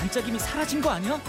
반짝임이 사라진 거 아니야?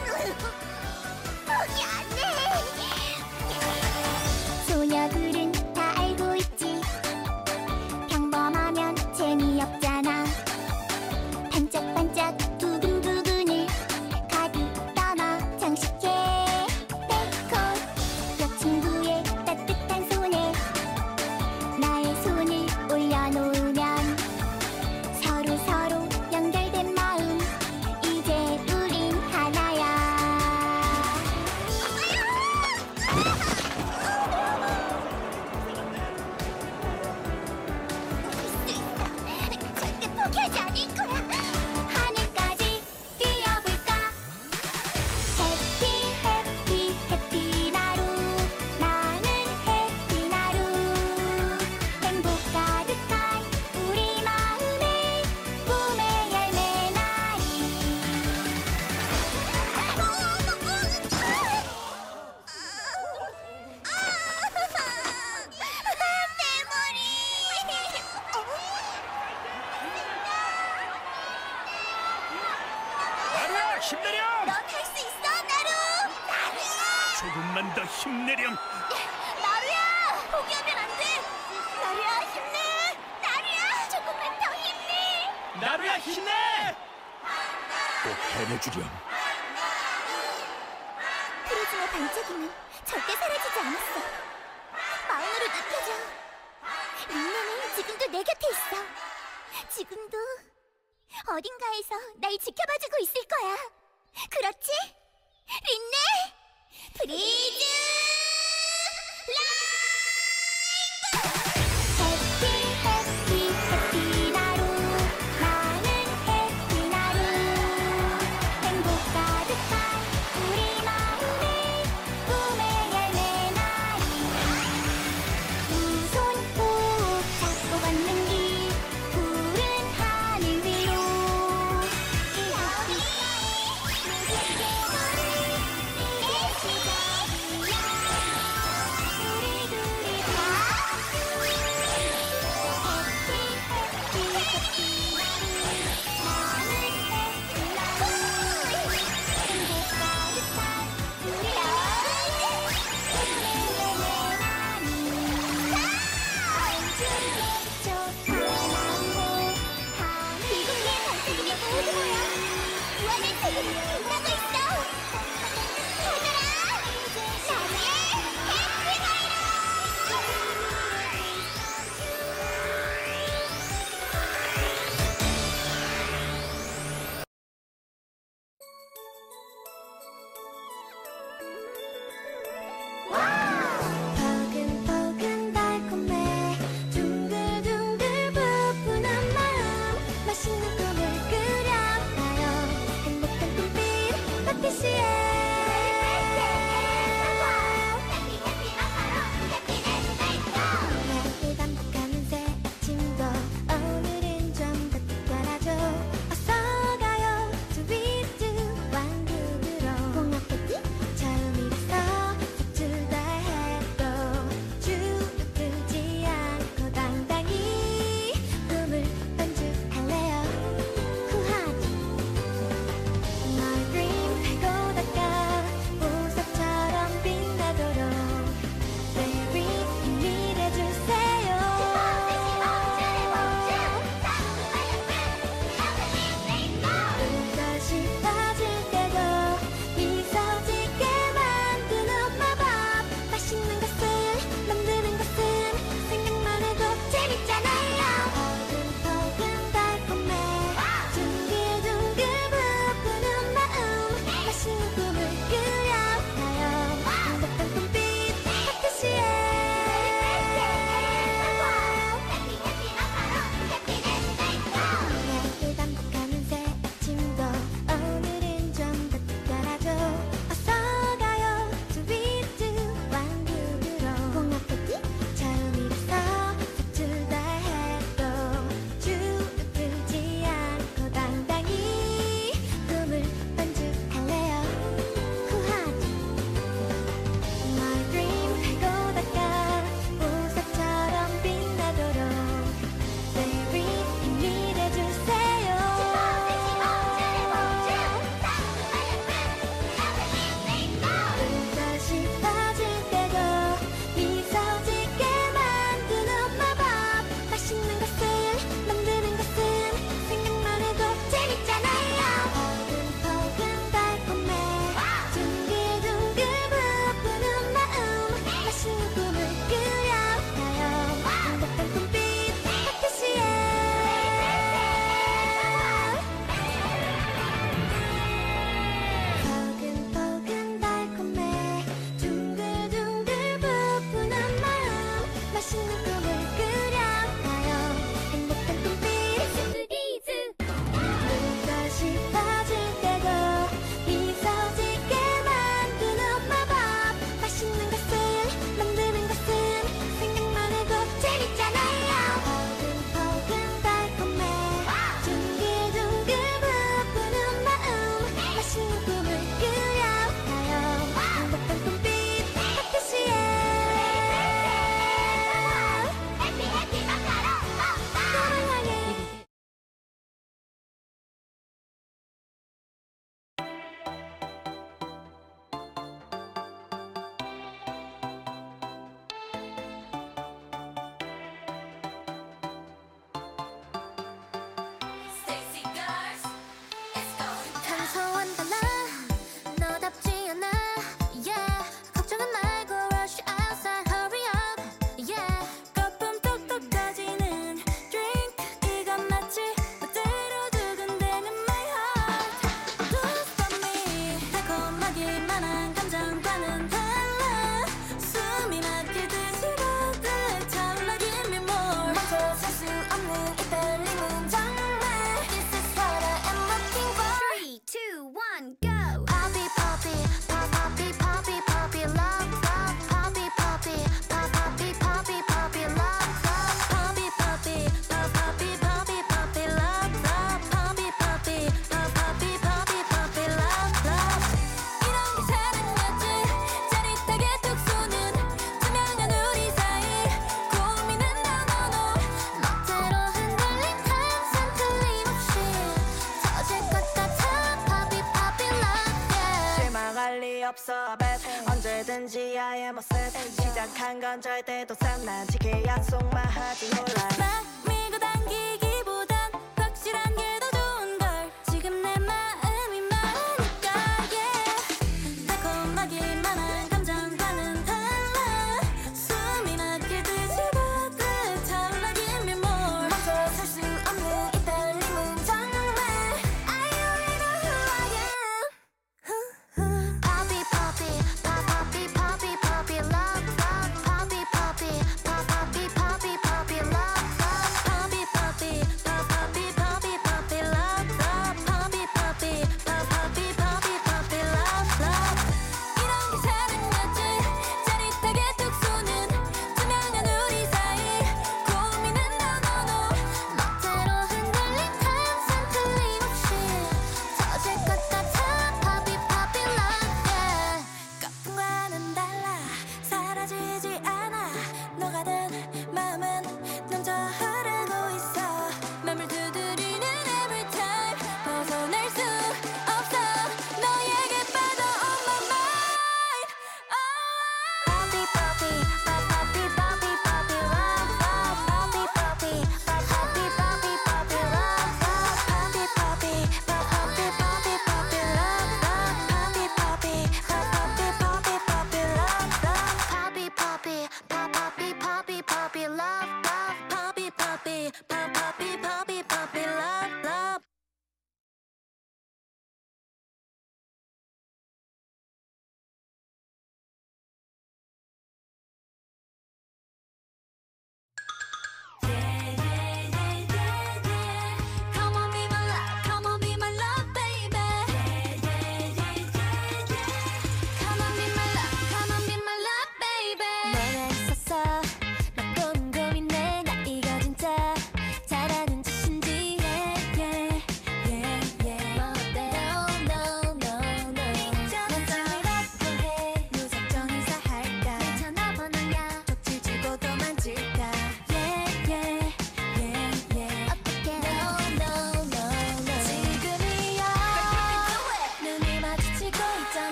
지킬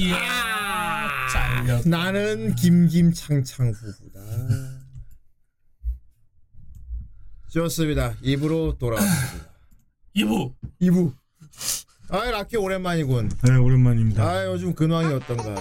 이야 잘렸 나는 김김창창 후보다. 좋습니다. 입으로 돌아왔습니다. 이부 2부. 아, 라키 오랜만이군. 네 오랜만입니다. 아, 요즘 근황이 어떤가?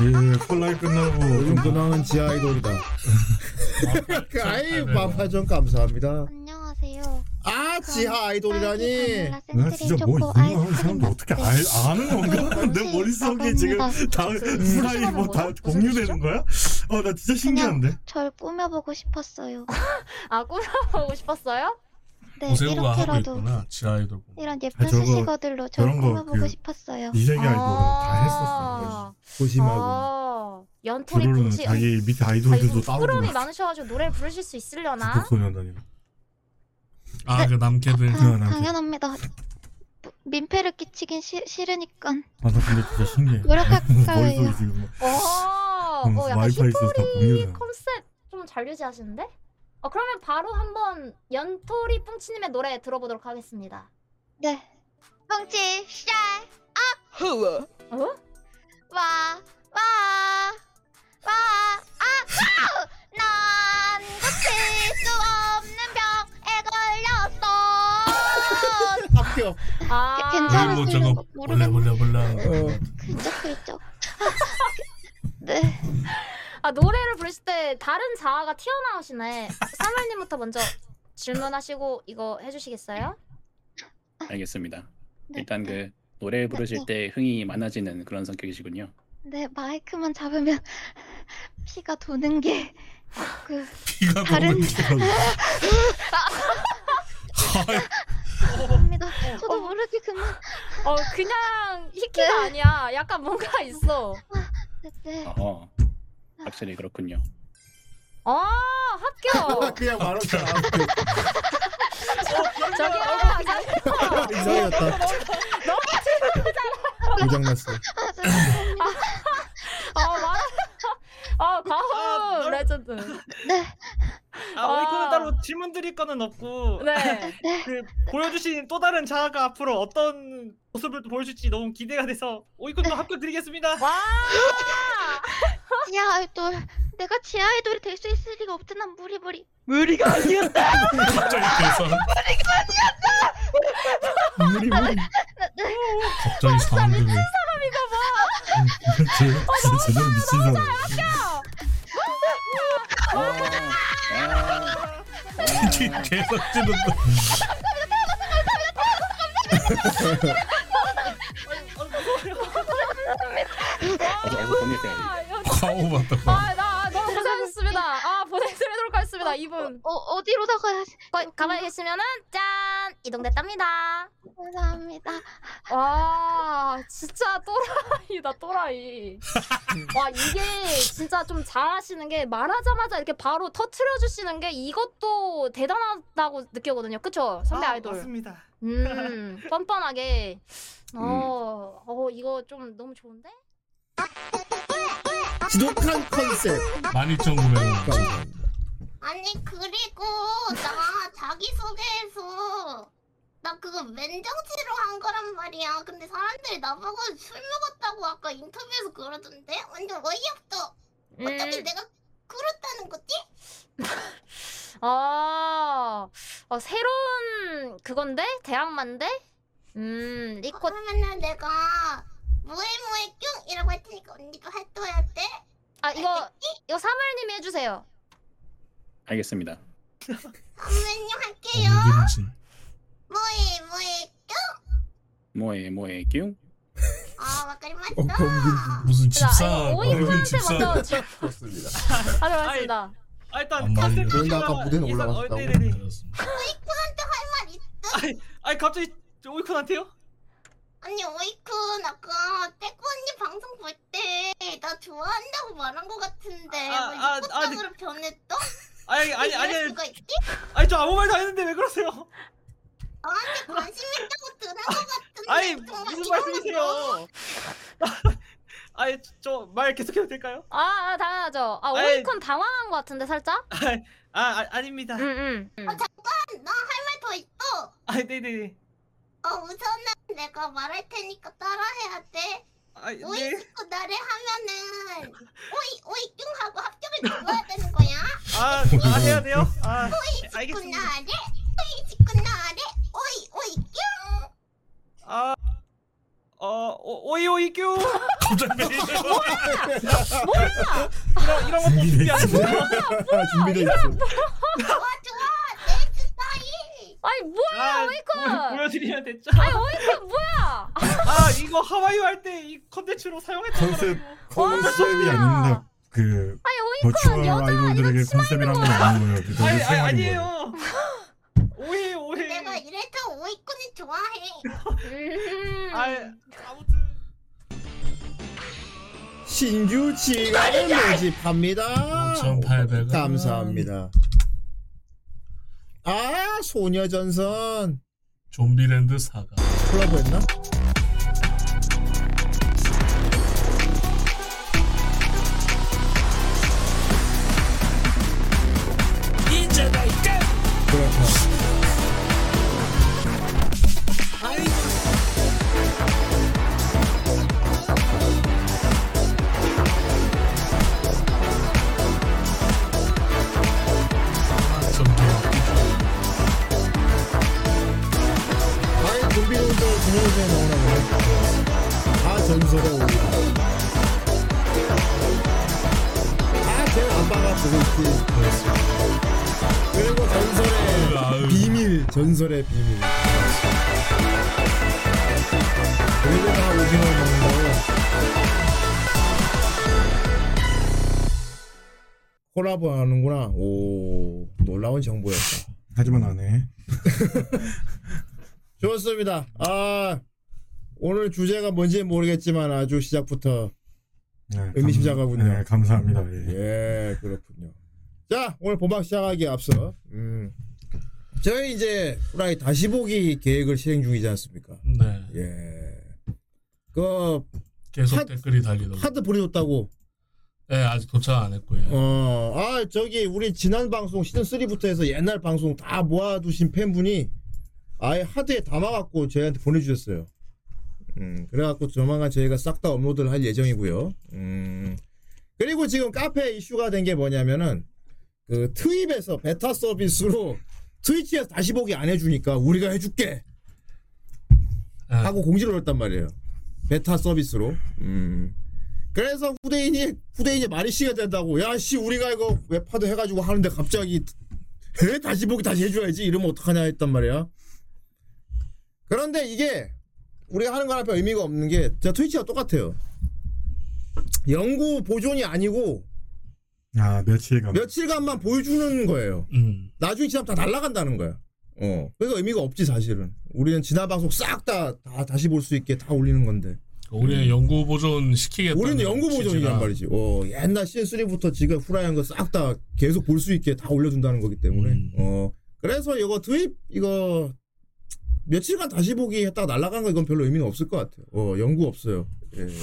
예 콜라이 끝나고 요즘 좀 근황은 지하 아이돌이다. 아이, 마파전 감사합니다. 안녕하세요. 아, 지하 아이돌이라니. 나 진짜 뭐 이거 사람들 어떻게 알, 아는 건가? 내 머릿속에 지금 다 후라이 뭐 다 공유되는 거야? 어 나 진짜 신기한데. 절 꾸며보고 싶었어요. 아 꾸며보고 싶었어요? 네, 고세구가 하고 이렇게라도 있구나 지하이돌 이런 예쁜 아, 저거 수식어들로 절 저런 거 꾸며보고 그- 싶었어요. 이세계 아이돌은 다 아. 했었어. 고심하고. 아, 연토리 브루는 분치. 자기 밑에 아, 아이돌들도 따로 부끄러움이 불렀어. 많으셔가지고 노래 부르실 수 있으려나? 국소년단이라. 아그 남캐들 아, 네, 나 당연합니다. 부- 민폐를 끼치긴 시, 싫으니까 아 나 근데 진짜 신기해. 노력할까요? 지금 막 어, 음, 어 약간 와이파이 있어서 다 히토리. 컨셉 좀 잘 유지하시는데? 어 그러면 바로 한번 연토리 뿡치님의 노래 들어보도록 하겠습니다. 네. 뻥치 샤. 어? 와, 와, 와, 아! 난 고칠 수 없는 병에 걸렸어. 합격. 아, 괜찮아. 뭐 괜찮으시는 저거 거 몰래 모르겠네. 몰래 몰래 어, 글쩍 글쩍. 네. 아 노래를 부르실 때 다른 자아가 튀어나오시네. 사물님부터 먼저 질문하시고 이거 해주시겠어요? 알겠습니다. 네, 일단 네. 그 노래 부르실 네. 때 흥이 많아지는 그런 성격이시군요. 네, 마이크만 잡으면 피가 도는 게 그 피가 다른 너무 합니다. 저도 모르게 그만. 어 그냥 히키가 아니야. 약간 뭔가 있어. 네, 네. 어허, 확실히 그렇군요. 아 합격. 그냥 말없이 저기요. 이상해졌다. 고장났어. 아, 죄송합니다. 아 말. 아 과호 아, 너- 레전드. 네, 아, 오이코는 아. 따로 질문 드릴 거는 없고 네. 그 보여주신 또 다른 자아가 앞으로 어떤 모습을 또 보여줄지 너무 기대가 돼서 오이코도 합격 드리겠습니다. 와. 지하 아이돌. 내가 지하 아이돌이 될 수 있을 리가 없잖아, 무리 무리. 무리가 아니었다. 갑자기 계산 무리 무리. 갑자기 상 황극을 진짜 제대로 미친 사람. 계산 찍는다 어서 어서 보내세요. 아, 여- 과오 받다 아, 나 너무 고생하셨습니다. 아, 보내드리도록 하겠습니다. 이분. 어, 어디로 나가야 지? 거, 가만히 계시면은, 짠! 이동됐답니다. 감사합니다. 와, 진짜 또라이다, 또라이. 와, 이게 진짜 좀 잘하시는 게 말하자마자 이렇게 바로 터트려 주시는 게 이것도 대단하다고 느끼거든요. 그쵸? 선배 아, 아이돌. 맞습니다. 음, 뻔뻔하게. 어, 어, 이거 좀 너무 좋은데? 지독한 컨셉. 12,900원 감사합니다. 아니 그리고 나 자기소개에서 나 그거 맨정치로 한 거란 말이야 근데 사람들이 나보고 술 먹었다고 아까 인터뷰에서 그러던데 완전 어이없어 어떻게 음. 내가 그렇다는 거지? 아, 어, 새로운 그건데? 대학만데? 음, 리코, 그러면은 내가 무에무에 뀨이라고 할 테니까 언니도 활동해야 돼? 아, 이거, 이거 사물님이 해주세요. 알겠습니다. 그러면요 할게요 무에 무에 뭐에 뭐에 뀨? 아 와까리마스 어, 검긴 무슨 자, 집사 이거 늙은 오이쿠한테 집사 먼저 지- 좋습니다. 하도록 하겠습니다. 아, 일단 안 말려. 컨셉 그런데 아까 무대는 올라갔다고. 어, 네네네. 그렇습니다. 오이쿤한테 할말 있어? 아니 갑자기 저 오이콘한테요? 아니 오이쿤 아까 태구 언니 방송 볼 때 나 좋아한다고 말한 것 같은데 아, 왜 아, 아, 이것적으로 변했어? 아니 아니 아니 이럴 아니 수가 있지? 아니 저 아무 말도 안 했는데 왜 그러세요? 나한테 관심 있다고 들은 것 같은데 아니 정말 무슨. 말씀이세요? 아니 저 말 계속해도 될까요? 아, 아, 당연하죠. 아, 아이. 오이콘 당황한 것 같은데, 살짝? 아, 아 아닙니다. 응, 응. 응. 나할 말 더 있어 아 네네네. 어 우선은 내가 말할 테니까 따라해야 돼 아, 네. 오이 식구 나래 하면은 오이 오이뀨 하고 합격을 넣어야 되는 거야? 아, 아 해야 돼요? 아, 오이 알겠습니다. 나래 오이 식구 나래 오이 오이 뀨 아, 어, 오- 오이 오이 뀨. 갑자기 뭐야? 이런 이런 것도 준비 안 했어요. 준비돼 있어. 좋아 좋아 내 스타일 아니 뭐야 아, 오이콘? 보여드리면 됐죠. 아니 오이콘 뭐야? 아, 이거 하와이 할 때 이 컨텐츠로 사용했던 컨셉 거라고. 컨셉이 아닌데 그 아니 오이콘 여자 아이돌들에게 이거 컨셉이란 건 아닌 거예요. 아니, 아니. 아니에요. 내가 이래서 오이꾼을 좋아해 음. 아, 아무튼 신규 지갑을 모집합니다. 5,800원. 감사합니다. 아 소녀전선 좀비랜드 사가. 콜라보 했나? 그렇다. 그리고 전설의. 비밀, 전설의 비밀. 그리고 다 오징어 먹는 거. 콜라보 하는구나. 오 놀라운 정보였다. 하지만 안 해. 좋습니다. 아 오늘 주제가 뭔지 모르겠지만 아주 시작부터 네, 의미심장하군요. 네, 감사합니다. 예. 예 그렇군요. 자 오늘 본방 시작하기에 앞서 음, 저희 이제 후라이 다시 보기 계획을 실행 중이지 않습니까? 네. 예. 그 계속 하- 댓글이 달리더라고요. 하드 보내줬다고. 네, 아직 도착 안 했고요. 어, 아 저기 우리 지난 방송 시즌 3부터 해서 옛날 방송 다 모아두신 팬분이 아예 하드에 담아갖고 저희한테 보내주셨어요. 음, 그래갖고 조만간 저희가 싹 다 업로드를 할 예정이고요. 음, 그리고 지금 카페 이슈가 된 게 뭐냐면은 그 트윗에서 베타 서비스로 트위치에서 다시 보기 안 해주니까 우리가 해줄게 네. 하고 공지를 올렸단 말이에요. 베타 서비스로. 음. 그래서 후대인이 후대인이 말이 씨가 된다고. 야씨 우리가 이거 웹하드 해가지고 하는데 갑자기 에 다시 보기 다시 해줘야지 이러면 어떡하냐 했단 말이야. 그런데 이게 우리가 하는 거랑 별 의미가 없는 게 저 트위치가 똑같아요. 영구 보존이 아니고 아 며칠간. 며칠간만 보여주는 거예요. 음. 나중에 지나면 다 날라간다는 거야. 어. 그러니까 의미가 없지 사실은. 우리는 지난 방송 싹 다 다 다 시 볼 수 있게 다 올리는 건데. 우리는 연구 보존 시키겠다. 우리는 연구 보존이란 말이지. 어, 옛날 시즌 3부터 지금 후라이한 거 싹 다 계속 볼 수 있게 다 올려준다는 거기 때문에. 음. 어, 그래서 이거 트윗 이거 며칠간 다시 보기 했다가 날라간 거 이건 별로 의미는 없을 것 같아요. 어, 연구 없어요. 예.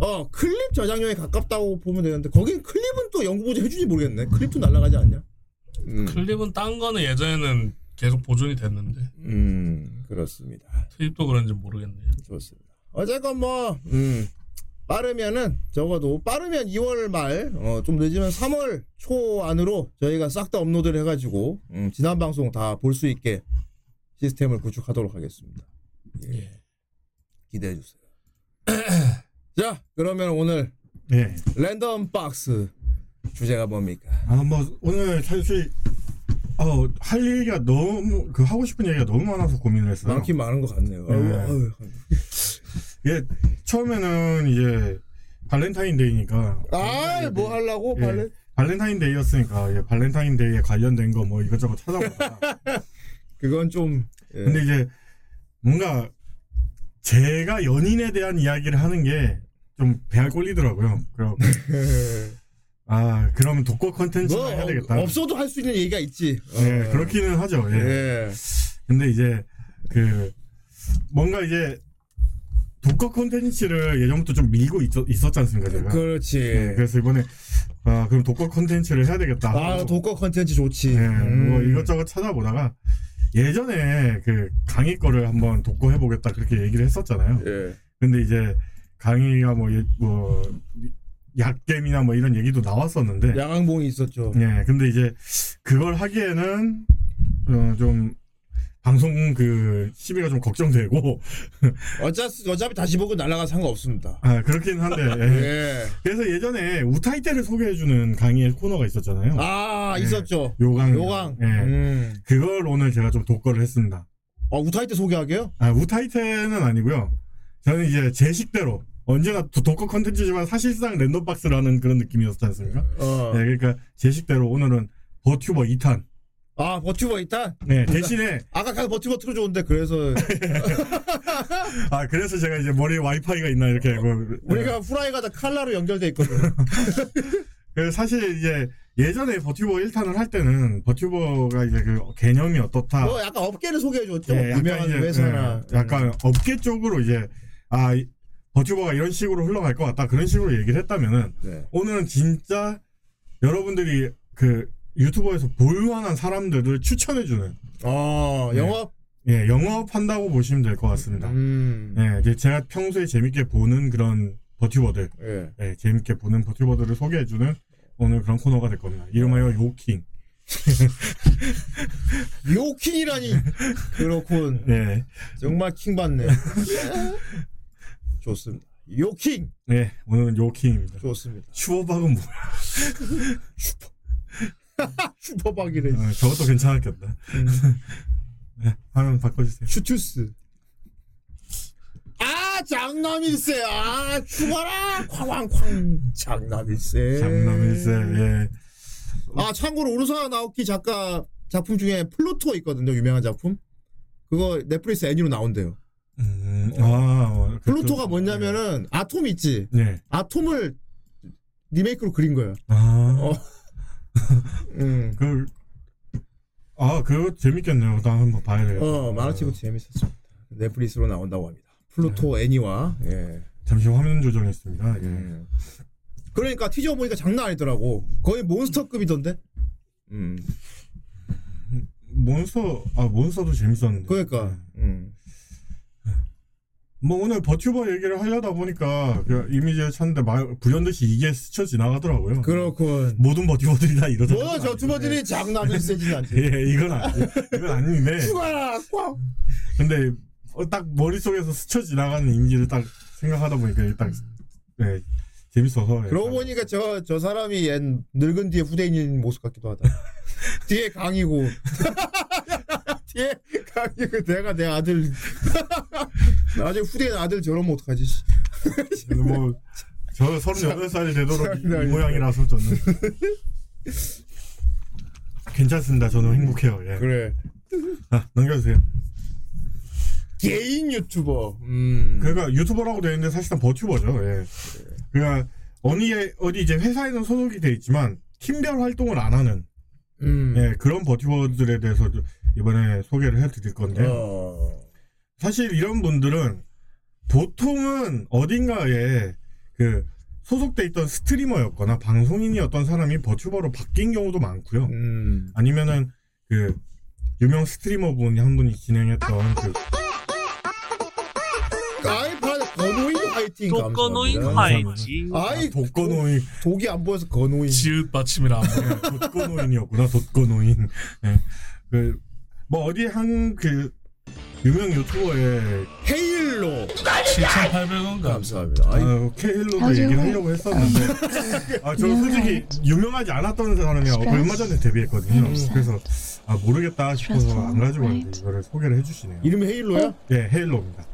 어, 클립 저장료에 가깝다고 보면 되는데 거긴 클립은 또 연구 보존 해주지 모르겠네. 클립도 날라가지 않냐? 음, 클립은 딴 거는 예전에는 계속 보존이 됐는데 음 그렇습니다. 트립도 그런지 모르겠네요. 좋습니다. 어쨌건 뭐, 음, 빠르면은 적어도 빠르면 2월 말, 어, 좀 늦으면 3월 초 안으로 저희가 싹 다 업로드를 해가지고 음, 지난 방송 다 볼 수 있게 시스템을 구축하도록 하겠습니다. 예. 기대해 주세요. 자, 그러면 오늘 예. 랜덤 박스 주제가 뭡니까? 아 뭐 오늘 사실 어, 할 얘기가 너무 그 하고 싶은 얘기가 너무 많아서 고민을 했어요. 많긴 많은 것 같네요. 아유. 예, 처음에는 이제 발렌타인데이니까 아, 뭐 하려고 예, 발레? 발렌타인데이였으니까 예, 발렌타인데이에 관련된 거 뭐 이것저것 찾아보다가 그건 좀. 예. 근데 이제 뭔가 제가 연인에 대한 이야기를 하는 게 좀 배알 꼴리더라고요. 그럼 아 그러면 독거 컨텐츠나 뭐 해야 되겠다. 없어도 할 수 있는 얘기가 있지. 예, 어. 그렇기는 하죠. 예. 예. 근데 이제 그 뭔가 이제 독거 콘텐츠를 예전부터 좀 밀고 있었, 있었지 않습니까 제가 그렇지. 네, 그래서 이번에 아 그럼 독거 콘텐츠를 해야 되겠다 아, 독거 컨텐츠 좋지. 네, 음. 뭐 이것저것 찾아보다가 예전에 그 강의 거를 한번 독고 해 보겠다 그렇게 얘기를 했었잖아요. 예. 근데 이제 강의가 뭐, 예- 뭐 약겜이나 뭐 이런 얘기도 나왔었는데 양항봉이 있었죠. 예, 근데 이제 그걸 하기에는 어, 좀 방송 그 시비가 좀 걱정되고 어차피 어차피 다시 보고 날아가 상관없습니다. 아 그렇긴 한데 예. 예. 그래서 예전에 우타이 때를 소개해주는 강의 코너가 있었잖아요. 아 예. 있었죠. 요강 요강. 예. 음. 그걸 오늘 제가 좀 독거를 했습니다. 아 우타이 때 소개하게요? 아 우타이 때는 아니고요. 저는 이제 제 식대로 언제나 도- 덕후 컨텐츠지만 사실상 랜덤박스라는 그런 느낌이었지 않습니까? 어. 네, 그러니까 제 식대로 오늘은 버튜버 2탄. 아 버튜버 2탄. 네, 대신에 아까 가서 버튜버 틀어줬는데 그래서 아 그래서 제가 이제 머리에 와이파이가 있나 이렇게 뭐, 우리가 후라이가 다 칼라로 연결돼 있거든. 그 사실 이제 예전에 버튜버 1탄을 할 때는 버튜버가 이제 그 개념이 어떻다. 뭐 약간 업계를 소개해줬죠. 예, 약간 유명한 이제, 회사나. 예, 약간 업계 쪽으로 이제 아 이- 버튜버가 이런 식으로 흘러갈 것 같다 그런 식으로 얘기를 했다면은 네. 오늘은 진짜 여러분들이 그 유튜버에서 볼만한 사람들을 추천해주는 어 영업. 예 영업 한다고 보시면 될 것 같습니다. 음. 예, 이제 제가 평소에 재밌게 보는 그런 버튜버들, 예. 예, 재밌게 보는 버튜버들을 소개해주는 오늘 그런 코너가 될 겁니다. 이름하여 요킹. 요킹이라니. 그렇군. 예, 정말 킹 받네. 좋습니다. 요킹 예, 오늘은 요킹입니다. 좋습니다. 슈어박은 뭐야? 슈퍼 박이래. 어, 저것도 괜찮았겠다. 네, 화면 바꿔주세요. 슈투스. 아 장남일세. 아 죽어라. 쾅쾅쾅. 장남일세. 장남일세, 예. 아 참고로 우라사와 나오키 작가 작품 중에 플루토 있거든요. 유명한 작품. 그거 넷플릭스 애니로 나온대요. 음, 아, 어, 그- 플루토가 뭐냐면은 아톰 있지. 네. 아톰을 리메이크로 그린 거예요. 아, 어. 음. 그, 아, 그거 재밌겠네요. 나 한번 봐야 돼요. 어 만화책도 재밌었습니다. 넷플릭스로 나온다고 합니다. 플루토 애니와 예. 잠시 화면 조정했습니다. 예. 음. 그러니까 티저 보니까 장난 아니더라고. 거의 몬스터급이던데. 음. 몬스터, 아, 몬스터도 재밌었는데. 그러니까. 음. 뭐 오늘 버튜버 얘기를 하려다 보니까 그 이미지를 찾는데 말, 불현듯이 이게 스쳐 지나가더라고요. 그렇군. 모든 버튜버들이 다 이러잖아요. 뭐저 투버들이 장난을 세진 않지. 예, 이건 아니, 이건 아닌데. 죽어라. 꽝. 근데 어, 딱 머릿속에서 스쳐 지나가는 이미지를 딱 생각하다 보니까 딱 예, 재밌어서. 예, 그러고 보니까 저, 저 사람이 옛 늙은 뒤에 후대인인 모습 같기도 하다. 뒤에 강이고. 뒤에 강이고 내가 내 아들. 나중에 후대인 아들 저러면 어떡하지. 뭐, 저 38살이 되도록 이, 모양이라서 저는. 괜찮습니다. 저는 행복해요. 예. 그래. 아, 넘겨주세요. 개인 유튜버. 음. 그러니까 유튜버라고 되어 있는데 사실상 버튜버죠. 예. 그러니까 어디 어디 이제 회사에는 소속이 돼 있지만 팀별 활동을 안 하는 음. 예, 그런 버튜버들에 대해서 이번에 소개를 해드릴 건데 요 어. 사실 이런 분들은 보통은 어딘가에 그 소속돼 있던 스트리머였거나 방송인이었던 사람이 버튜버로 바뀐 경우도 많고요. 음. 아니면은 그 유명 스트리머 분이 한 분이 진행했던 그 아이팟 건호인 화이팅 독거노인 감사합니다. 화이팅. 아이 독거노인 독이 안 보여서 건호인. 지읒 받침이라 안 보여. 돛거노인이었구나 돛거노인 예. 그뭐 어디 한 그 유명 유튜버의 헤일로 7,800원가. 감사합니다. 아, 케일로도 How's your 얘기를 하려고 했었는데 아, 저 솔직히 유명하지 않았던 사람이 얼마 전에 데뷔했거든요. 그래서 아, 모르겠다 싶어서 안 가지고 왔는데 이거를 소개를 해주시네요. 이름이 헤일로야? 예, 헤일로입니다.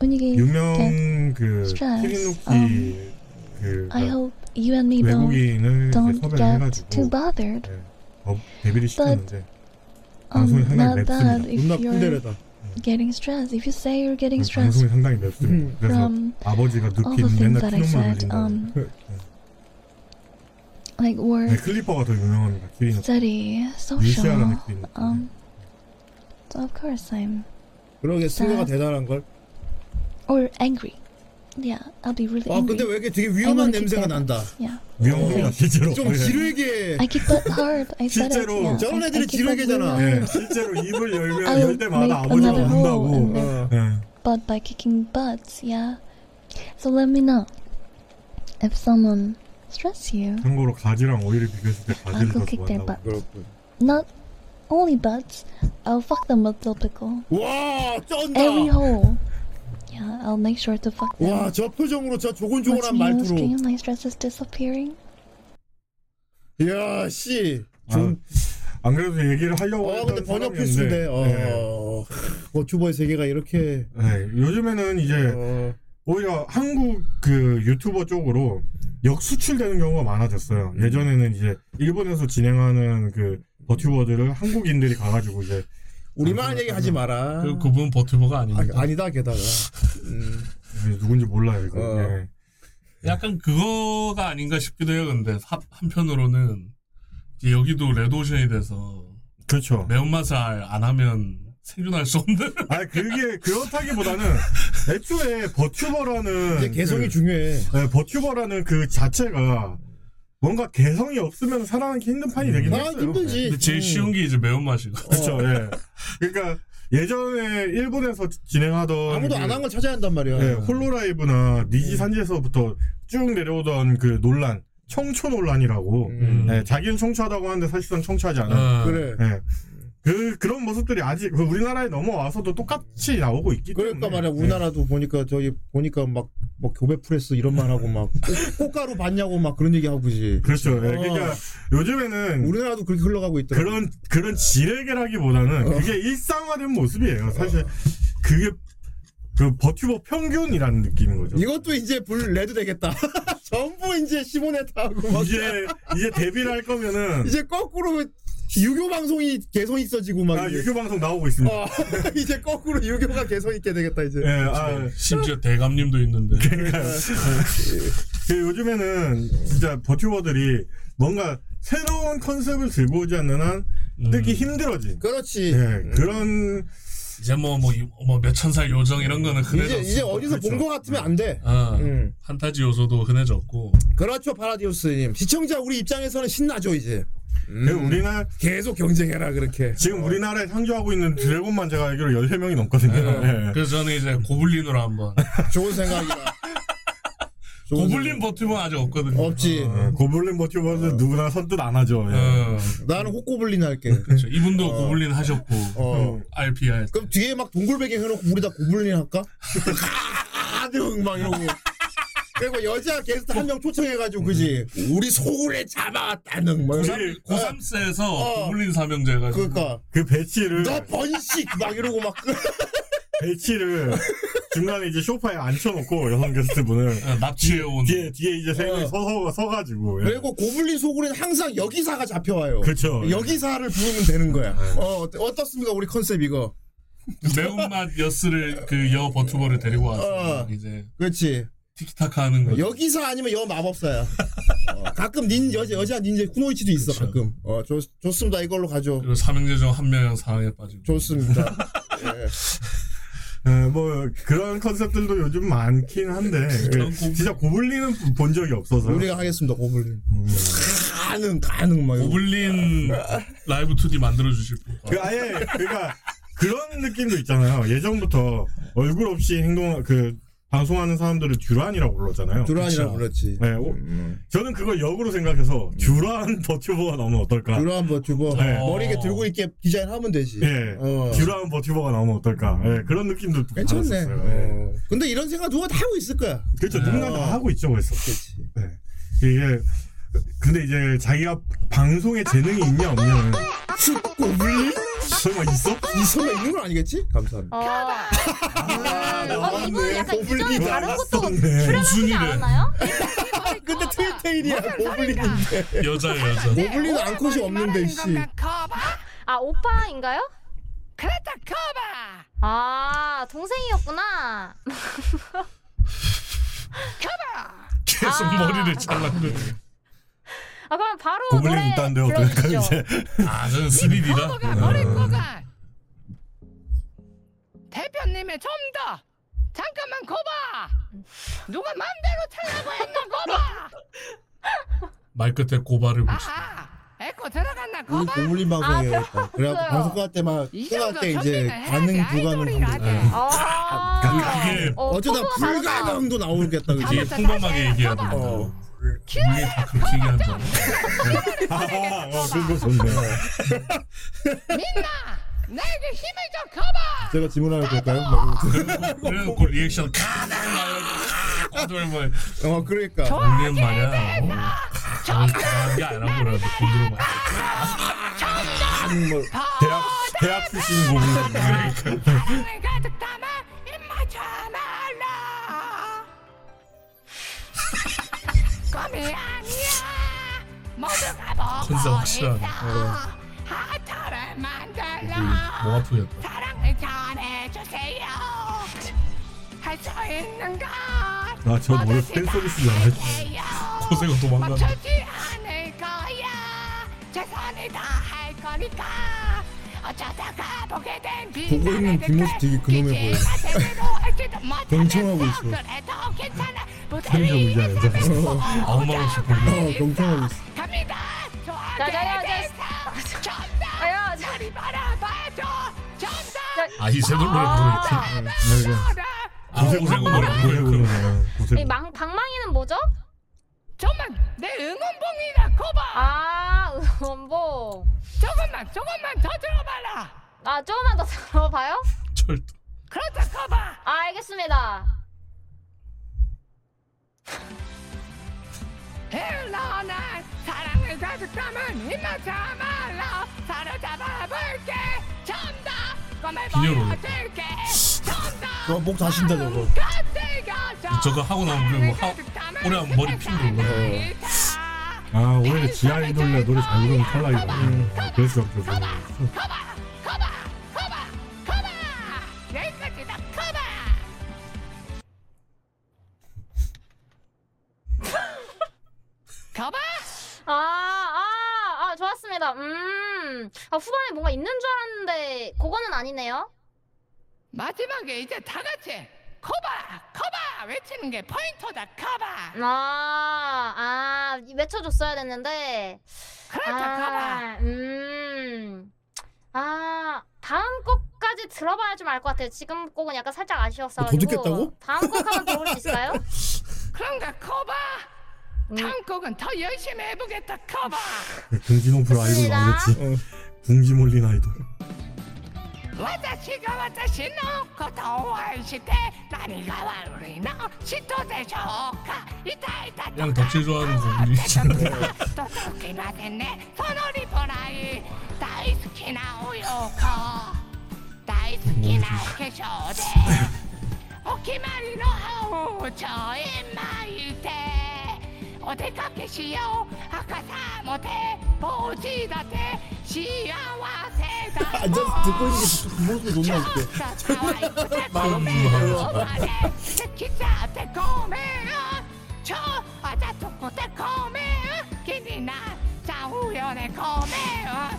When you get 유명 그 키리노키 um, 그 I hope you and me both 외국인을 섭외를 get 해가지고 too bothered. 예, 어, 데뷔를 시켰는데 방송이 상당히 맵습니다. 존나 푼데레다. getting stressed. If you say you're getting 음, stressed 방송이 상당히 맵습니다. 그래서 from 아버지가 all the 느끼는 things 맨날 that I 피눈물 said, 흘린다. um, 네, like work, 클리퍼가 더 유명합니다. 키리노. study, social, 밀시아라는 키리노. um, so of course I'm 그러게 승려가 대단한 걸. or angry. Yeah, I'll be really 아 angry. 근데 왜 이렇게 되게 I 위험한 wanna kick 냄새가 their 난다. butts. Yeah. 위험합니다 실제로. 좀 예. 지르게. I kick butt hard. I said it. 실제로 Yeah. 저런 I- I 애들이 kick butt 지르게잖아. really 예, hard. 실제로 입을 열면 I 열 때마다 make 아버지가 another hole in their 예. butt by kicking butts. Yeah. So let me know if someone stress you. 참고로 가지랑 오이를 비교했을 때 I'll 가지를 더 kick their 좋아한다고. butt. 그렇군. Not only butts. I'll fuck them with dill pickle. 와 쩐다. Every hole. Yeah, I'll make sure to fuck them. 와 저 표정으로 저 조곤조곤한 new? 말투로. Stream my stress is disappearing. 이야 씨. 좀. 안 그래도 얘기를 하려고 어 했던 근데 번역 사람이었는데, 필수인데. 예. 어. 버튜버의 세계가 이렇게. 네, 요즘에는 이제 어. 오히려 한국 그 유튜버 쪽으로 역수출되는 경우가 많아졌어요. 예전에는 이제 일본에서 진행하는 그 버튜버들을 한국인들이 가가지고 이제 우리만 얘기하지 마라. 그 그분 버튜버가 아. 아니다 게다가. 음. 누군지 몰라요 이거. 어. 예. 약간 그거가 아닌가 싶기도 해요. 근데 하- 한편으로는 이제 여기도 레드오션이 돼서 그렇죠. 매운맛을 안 하면 생존할 수 없는. 아 그게 그렇다기보다는 애초에 버튜버라는 이제 개성이 그, 중요해. 네, 버튜버라는 그 자체가 뭔가 개성이 없으면 살아남기 힘든 판이 되긴 아 했어요. 힘들지. 근데 제일 음. 쉬운 게 이제 매운맛이고. 그렇죠. 예. 그러니까 예전에 일본에서 진행하던 아무도 그, 안한 걸 찾아야 한단 말이야. 예, 홀로라이브나 니지 산지에서부터 쭉 내려오던 그 논란, 청초 논란이라고. 음. 예, 자기는 청초하다고 하는데 사실상 청초하지 않아요. 어, 그래. 예. 그 그런 모습들이 아직 그 우리나라에 넘어와서도 똑같이 나오고 있기 그러니까 때문에. 말이야 우리나라도 보니까 저기 보니까 막 뭐 교배 프레스 이런 말 하고 막 꽃- 꽃가루 봤냐고 막 그런 얘기 하고 그지. 그렇죠. 예, 어. 그러니까 요즘에는 우리나라도 그렇게 흘러가고 있더라. 그런 그런 지뢰계라기보다는 어. 그게 일상화된 모습이에요. 사실 그게 그 버튜버 평균이라는 느낌인 거죠. 이것도 이제 불 레드 되겠다. 전부 이제 下ネタ 하고 막 이제 이제 데뷔를 할 거면은 이제 거꾸로 유교 방송이 개성 있어지고 막 아, 이제. 유교 방송 나오고 있습니다. 어, 이제 거꾸로 유교가 개성 있게 되겠다 이제. 예, 아, 심지어 대감님도 있는데. 그 요즘에는 진짜 버튜버들이 뭔가 새로운 컨셉을 들고 오지 않는 한 뜨기 힘들어진. 그렇지. 예, 그런 이제 뭐뭐뭐 몇천 살 요정 이런 거는 이제 흔해졌어. 이제 어디서 본 거 같으면 안 돼. 어, 음. 판타지 요소도 흔해졌고. 그렇죠 파라디오스님. 시청자 우리 입장에서는 신나죠 이제. 그 우리나라 계속 경쟁해라 그렇게. 지금 우리나라에 상주하고 있는 드래곤만 제가 알기로 13명이 넘거든요. 예. 그래서 저는 이제 고블린으로 한번. 좋은 생각이다. 좋은 고블린 버튜버 아직 없거든요. 없지. 어, 고블린 버튜버는 누구나 선뜻 안 하죠. 예. 어, 나는 호꼬블린 할게. 그렇죠. 이분도 고블린 하셨고 어. RPR. 그럼 뒤에 막 동굴 배경 해놓고 우리 다 고블린 할까? 가득 막 이러고. 그리고 여자 게스트 한 명 초청해가지고 그지 우리 소굴에 잡아왔다는 뭐 고3, 고3세에서 어. 고블린 삼형제 해가지고. 그러니까 그 배치를 너 번식 막 이러고 막 배치를 중간에 이제 소파에 앉혀놓고 여성 게스트분을 어, 납치해온. 뒤에 뒤에 이제 세 명이 어. 서서 서가지고 예. 그리고 고블린 소굴에는 항상 여기사가 잡혀와요. 그렇죠. 여기사를 부르면 되는 거야. 어 어때- 어떻습니까 우리 컨셉 이거? 매운맛 여스를 그 여 버튜버를 데리고 와서 어. 이제 그렇지. 티키타카 하는 거죠. 여기사 아니면 여 마법사야. 어, 가끔 닌 여자 여자 닌자 쿠노이치도 있어 그쵸. 가끔. 어 좋, 좋습니다 이걸로 가죠. 그리고 삼형제 중 한 명은 상황에 빠지고. 좋습니다. 예. 예, 뭐 그런 컨셉들도 요즘 많긴 한데 예. 진짜 고블린은 본 적이 없어서 우리가 하겠습니다 고블린. 음. 가능 가능 막. 고블린 라이브 2D 만들어 주실 분. 그 아예 그러니까 그런 느낌도 있잖아요. 예전부터 얼굴 없이 행동 그 방송하는 사람들을 듀란이라고 불렀잖아요. 그쵸. 그렇지. 네, 오- 음. 저는 그걸 역으로 생각해서 듀란 버튜버가 나오면 어떨까? 두란 버튜버 네. 머리에 들고 있게 디자인하면 되지. 예, 어. 듀란 버튜버가 나오면 어떨까? 예, 그런 느낌도 괜찮네. 받았었어요. 예. 어. 근데 이런 생각 누가 다 하고 있을 거야. 그렇죠. 네. 누군가 다 하고 있죠, 벌써. 그렇지. 네. 이게 근데 이제 자기가 방송에 재능이 있냐 없냐는 고블린? 설마 있어? 이 설마 있는 건 아니겠지? 감사합니다. 어. 어, 이분. 약간 이전에 고블린이 다른 것도 무슨 일에. 않았나요? 근데 트윈테일이야 고블린인데. 여자예요, 여자. 고블린 암컷이 없는데 씨. 아 오빠인가요? 아 동생이었구나. 계속 아. 머리를 잘랐는데. 아 그럼 바로 노래 있다는데 어떡할까요, 들어주시죠. 이제? 아, 저는 3D라. 대표님이 좀더 잠깐만 거봐. 누가 맘대로 틀라고 했나 거봐. 말 끝에 고발을 붙이. 아하. 에코 들어갔나 우리 거봐. 고블린 아, 방송이었다. 그래갖고 방송 끝날 때막 이 끝날 정도 때 이제 해야지 불가능 아이돌이 정도. 아. 그게 어, 어쩌다 다르다. 불가능도 나오겠다 그지? 풍성하게 얘기하고 어. 이게 다 그렇게 얘기하는 줄 알아. 어, 그거 좋네. 민나 나에게 힘을 좀 거봐. 제가 질문 하나 볼까요? 그래서 그 리액션 뭐어 그러니까 언니는 말이야 어? 가는 게 아니라 그래도 돈 음, 뭐 대학 대학 출신. 사랑을 가득 담아 입 꿈이 아니야. 모두가 보고 확실하네. 있어. 하트를 만들러 목 아프겠다. 사랑을 전해주세요. 할 수 있는 것. 아, 저 노래 팬서비스잖아. 고생은 도망가. 멈추지 않을 거야. 최선을 다할 거니까. 어쩌다가 보게 된 보고 있는 뒷모습 되게 근엄해 보여. 경청하고 있어. 괜찮아. 편의점 의자 앉아서. 아무 말 없이 보고. 어 경청하고 있어. 갑니다. 자, 자, 자, 좋아하게 정답. 아야, 저리 바라봐줘. 정답. 아 노래 부르고 노래. 이 고생. 망, 방망이는 뭐죠? 정말 내 응원봉이다 거봐. 아, 응원봉. 조금만 조금만 더 들어봐라. 아, 조금만 더 들어봐요? 철도. 그렇다 거봐. 아, 알겠습니다. 흘러난 사랑을 가득 담은 입만 참아라 사로잡아 볼게 정답 꿈을 비녀로. 보여줄게 정답 저목 다신다 저거. 저거 하고 나면 그뭐 하, 오래 하면 머리 핀 거고. 아 오히려 지하 아이돌이라 노래 잘 부르면 탈락이다. 아, 그럴 수 없죠. 아, 아, 아, 좋았습니다. 음. 아, 후반에 뭔가 있는 줄 알았는데, 그거는 아니네요. 마지막에 이제 다 같이 커봐 커봐 외치는 게 포인트다 커봐 아, 아, 외쳐줬어야 됐는데. 그렇다 아, 음. 아, 다음 곡까지 들어봐야 좀 알 것 같아요. 지금 곡은 약간 살짝 아쉬웠어. 더 듣겠다고? 다음 곡 한번 들어볼 수 있을까요? 그런가 커봐 다음 곡은 더 열심히 해보겠다 커봐 궁지농프로 아이돌 나오겠지. 궁지 몰린 아이돌. 私が私のことを愛して何が悪いの人でしょうか？痛いたい かなんか中途あるぞ届きまんねそお決まりの青をちょい巻いて。お出かけしよう赤さもてポーチだって幸せだ 앉아서 듣고 있는 게 그 모습이 존나 웃겨. 기자한테 고매야 저 아자 듣고 때 고매야 기니나 자우연의 고매야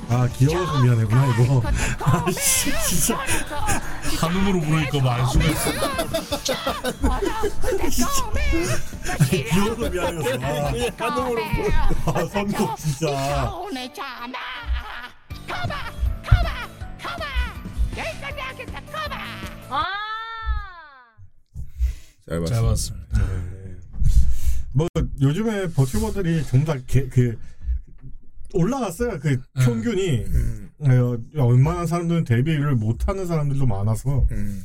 아 귀여워서 미안해구나 이거. 아씨 진짜. 한음으로 부르니까 말 수가 있어. 귀여워서 미안해서. 아, 한음으로 아 선곡 진짜. 아, 잘잘 봤습니다. 뭐 요즘에 버튜버들이 전부 다그 올라갔어요. 그 네. 평균이 음. 어, 웬만한 사람들은 데뷔를 못하는 사람들도 많아서 음.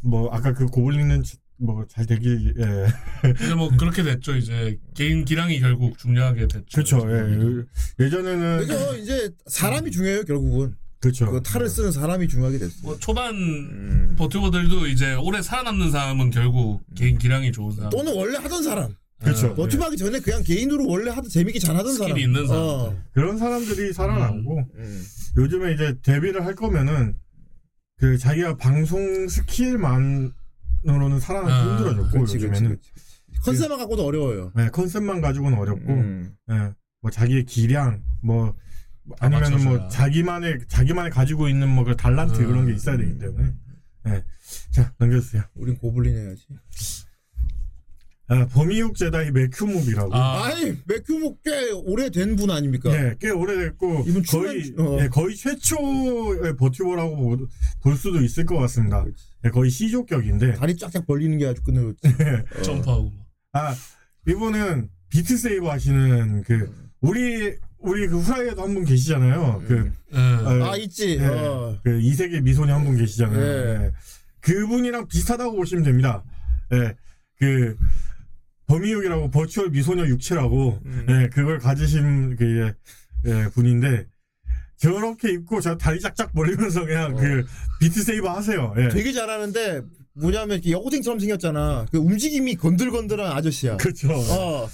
뭐 아까 그 고블린은 뭐 잘 되길 예. 이제 뭐 그렇게 됐죠. 이제 개인 기량이 결국 중요하게 됐죠. 그렇죠. 예. 예전에는 그죠 이제 사람이 중요해요 결국은. 그렇죠. 그 탈을 쓰는 사람이 중요하게 됐어. 뭐 초반 음. 버튜버들도 이제 오래 살아남는 사람은 결국 개인 기량이 좋은 사람. 또는 원래 하던 사람. 그렇죠. 버튜버하기 전에 그냥 개인으로 원래 하도 재밌게 잘하던 사람. 스킬이 있는 사람. 어. 그런 사람들이 살아나고 음. 요즘에 이제 데뷔를 할 거면은 그 자기가 방송 스킬만으로는 살아남기 아, 힘들어졌고 그렇지, 요즘에는 그렇지. 컨셉만 갖고도 어려워요. 네, 컨셉만 가지고는 어렵고 음. 예, 뭐 자기의 기량 뭐 아니면은 뭐. 자기만의 자기만의 가지고 있는 뭐그 달란트 음. 그런 게 있어야 되기 때문에 예. 자 넘겨주세요. 우린 고블린 해야지. 아, 범이육 제다이 맥큐mov이라고. 아. 이 맥큐모 꽤 오래된 분 아닙니까? 예, 꽤 오래됐고 이분 거의 출연- 어. 예, 거의 최초의 버튜버라고 보- 볼 수도 있을 것 같습니다. 예, 거의 시조격인데 다리 쫙쫙 벌리는 게 아주 끝내줬지. 어. 점프하고. 아 이분은 비트 세이버 하시는 그 우리 우리 그 후라이에도 한 분 계시잖아요. 그 예. 어, 아 있지. 예, 어. 그 이세계 미소녀 한 분 계시잖아요. 예. 예. 그분이랑 비슷하다고 보시면 됩니다. 예, 그 범이육이라고 버추얼 미소녀 육체라고 음. 예, 그걸 가지신 그 예, 예, 분인데 저렇게 입고 저 다리 짝짝 벌리면서 그냥 그 비트 세이버 하세요. 예. 어. 되게 잘하는데 뭐냐면 여고생처럼 생겼잖아. 그 움직임이 건들건들한 아저씨야. 그렇죠. 어.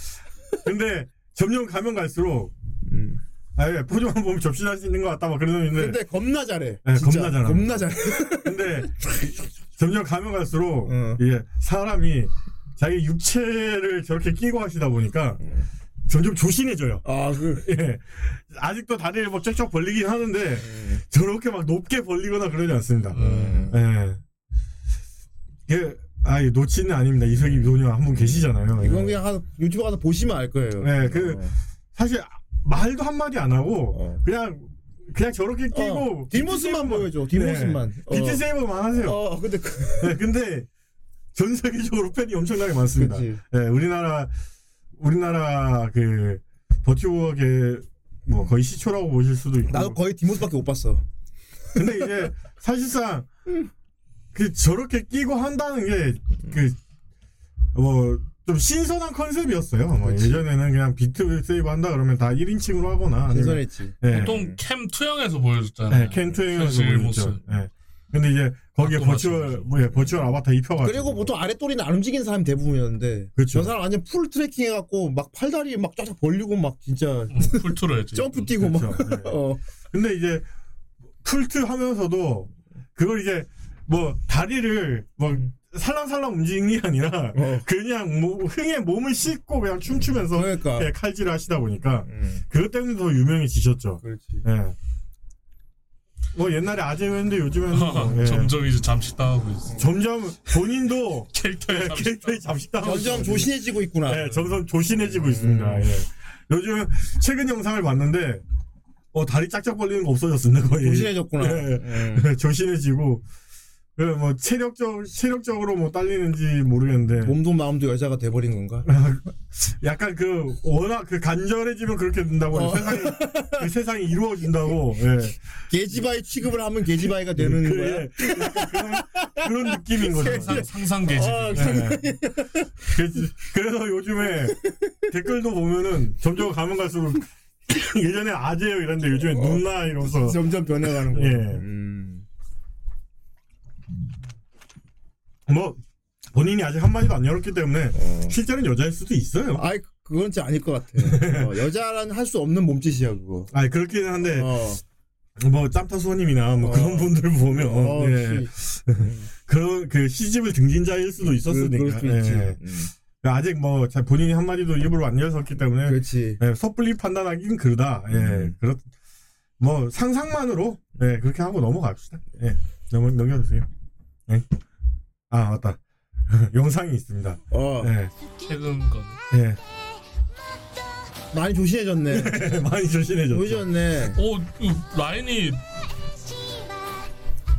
근데 점점 가면 갈수록 음. 아예 포즈만 보면 접신할 수 있는 것 같다 막 그런 놈인데 근데 겁나 잘해. 네, 진짜. 겁나 잘함. 겁나 잘해. 근데 점점 가면 갈수록 어. 이게 사람이 자기 육체를 저렇게 끼고 하시다 보니까 점점 조신해져요. 아, 그. 예. 아직도 다리를 막 쫙쫙 벌리긴 하는데 저렇게 막 높게 벌리거나 그러지 않습니다. 예. 예. 아, 이 노치는 아닙니다. 이석이 미소녀 한 분 계시잖아요. 음. 이건 그냥 한 유튜브 가서 보시면 알 거예요. 네, 그 어. 사실 말도 한 마디 안 하고 어. 그냥 그냥 저렇게 끼고 어, 뒷모습만 보여줘. 뒷모습만. 네, 비트 어. 세이버만 하세요. 어, 근데 그, 네, 근데 전 세계적으로 팬이 엄청나게 많습니다. 그치. 네, 우리나라 우리나라 그 버튜버계 뭐 거의 시초라고 보실 수도 있고. 나도 거의 뒷모습밖에 못 봤어. 근데 이제 사실상 그 저렇게 끼고 한다는 게 그 뭐 좀 신선한 컨셉이었어요. 뭐. 예전에는 그냥 비트 세이브 한다 그러면 다 1인칭으로 하거나 아니면 신선했지. 네. 보통 캠 투영에서 보여줬잖아요. 네, 켄투행에서 현실 보여줬죠. 모습. 네. 근데 이제 거기에 virtual. 뭐 예, virtual 아바타 입혀가지고 그리고 보통 아랫도리는 안 움직이는 사람이 대부분이었는데 그렇죠. 저 사람 완전 full tracking 해갖고 막 팔다리 막 쫙쫙 벌리고 막 진짜 음, 풀트로 했지. 점프 뛰고 막 그렇죠. 네. 어. 근데 이제 풀트 하면서도 그걸 이제 뭐 다리를 뭐 살랑살랑 움직이는 게 아니라 어. 그냥 뭐 흥에 몸을 싣고 그냥 춤추면서 그러니까. 예, 칼질을 하시다 보니까 음, 그것 때문에 더 유명해지셨죠. 그렇지. 예. 뭐 옛날에 아재였는데 요즘에는 뭐, 예. 점점 이제 잠식당하고 있어. 점점 본인도 캐릭터에 예, 잠식. 캐릭터에 잠식당하고 점점 있어요. 조신해지고 있구나. 네, 점점 조신해지고 있습니다. 예. 요즘 최근 영상을 봤는데 어 다리 짝짝 벌리는 거 없어졌습니다 거의. 조신해졌구나. 예. 음. 조신해지고 그뭐 체력적 체력적으로 뭐 딸리는지 모르겠는데 몸도 마음도 여자가 돼버린 건가? 약간 그 워낙 그 간절해지면 그렇게 된다고 어. 세상이 그 세상이 이루어진다고. 예. 게지바이 취급을 하면 게지바이가 되는 그, 거야. 예. 그런 그런 느낌인 거죠. 상상, 상상 계집. 어, 예. 그래서, 요즘에 댓글도 보면은 점점 가면 갈수록 예전에 아재요 이랬는데 요즘에 누나 이러면서 점점 변해가는. 예. 음. 뭐 본인이 아직 한마디도 안 열었기 때문에 어. 실제로는 여자일 수도 있어요. 아이 그건 진짜 아닐 것 같아. 어, 여자라는 할수 없는 몸짓이야 그거. 아 그렇기는 한데 어. 뭐 짬타수원님이나 뭐 어. 그런 분들 보면 어, 예. 씨. 그런 그 시집을 등진자일 수도 그, 있었으니까 있지. 예. 음. 아직 뭐 자- 본인이 한 마디도 입으로 안 열었기 때문에 그렇지. 예, 섣불리 판단하기는 그러다. 예, 음. 그렇 뭐 상상만으로 예, 그렇게 하고 넘어갑시다. 예, 넘 넘겨주세요. 예. 아 맞다. 영상이 있습니다. 어. 예, 최근 건. 예. 많이 조신해졌네. 많이 조신해졌죠. 조신해졌네. 오, 그 라인이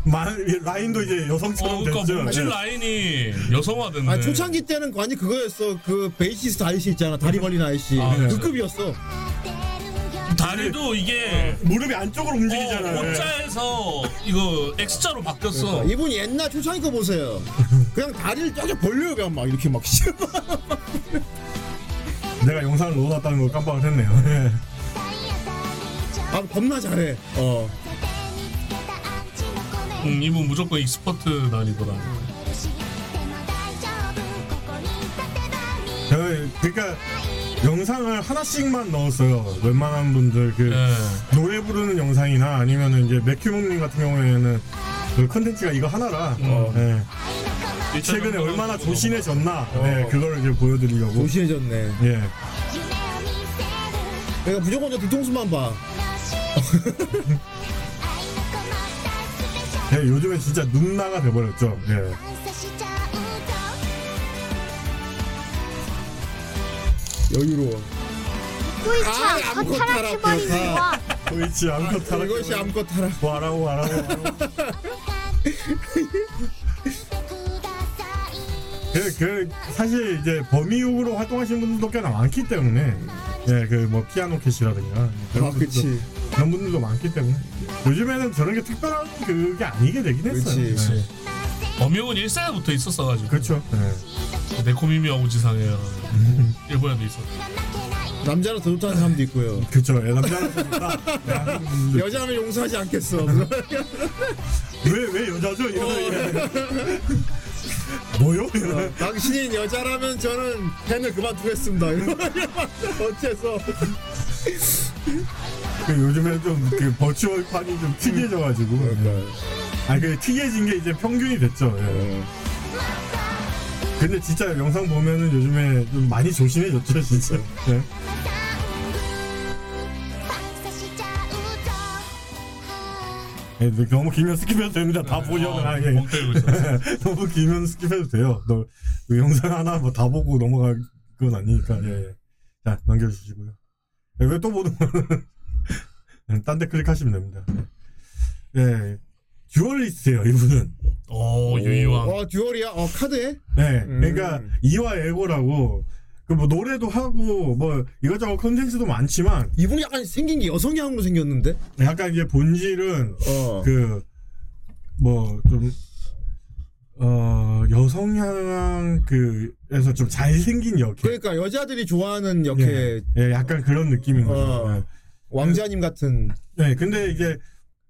마- 라인도 이제 여성처럼 어, 그러니까 됐죠. 몸질 예. 라인이 여성화됐네. 아 초창기 때는 완전 그거였어. 그 베이시스트 아저씨 있잖아. 다리 벌린 아저씨. 아, 그 네. 급이었어. 다리도 이게 무릎이 안쪽으로 움직이잖아요. 어, O자에서 이거 X자로 바뀌었어. 그러니까 이분 옛날 초창기 거 보세요. 그냥 다리를 쫙쫙 벌려요 그냥 막 이렇게 막. 내가 영상을 넣어놨다는 걸 깜빡을 했네요. 예. 아 겁나 잘해. 어. 음, 이분 무조건 expert 다니더라. 저는 그러니까 영상을 하나씩만 넣었어요. 웬만한 분들 그 예. 노래 부르는 영상이나 아니면은 이제 맥큐몽님 같은 경우에는 그 컨텐츠가 이거 하나라. 어. 예. 최근에 얼마나 조신해졌나. 어. 네, 그거를 이제 보여드리려고. 조신해졌네. 예. 내가 무조건 저 뒤통수만 봐. 예, 요즘에 진짜 눈나가 돼버렸죠. 예. 여유로워. 아, 암컷 암컷 타락 타락 해버리는 기억하. 거야. 도이치 암컷 타락. 이것이 암컷 타락. 와라오 와라오. 그, 그 사실 이제 범이육으로 활동하시는 분들도 꽤나 많기 때문에 예, 그 뭐 피아노 캣이라든가 그런 아, 분들도, 그치. 그런 분들도 많기 때문에 요즘에는 저런 게 특별한 그게 아니게 되긴 했어요. 그치. 네. 범용은 1세부터 있었어가지고. 그렇죠. 네. 네코미미 아우지상에 일본에도 있었고. 남자는 더 좋다는 사람도 있고요. 그렇죠. 예, 남자는 여자는 용서하지 않겠어. 왜왜 여자죠? 이런 뭐요? 어, 당신이 여자라면 저는 팬을 그만두겠습니다. 어째서? 그 요즘에 좀그 virtual 판이 좀 특이해져가지고. 예. 아니 그 특이해진 게 이제 평균이 됐죠. 예. 근데 진짜 영상 보면은 요즘에 좀 많이 조신해졌죠, 진짜. 예. 예, 너무 길면 skip해도 됩니다. 다 보셔도 아, 예. 멍 때리고 있어. 너무 길면 skip해도 돼요. 너, 그 영상 하나 뭐 다 보고 넘어갈 건 아니니까. 예, 예. 자 넘겨주시고요. 예, 왜또 보는 거는 딴 데 클릭하시면 됩니다. 예, 예. 듀얼리스트예요 이분은. 어 유이왕. 어 듀얼이야? 어 카드에? 네, 음. 그러니까 이와 에고라고 그 뭐 노래도 하고 뭐 이것저것 컨텐츠도 많지만 이분이 약간 생긴 게 여성향으로 생겼는데? 약간 이제 본질은 어. 그뭐좀 어, 여성향 그에서 좀 잘생긴 역해. 그러니까 여자들이 좋아하는 역해 예, 예, 약간 그런 느낌인 거죠. 어. 예. 왕자님 같은. 네, 근데 이게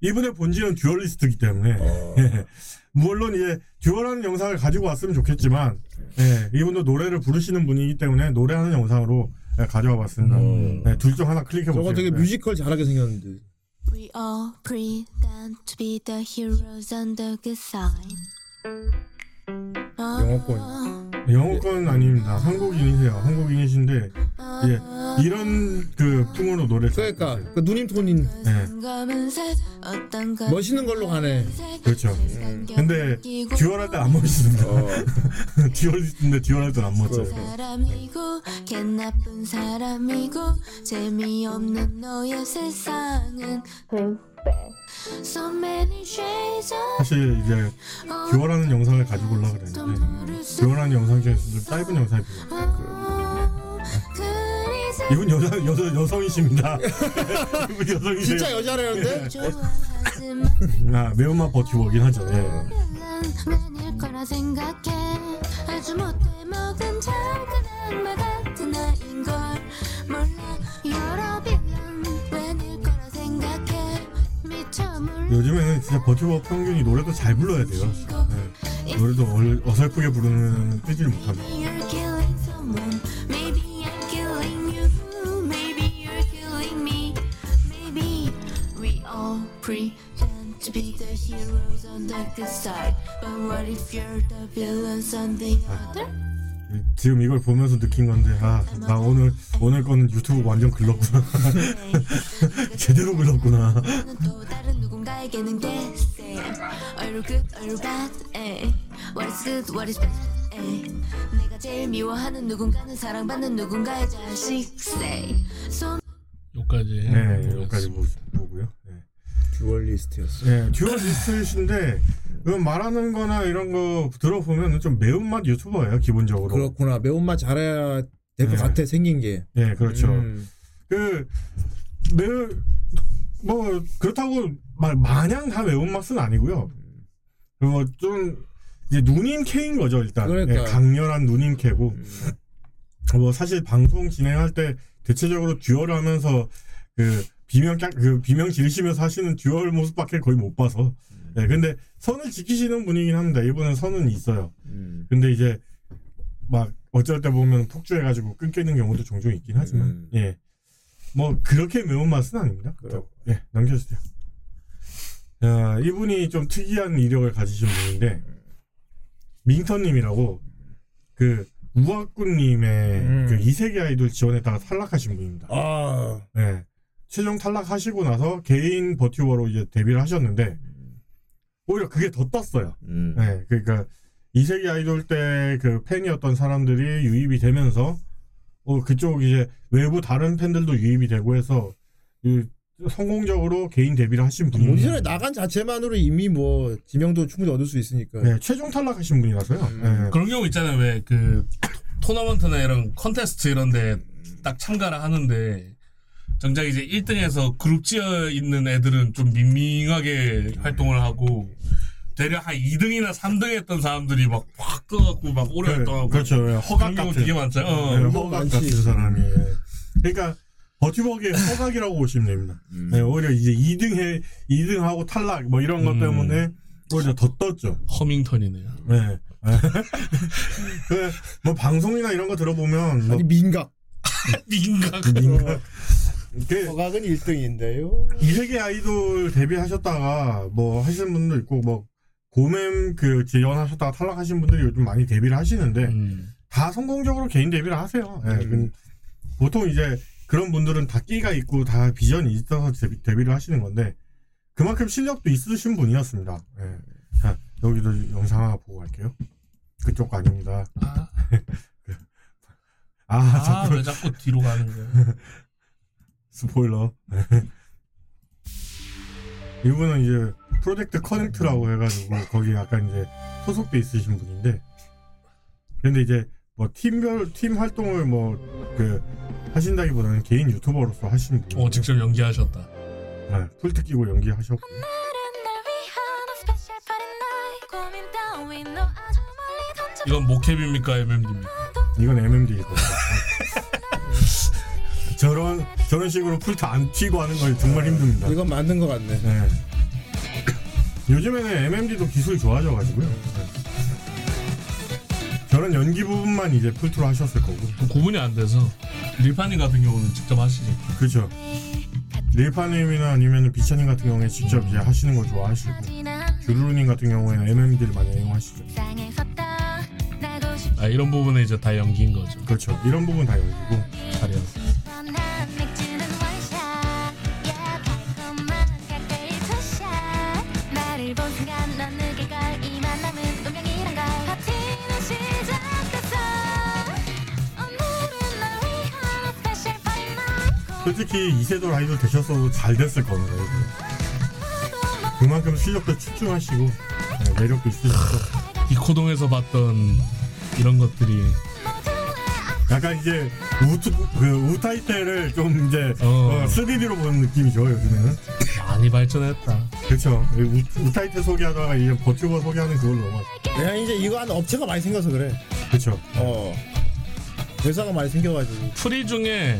이분의 본질은 듀얼리스트이기 때문에 어. 예. 물론 이제 듀얼하는 영상을 가지고 왔으면 좋겠지만 예, 이분도 노래를 부르시는 분이기 때문에 노래하는 영상으로 예, 가져와 봤습니다. 네, 둘중 하나 클릭해 보세요. 어. 저거 되게 뮤지컬 잘하게 생겼는데. We all pretend to be the heroes on the good side. 영어권. 영어권 아닙니다. 한국인이세요. 한국인이신데 예, 이런 그 풍으로 노래 그러니까 그 누님 톤인 네, 걸 멋있는 걸로 가네. 그렇죠. 근데 듀얼할 땐안 멋있습니다. 어. 듀얼리스트인데 듀얼할 땐안 멋져요. 사람이고 걔 나쁜 사람이고 재미없는 너의 세상은 So many shades of 사실 이제 듀얼하는 영상을 가지고 올라 그랬는데 듀얼하는 영상 중에서도 짧은 영상이 보여요. 이분 여자 여자 여성이십니다. 이분 여성이세요. 진짜 여자라는데? 아 매운맛 버티고긴 하죠. 예. 요즘에는 진짜 버티고 평균이 노래도 잘 불러야 돼요. 예. 노래도 얼, 어설프게 부르면 뜨질 못합니다. You're 지금 이걸 보면서 느낀 건데 아 나 오늘 오늘 거는 유튜브 완전 글렀구나 제대로 글렀구나 eh. Eh. 여기까지. 네 여기까지 보, 보고요 네. 듀얼리스트였어. 네 듀얼리스트이신데 그 말하는 거나 이런 거 들어보면 좀 매운맛 유튜버예요 기본적으로 그렇구나. 매운맛 잘해야 될것 네. 같아 생긴 게. 네 그렇죠 음. 그 매우 뭐 그렇다고 막 마냥 다 매운맛은 아니고요. 그리고 좀 이제 누님 캐인 거죠 일단 그러니까. 음. 예, 강렬한 누님 캐고 뭐 사실 방송 진행할 때 대체적으로 duel을 하면서 그 비명 깍- 그 비명 지르시면서 하시는 duel 모습밖에 거의 못 봐서 예, 근데 선을 지키시는 분이긴 합니다. 이분은 선은 있어요. 음. 근데 이제 막 어쩔 때 보면 폭주해가지고 끊기는 경우도 종종 있긴 하지만 음. 예. 뭐 그렇게 매운 맛은 아닙니다. 그렇고. 예, 넘겨주세요. 야, 이분이 좀 특이한 이력을 가지신 분인데 민턴님이라고 그 우악군님의 음. 그 이세계 아이돌 지원했다가 탈락하신 분입니다. 아, 네. 최종 탈락하시고 나서 개인 버튜버로 이제 데뷔를 하셨는데 오히려 그게 더 떴어요. 음. 네, 그러니까 이세계 아이돌 때 그 팬이었던 사람들이 유입이 되면서 어 그쪽 이제 외부 다른 팬들도 유입이 되고 해서 그 성공적으로 개인 데뷔를 하신 분이 오디션에 나간 자체만으로 이미 뭐 지명도 충분히 얻을 수 있으니까. 네, 최종 탈락하신 분이라서요. 네. 그런 경우 있잖아요. 왜 그 토너먼트나 이런 컨테스트 이런데 딱 참가를 하는데 정작 이제 1등에서 그룹 지어 있는 애들은 좀 밍밍하게 활동을 하고 대략 한 2등이나 3등 했던 사람들이 막 확 떠갖고 막 오래 네, 활동하고 그렇죠. 예, 허각 같은 되게 많잖아요. 어. 네, 허각 같은 사람이. 예. 그러니까 버티버기의 허각이라고 보시면 됩니다. 네, 오히려 이제 2등 해 2등하고 탈락 뭐 이런 것 음. 때문에 오히려 더 떴죠. 허밍턴이네요. 네. 그, 뭐 방송이나 이런 거 들어보면 뭐 아니 민각. 민각. 민각. 그 허각은 1등인데요. 이세계 아이돌 데뷔하셨다가 뭐 하시는 분도 있고 뭐 고멤 그 지원하셨다가 탈락하신 분들이 요즘 많이 데뷔를 하시는데 음. 다 성공적으로 개인 데뷔를 하세요. 예, 그 보통 이제 그런 분들은 다 끼가 있고 다 비전이 있어서 데뷔, 데뷔 를 하시는 건데 그만큼 실력도 있으신 분이었습니다. 예. 자 여기도 영상 하나 보고 갈게요. 그쪽 거 아닙니다. 아, 아, 아, 자꾸 왜 자꾸 뒤로 가는 거야? 스포일러. 이분은 이제 프로젝트 커넥트라고 해가지고 거기 약간 이제 소속돼 있으신 분인데 근데 이제 뭐 팀별 팀 활동을 뭐 그 하신다기보다는 개인 유튜버로서 하시는 분. 어, 직접 연기하셨다. 네, 풀트 끼고 연기하셨고 이건 모캡입니까, MMD입니까? 이건 MMD이고 저런 저런 식으로 풀트 안 튀고 하는 거 정말 힘듭니다. 이건 맞는 것 같네. 네. 요즘에는 MMD도 기술이 좋아져가지고요. 네. 저런 연기 부분만 이제 풀트로 하셨을 거고. 구분이 안 돼서 릴파님 같은 경우는 직접 하시지. 그죠. 릴파님이나 아니면 비차님 같은 경우에 직접 이제 하시는 걸 좋아하시고 주루루님 같은 경우에는 MMD를 많이 애용하시죠. 아 이런 부분에 이제 다 연기인 거죠. 그렇죠. 이런 부분 다 연기고 잘해요. 솔직히 이세돌 아이돌 되셨어도 잘 됐을 겁니다. 이거. 그만큼 실력도 출중하시고 네, 매력도 있으셔서 니코동에서 봤던 이런 것들이 약간 이제 우트 그 우타이테를 좀 이제 어, 3D로 보는 느낌이죠 요즘에는. 많이 발전했다. 그렇죠. 우, 우타이테 소개하다가 이제 버튜버 소개하는 그걸로 넘어. 내가 이제 이거 하는 업체가 많이 생겨서 그래. 그렇죠. 어. 회사가 많이 생겨가지고. 프리 중에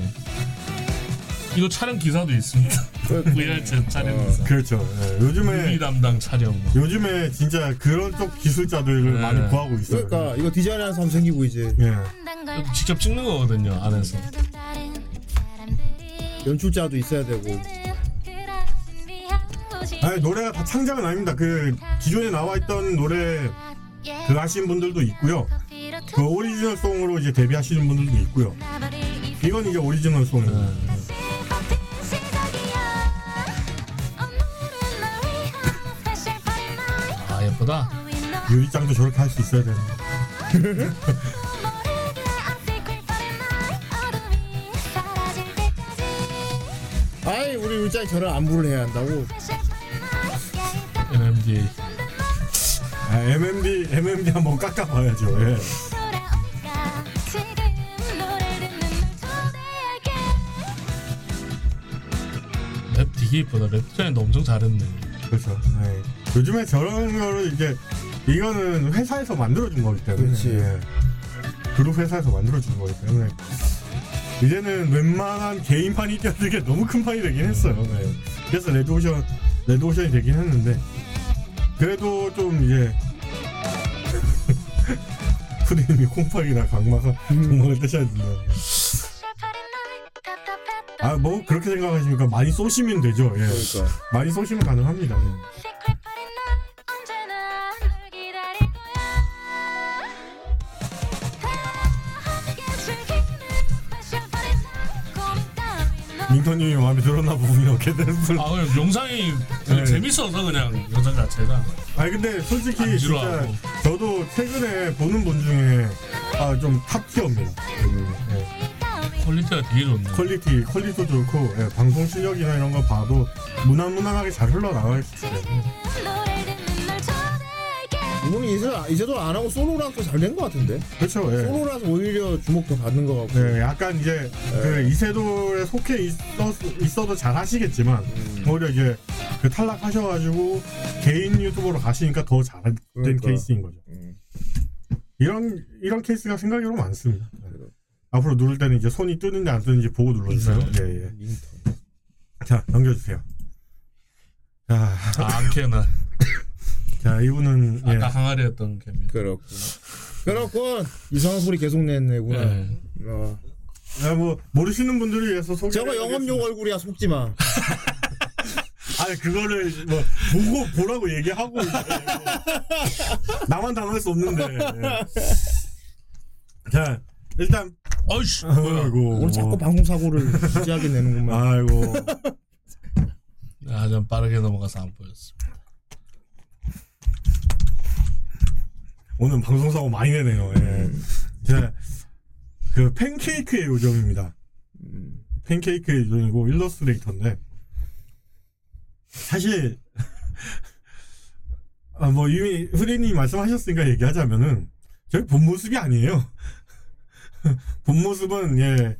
이거 촬영 기사도 있습니다. VRChat 촬영 기사. 그렇죠. 예, 요즘에 movie 담당 촬영. 뭐. 요즘에 진짜 그런 쪽 기술자들을 네. 많이 구하고 있어요. 그러니까 이거 디자인하는 사람 생기고 이제. 예. 직접 찍는 거거든요 안에서. 연출자도 있어야 되고. 아니 노래가 다 창작은 아닙니다. 그 기존에 나와 있던 노래 그 하신 분들도 있고요. 그 original song으로 이제 데뷔하시는 분들도 있고요. 이건 이제 original song이에요. 예쁘다. 유리짱도 저렇게 할 수 있어야 되는데. 아이 우리 울장이 저런 안무를 해야 한다고. MMDA. 아, MMD MMD 한번 깎아봐야죠. 예. map 되게 예쁘다. map 디자인도 엄청 잘했네. 그렇죠. 네. 요즘에 저런 거를 이제 이거는 회사에서 만들어준 거기 때문에 그렇지. 예. 그룹 회사에서 만들어준 거기 때문에 이제는 웬만한 개인판이 뛰어들게 너무 큰 판이 되긴 했어요. 네. 그래서 레드오션 레드오션이 되긴 했는데 그래도 좀 이제 푸디님이 콩팥이나 강마가 정말 뜨셔야 된다. 아뭐 그렇게 생각하시니까 많이 쏘시면 되죠. 예. 그러니까. 많이 쏘시면 가능합니다. 예. 민터님이 마음에 들었나 보군요. 걔들 술. 아 그냥 영상이 되게 네. 재밌어서 그냥 영상 자체가 아니 근데 솔직히 안 진짜 지루하고. 저도 최근에 보는 분 중에 아 좀 top tier입니다. quality가 되게 좋네. quality quality도 좋고 예, 방송 실력이나 이런 거 봐도 무난무난하게 잘 흘러나가 있기 때문에 이분이 이제 이세돌 안 하고 솔로라서 잘 된 것 같은데. 그렇죠. 예. 솔로라서 오히려 주목 더 받는 것 같고. 네, 약간 이제 그 이세돌에 속해 있었, 있어도 잘 하시겠지만 오히려 이제 그 탈락하셔가지고 개인 유튜버로 가시니까 더 잘된 그러니까. 케이스인 거죠. 이런 이런 케이스가 생각으로 많습니다. 네. 앞으로 누를 때는 이제 손이 뜨는지 안 뜨는지 보고 눌러주세요. 예, 예. 자 넘겨주세요. 자, 아, 안케나. 자 이분은 예. 아까 항아리였던 개입니다. 그렇군. 그렇군. 이상한 소리 계속 냈네구나. 네. 어. 아, 뭐 모르시는 분들을 위해서 소개. 저거 영업용 얼굴이야 속지 마. 아니 그거를 뭐 보고 보라고 얘기하고 이제 나만 당할 수 없는데. 예. 자 일단 어이씨 아이고 오늘 자꾸 방송 사고를 무지하게 내는구만. 아이고 아, 좀 빠르게 넘어가서 안 보였어. 오늘 방송 사고 많이 내네요. 예. 자, 그 팬케이크의 요정입니다. 팬케이크의 요정이고 일러스트레이터인데 사실 아, 뭐 이미 후레님 말씀하셨으니까 얘기하자면은 저희 본 모습이 아니에요. 본 모습은 예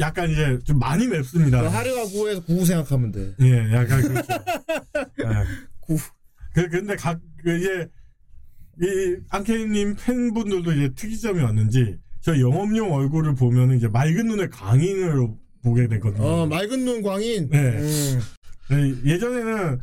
약간 이제 좀 많이 맵습니다. 그 하려가 구에서 구구 생각하면 돼. 예, 약간 그렇죠. 예. 그 근데 각 그 이제 이 안케이님 팬분들도 이제 특이점이 왔는지 저 영업용 얼굴을 보면 이제 맑은 눈의 광인으로 보게 되거든요. 어 맑은 눈 광인. 네. 음. 예, 예전에는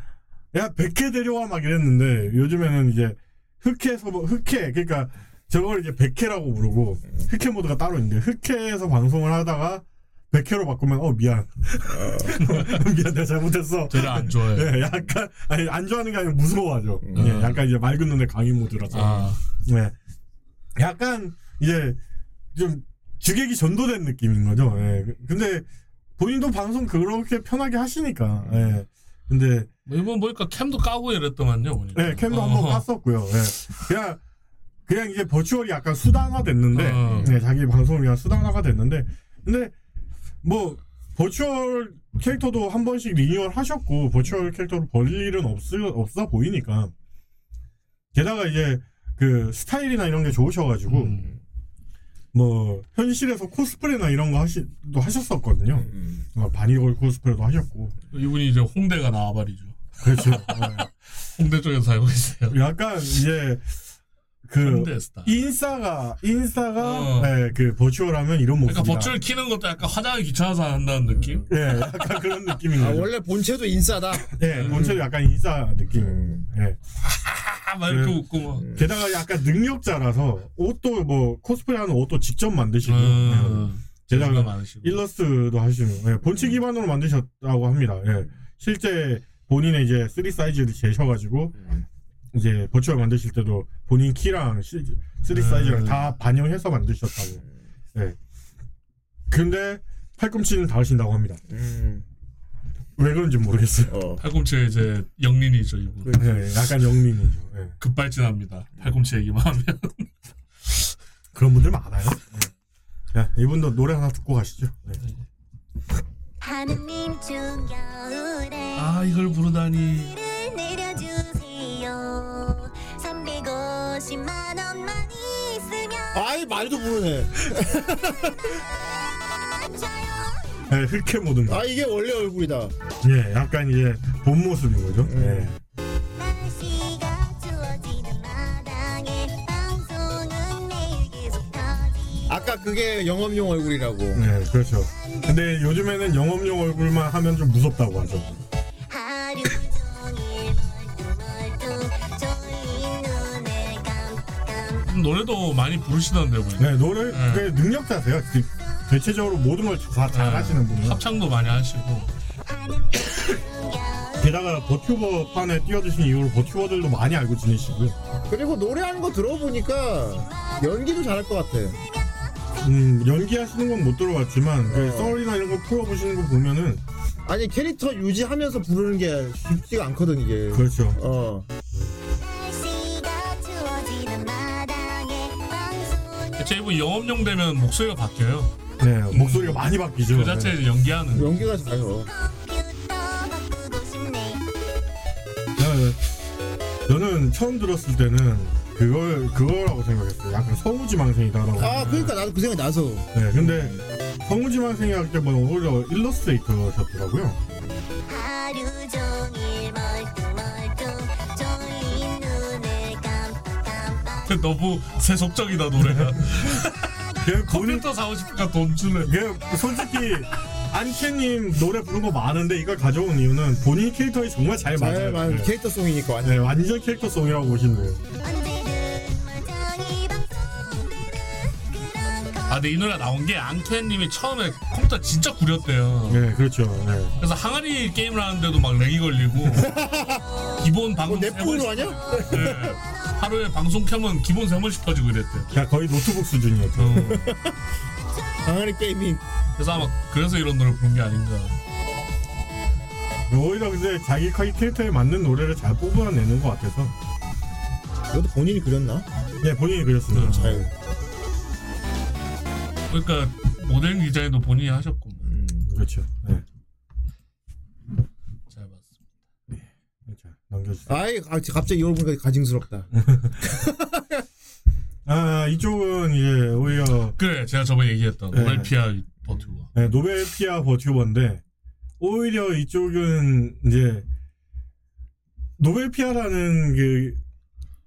야 백회 데려와 막 이랬는데 요즘에는 이제 흑해서 뭐 흑해 그러니까 저걸 이제 백회라고 부르고 흑해 모드가 따로 있는데 흑해에서 방송을 하다가 백회로 바꾸면 어 미안 미안 내가 잘못했어 저를 안 좋아해. 예, 약간 아니 안 좋아하는 게 아니라 무서워하죠 음. 예, 약간 이제 맑은 눈의 강인 모드라서 아. 예. 약간 이제 좀 주객이 전도된 느낌인 거죠 예. 근데 본인도 방송 그렇게 편하게 하시니까 예. 근데 뭐 이번 보니까 cam도 까고 이랬더만요. 보니까. 네, cam도 어. 한번 깠었고요. 예. 그냥 그냥 이제 버추얼이 약간 수단화 됐는데, 어. 네, 자기 방송을 위한 수단화가 됐는데, 근데 뭐 virtual 캐릭터도 한 번씩 리뉴얼 하셨고 virtual 캐릭터로 버릴 일은 없 없어 보이니까 게다가 이제 그 스타일이나 이런 게 좋으셔가지고 음. 뭐 현실에서 코스프레나 이런 거 하시 도 하셨었거든요. 어, 바니걸 코스프레도 하셨고 이분이 이제 홍대가 나와버리죠. 그렇죠. 홍대 쪽에서 살고 있어요. 약간 이제 그 현대 스타. 인싸가 인싸가 어. 네, 그 버추얼하면 이런 모습이다. 그러니까 버추얼 키는 것도 약간 화장이 귀찮아서 한다는 느낌? 예, 약간 그런 느낌인 아, 거죠. 원래 본체도 인싸다. 예, 본체도 약간 인싸 느낌. 예. 아, 막 이렇게 그, 웃고 뭐. 게다가 약간 능력자라서 옷도 뭐 코스프레하는 옷도 직접 만드시고 음, 예. 게다가 많으시고. 일러스트도 하시고 예, 본체 기반으로 만드셨다고 합니다. 예. 실제 본인의 이제 3 사이즈를 재셔가지고 이제 버추얼 만드실 때도 본인 키랑 3 사이즈랑 음. 다 반영해서 만드셨다고. 예. 근데 팔꿈치는 다 하신다고 합니다. 음. 왜 그런지 모르겠어요. 어. 팔꿈치에 이제 영린이죠, 이분. 예, 약간 영민이죠. 예. 급발진합니다. 팔꿈치 얘기만 하면. 그런 분들 많아요. 예. 자, 이분도 노래 하나 듣고 가시죠. 네. 하느님 중 겨울에 아, 이걸 부르다니. 내려주세요 350만 원만 있으면 아이 말도 부르네. 예, 흑해 모든 아 이게 원래 얼굴이다. 예, 약간 이제 본 모습인 거죠. 예. 날씨가 추워지는 마당에 방송은 매일 계속 터지 아까 그게 영업용 얼굴이라고. 네, 그렇죠. 근데 요즘에는 영업용 얼굴만 하면 좀 무섭다고 하죠. 노래도 많이 부르시던데, 보니까. 네, 노래 네. 그 능력자세요. 그 대체적으로 모든 걸 다 잘하시는 분이요. 합창도 많이 하시고. 게다가 버튜버 판에 뛰어드신 이후로 버튜버들도 많이 알고 지내시고요. 그리고 노래하는 거 들어보니까 연기도 잘할 것 같아. 음, 연기하시는 건 못 들어봤지만 그 어. 썰이나 이런 거 풀어보시는 거 보면은 아니 캐릭터 유지하면서 부르는 게 쉽지가 않거든 이게. 그렇죠. 어. 제이브 영업용 되면 목소리가 바뀌어요. 네 목소리가 많이 바뀌죠. 그 자체 네. 연기하는. 거. 연기가 잘요. 싶네 네, 저는 처음 들었을 때는 그걸 그거라고 생각했어요. 약간 성우지망생이다라고. 아 그러니까 나도 그 생각 나서. 네, 근데 성우지망생이 할 때보다 오히려 일러스트레이터셨더라고요. 하루 종일 너무 세속적이다 노래가. 그 본인 컴퓨터 사고 싶으니까 돈 줄래. 그 솔직히 안케님 노래 부른 거 많은데 이걸 가져온 이유는 본인 캐릭터에 정말 잘 맞아요. 잘 맞는 네. 캐릭터송이니까 완전. 네, 완전 캐릭터송이라고 보시면 돼요. 근데 이 노래 나온 게 앙케님이 처음에 컴퓨터 진짜 구렸대요. 네, 그렇죠. 네. 그래서 항아리 게임을 하는데도 막 렉이 걸리고 기본 방송 뭐 세 넷플로 번씩- 하냐? 네. 하루에 방송 켜면 기본 세 번씩 터지고 이랬대요. 야, 거의 노트북 수준이었죠. 어. 강아리 gaming. 그래서 아마 그래서 이런 노래 부른 게 아닌가. 오히려 근데 자기 캐릭터에 맞는 노래를 잘 뽑아내는 것 같아서. 이것도 본인이 그렸나? 네, 본인이 그렸습니다. 음. 잘. 그러니까 모델 디자인도 본인이 하셨고. 음. 그렇죠. 네. 잘 봤습니다. 자, 넘겨주세요. 아이 아, 갑자기 이걸 보니까 가증스럽다. 아, 이쪽은 이제 오히려 그래 제가 저번에 얘기했던 네. 노벨 피아 버튜버. 네, 노벨 피아 버튜버인데 오히려 이쪽은 이제 노벨 피아라는 그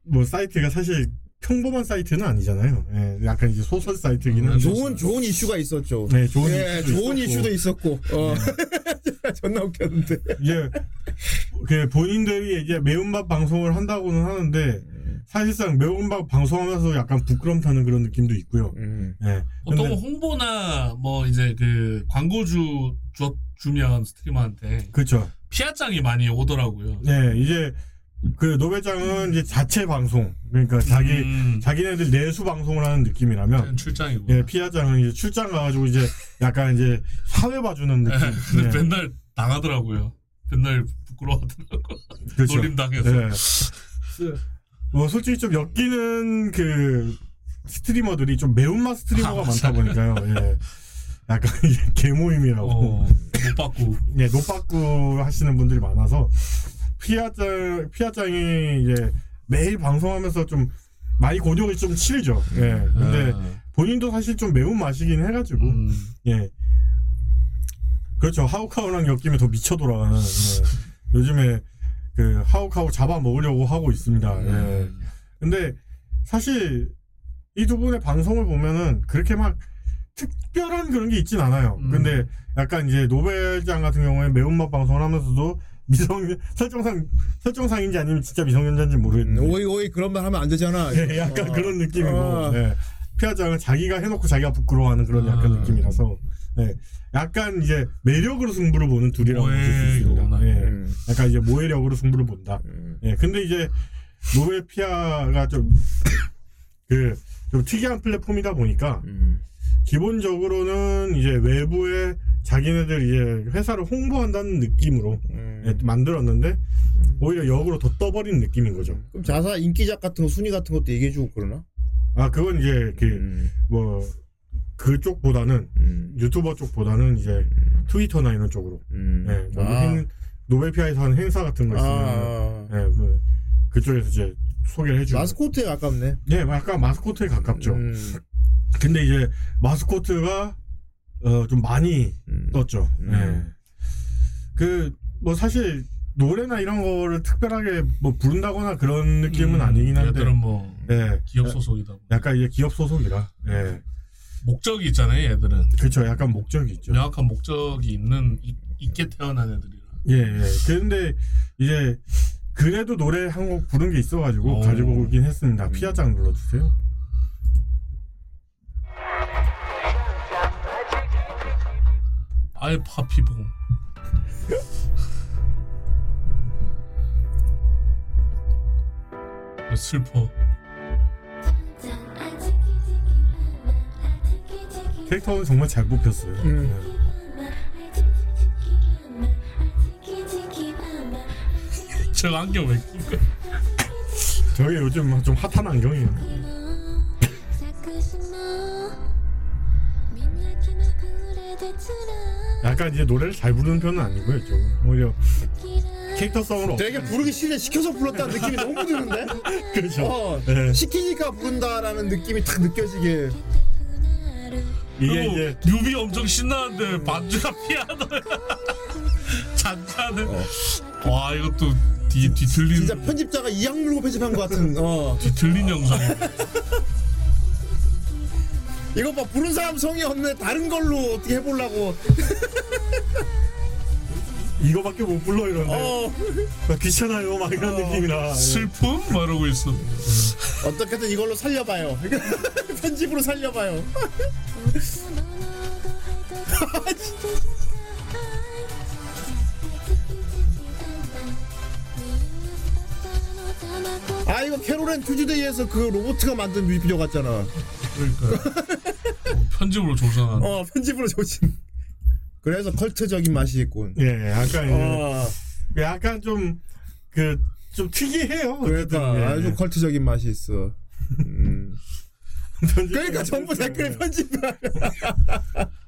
뭐 사이트가 사실 평범한 사이트는 아니잖아요. 예, 약간 이제 소설 사이트긴 한데. 좋은 좋은 이슈가 있었죠. 네, 좋은 예, 이슈도 좋은 있었고. 이슈도 있었고. 어. 존나 웃겼는데. 이제 그 본인들이 이제 매운맛 방송을 한다고는 하는데 사실상 매운맛 방송하면서 약간 부끄럼 타는 그런 느낌도 있고요. 음. 예. 보통 홍보나 뭐 이제 그 광고주 주, 주면 스트리머한테 그렇죠. 피아장이 많이 오더라고요. 네, 이제 그 노벨장은 이제 자체 방송 그러니까 자기 음. 자기네들 내수 방송을 하는 느낌이라면 출장이고. 예, 피아장은 이제 출장 가가지고 이제 약간 이제 사회 봐주는 느낌. 근데 네. 맨날 당하더라고요. 맨날 부끄러워하더라고. 그렇죠. 놀림 당해서. 예. 뭐 솔직히 좀 엮이는 그 스트리머들이 좀 매운맛 스트리머가 아, 많다. 보니까요. 예. 약간 개모임이라고. 어, 못 받고. 예, 노빠꾸 하시는 분들이 많아서 피아장 피아장이 이제 매일 방송하면서 좀 많이 곤욕이 좀 치르죠. 예. 근데 아, 본인도 사실 좀 매운 맛이긴 해가지고 음. 예. 그렇죠. 하우카우랑 엮이면 더 미쳐 돌아가는. 예. 요즘에 그 하우카우 잡아 먹으려고 하고 있습니다. 예. 음. 근데 사실 이 두 분의 방송을 보면은 그렇게 막 특별한 그런 게 있진 않아요. 음. 근데 약간 이제 노벨장 같은 경우에 매운맛 방송을 하면서도 미성 설정상 설정상인지 아니면 진짜 미성년자인지 모르겠는데 오이 오이 그런 말 하면 안 되잖아. 예, 약간 어. 그런 느낌이고 어. 예. 피아장은 자기가 해놓고 자기가 부끄러워하는 그런 약간 아. 느낌이라서 예. 약간 이제 매력으로 승부를 보는 둘이라고 볼 수 있습니다. 예. 음. 약간 이제 모해력으로 승부를 본다. 음. 예. 근데 이제 노벨 피아가 좀 그, 좀 특이한 플랫폼이다 보니까 음. 기본적으로는 이제 외부에 자기네들 이제 회사를 홍보한다는 느낌으로 음. 예, 만들었는데 오히려 역으로 더 떠버린 느낌인 거죠. 그럼 자사 인기작 같은 거 순위 같은 것도 얘기해주고 그러나? 아 그건 이제 그 음. 뭐 그쪽보다는 음. 유튜버 쪽보다는 이제 트위터나 이런 쪽으로 음. 예, 뭐 아. 행- 노벨 피아에서 하는 행사 같은 거 아, 있으면 아. 예, 그, 그쪽에서 이제 소개를 해주고 마스코트에 가깝네. 예, 약간 마스코트에 가깝죠. 음. 근데 이제 마스코트가 어, 좀 많이 음. 떴죠. 음. 예. 그뭐 사실 노래나 이런 거를 특별하게 뭐 부른다거나 그런 느낌은 음, 아니긴 한데 얘들은 뭐 예. 기업 소속이다. 보니. 약간 이제 기업 소속이라 예. 목적이 있잖아요, 얘들은. 그렇죠. 약간 목적이 있죠. 명확한 목적이 있는 있, 있게 태어난 애들이라. 예, 예. 근데 이제 그래도 노래 한 곡 부른 게 있어가지고 오. 가지고 오긴 했습니다. 피아장 불러주세요. 아이 파피봉. 슬퍼. 캐릭터는 정말 잘 뽑혔어요. 음. 저 안경 왜낀 거야? 저게 요즘 좀 핫한 안경이에요. 약간 이제 노래를 잘 부르는 편은 아니고요. 좀 오히려 캐릭터성으로 되게 부르기 싫은데 시켜서 불렀다는 느낌이 너무 드는데? 그렇죠. 어, 네. 시키니까 부른다라는 느낌이 딱 느껴지게. 이게 그리고 이제 뮤비 엄청 신나는데 반주가 피아노야. 잔잔해. 와 이것도 뒤 뒤틀린 진짜 편집자가 이악 물고 편집한 것 같은. 어. 뒤틀린 영상. 이거 봐 부른 사람 성이 없네 다른 걸로 어떻게 해보려고. 이거밖에 못 불러 이러는데 어. 막 귀찮아요 막 이런 느낌이라 슬픔? 말하고 있어. 어떻게든 이걸로 살려봐요. 편집으로 살려봐요. 아 이거 캐롤앤 투즈데이에서 그 로보트가 만든 뮤직비디오 같잖아. 그러니까 어, 편집으로 조진. 어 편집으로 조진. 그래서 컬트적인 맛이 있군. 예 약간 이제 어, 약간 좀 그 좀 특이해요. 그러니까 어쨌든, 예. 아주 컬트적인 맛이 있어. 음. 그러니까 전부 댓글에 편집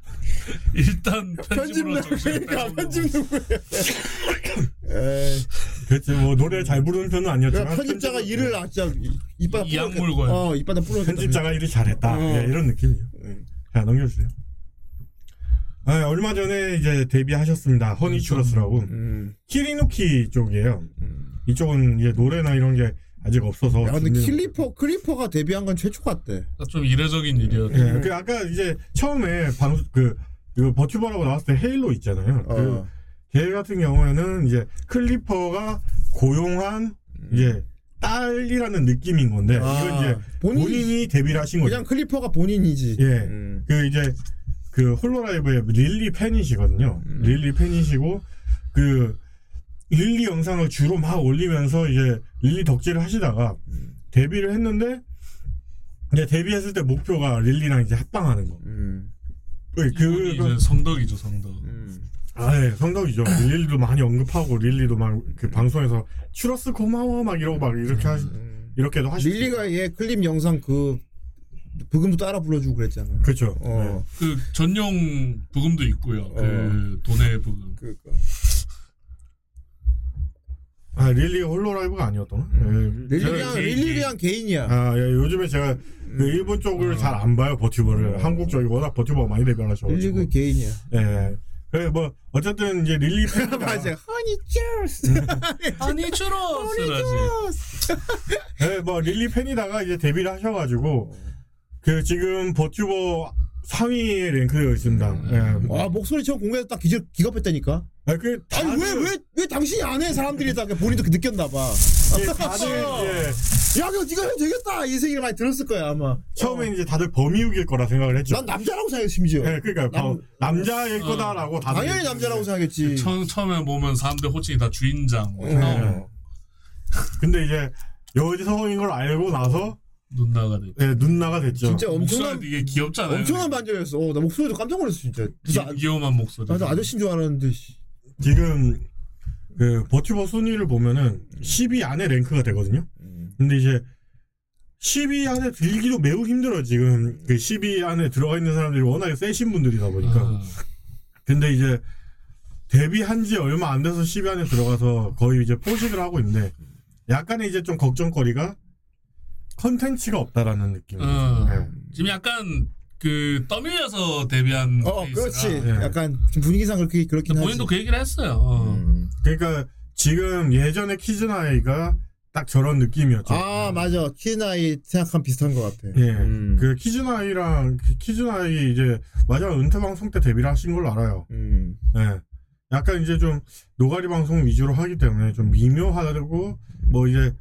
일단 편집 편집으로 정신을 그러니까. 편집 누구예요? 에이, 그렇지 뭐 노래 잘 부르는 편은 아니었지만 편집자가 일을 아, 진짜 이바닥 이악 물고요. 어 이바닥 부러졌다. 편집자가 일을 잘했다 어. 예, 이런 느낌이에요. 자 넘겨주세요. 아, 얼마 전에 이제 데뷔하셨습니다. 허니 츄러스라고 음. 키리누키 쪽이에요. 이쪽은 이제 노래나 이런 게 아직 없어서. 야 근데 clipper clipper가 데뷔한 건 최초 같애. 좀 이례적인 일이었죠. 예, 그 아까 이제 처음에 방그 이거 버튜버라고 나왔을 때 헤일로 있잖아요. 어. 그걔 같은 경우에는 이제 clipper가 고용한 이제 딸이라는 느낌인 건데 아, 이건 이제 본인이- 본인이 데뷔를 하신 거죠. 그냥 clipper가 본인이지. 예. 음. 그 이제 그 홀로라이브의 릴리 팬이시거든요. 음. 릴리 팬이시고 그 릴리 영상을 주로 막 올리면서 이제 릴리 덕질을 하시다가 음. 데뷔를 했는데 이제 데뷔했을 때 목표가 릴리랑 이제 합방하는 거. 음. 그, 그, 이제 성덕이죠 성덕. 아, 예, 성덕이죠. 릴리도 많이 언급하고 릴리도 막 그 방송에서 츄러스 고마워 막 이러고 막 이렇게 하시, 이렇게도 하시고. 음. 릴리가 얘 클립 영상 그 브금도 따라 불러주고 그랬잖아. 그렇죠. 어. 그 전용 브금도 있고요. 그 어. 도네 브금. 그러니까. 아 릴리가 홀로라이브가 아니었더나? 예, 릴리랑 제가- 릴리랑 개인이야. 아, 예, 요즘에 제가 그 일본 쪽을 잘 안 봐요 버튜버를. 한국 쪽이 워낙 버튜버가 많이 데뷔하셔가지고. 릴리 그 개인이야. 예. 그래 뭐 어쨌든 이제 릴리 팬 맞아. 허니 츄러스. 아니 츄러스라지. 예, 뭐 릴리 팬이다가 이제 데뷔를 하셔가지고 그 지금 버튜버 상위 랭크에 있습니다. 예. 아 목소리 처음 공개해서 딱 기절 기겁했다니까. 아, 그 아니 왜 왜왜 당신이 안 해? 사람들이 다 본인도 그 느꼈나 봐. 예, 다들 이제 야, 그거 네가 해도 되겠다. 이 생각을 많이 들었을 거야 아마. 처음엔 이제 다들 범이욱일 거라 생각을 했죠. 난 남자라고 생각해 심지어. 예, 그러니까 남- 남, 자일 거다라고 다들 당연히 남자라고 생각했지. 처음 처음에 보면 사람들 호칭이 다 주인장. 뭐 예. 형, 근데 이제 여성인 걸 알고 나서 누나가 됐. 예, 눈나가 됐죠. 진짜 목소리 엄청난 되게 귀엽잖아요. 엄청난 반전이었어. 어, 나 목소리도 깜짝 놀랐어 진짜. 아, 귀여운 목소리. 나도 아저씨인 줄 알았는데. 씨. 지금 그 버튜버 순위를 보면은 10위 안에 랭크가 되거든요. 근데 이제 10위 안에 들기도 매우 힘들어 지금 그 10위 안에 들어가 있는 사람들이 워낙에 세신 분들이다 보니까. 아, 근데 이제 데뷔한 지 얼마 안 돼서 10위 안에 들어가서 거의 이제 포식을 하고 있는데 약간의 이제 좀 걱정거리가 컨텐츠가 없다라는 느낌이죠. 어. 예. 지금 약간 그 떠밀려서 데뷔한. 어, 케이스라. 그렇지. 예. 약간 좀 분위기상 그렇게 그렇긴 하지. 본인도 그 얘기를 했어요. 어. 음. 그러니까 지금 예전에 키즈나 아이가 딱 저런 느낌이었죠. 아 맞아. 키즈나 아이 생각한 비슷한 것 같아. 예, 음. 그 키즈나 아이랑 그 키즈나 아이 이제 마지막 은퇴 방송 때 데뷔를 하신 걸로 알아요. 음. 예, 약간 이제 좀 노가리 방송 위주로 하기 때문에 좀 미묘하고 뭐 이제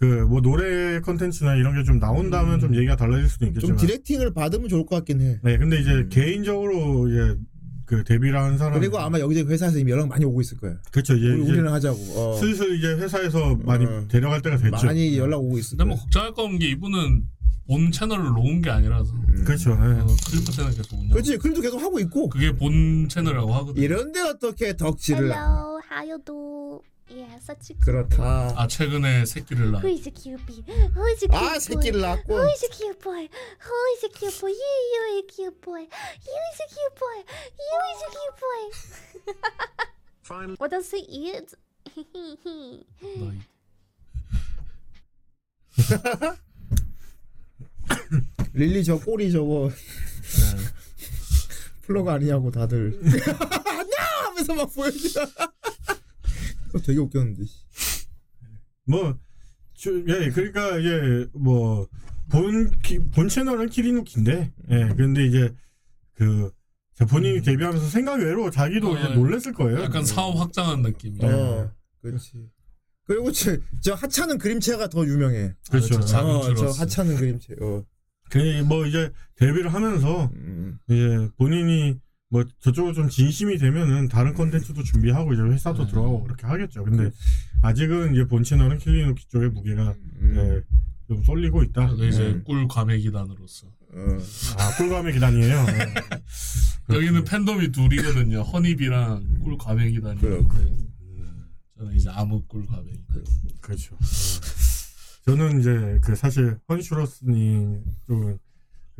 그 뭐 노래 컨텐츠나 이런 게 좀 나온다면 좀 얘기가 달라질 수도 좀 있겠지만. 디렉팅을 받으면 좋을 것 같긴 해. 네, 근데 이제 개인적으로 이제 그 데뷔를 한 사람 그리고 아마 여기저기 회사에서 이미 연락 많이 오고 있을 거야. 그렇죠 이제, 우리, 이제 우리랑 하자고. 어. 슬슬 이제 회사에서 많이 어. 데려갈 때가 됐죠. 많이 연락 오고 있을 근데. 뭐 걱정할 거 없는 게 이분은 본 채널을 놓은 게 아니라서 그렇죠. 어, 클리퍼 채널 계속 운영. 그렇지 클도 계속 하고 있고 그게 본 채널이라고 하거든. 이런데 어떻게 덕질을 Hello, how you do? Yeah, such a 그렇다 아 최근에 새끼를 낳. Who is a cute bee? Who is a cute 아 boy? 새끼를 낳고 Who is a cute boy? Who is a cute boy? You, you are a cute boy. You is a cute boy. You is a cute boy. what does he eat? 너희. 릴리 저 꼬리 저거 네. 플러가 아니냐고 다들 아니야 하면서 막 보여줘 그거 되게 웃겼는데 씨. 뭐, 주, 예, 그러니까 이제 뭐, 본, 키- 본 채널은 키리누키인데, 예, 근데 이제 그, 자, 본인이 데뷔하면서 생각 외로 자기도 어, 이제 놀랬을 거예요. 약간 사업 확장한 느낌이야. 어 그렇지 그리고 저, 저 하찮은 그림체가 더 유명해 그렇죠. 아, 작은 어, 저. 하찮은 그림체 어. 그, 뭐 이제 데뷔를 하면서, 음. 이제 본인이 뭐 저쪽으로 좀 진심이 되면은 다른 컨텐츠도 준비하고 이제 회사도 네. 들어가고 그렇게 하겠죠. 근데 아직은 이제 본 채널은 키리누키 쪽의 무게가 음. 예, 좀 쏠리고 있다. 저도 이제 예. 꿀 과메기단으로서 어. 아, 꿀 과메기단이에요. 예. 여기는 팬덤이 둘이거든요. 허니비랑 꿀 과메기단이 그래, 있는데 저는 이제 아무 꿀 과메기. 그렇죠. 저는 이제 그 사실 허니슈러스님 쪽은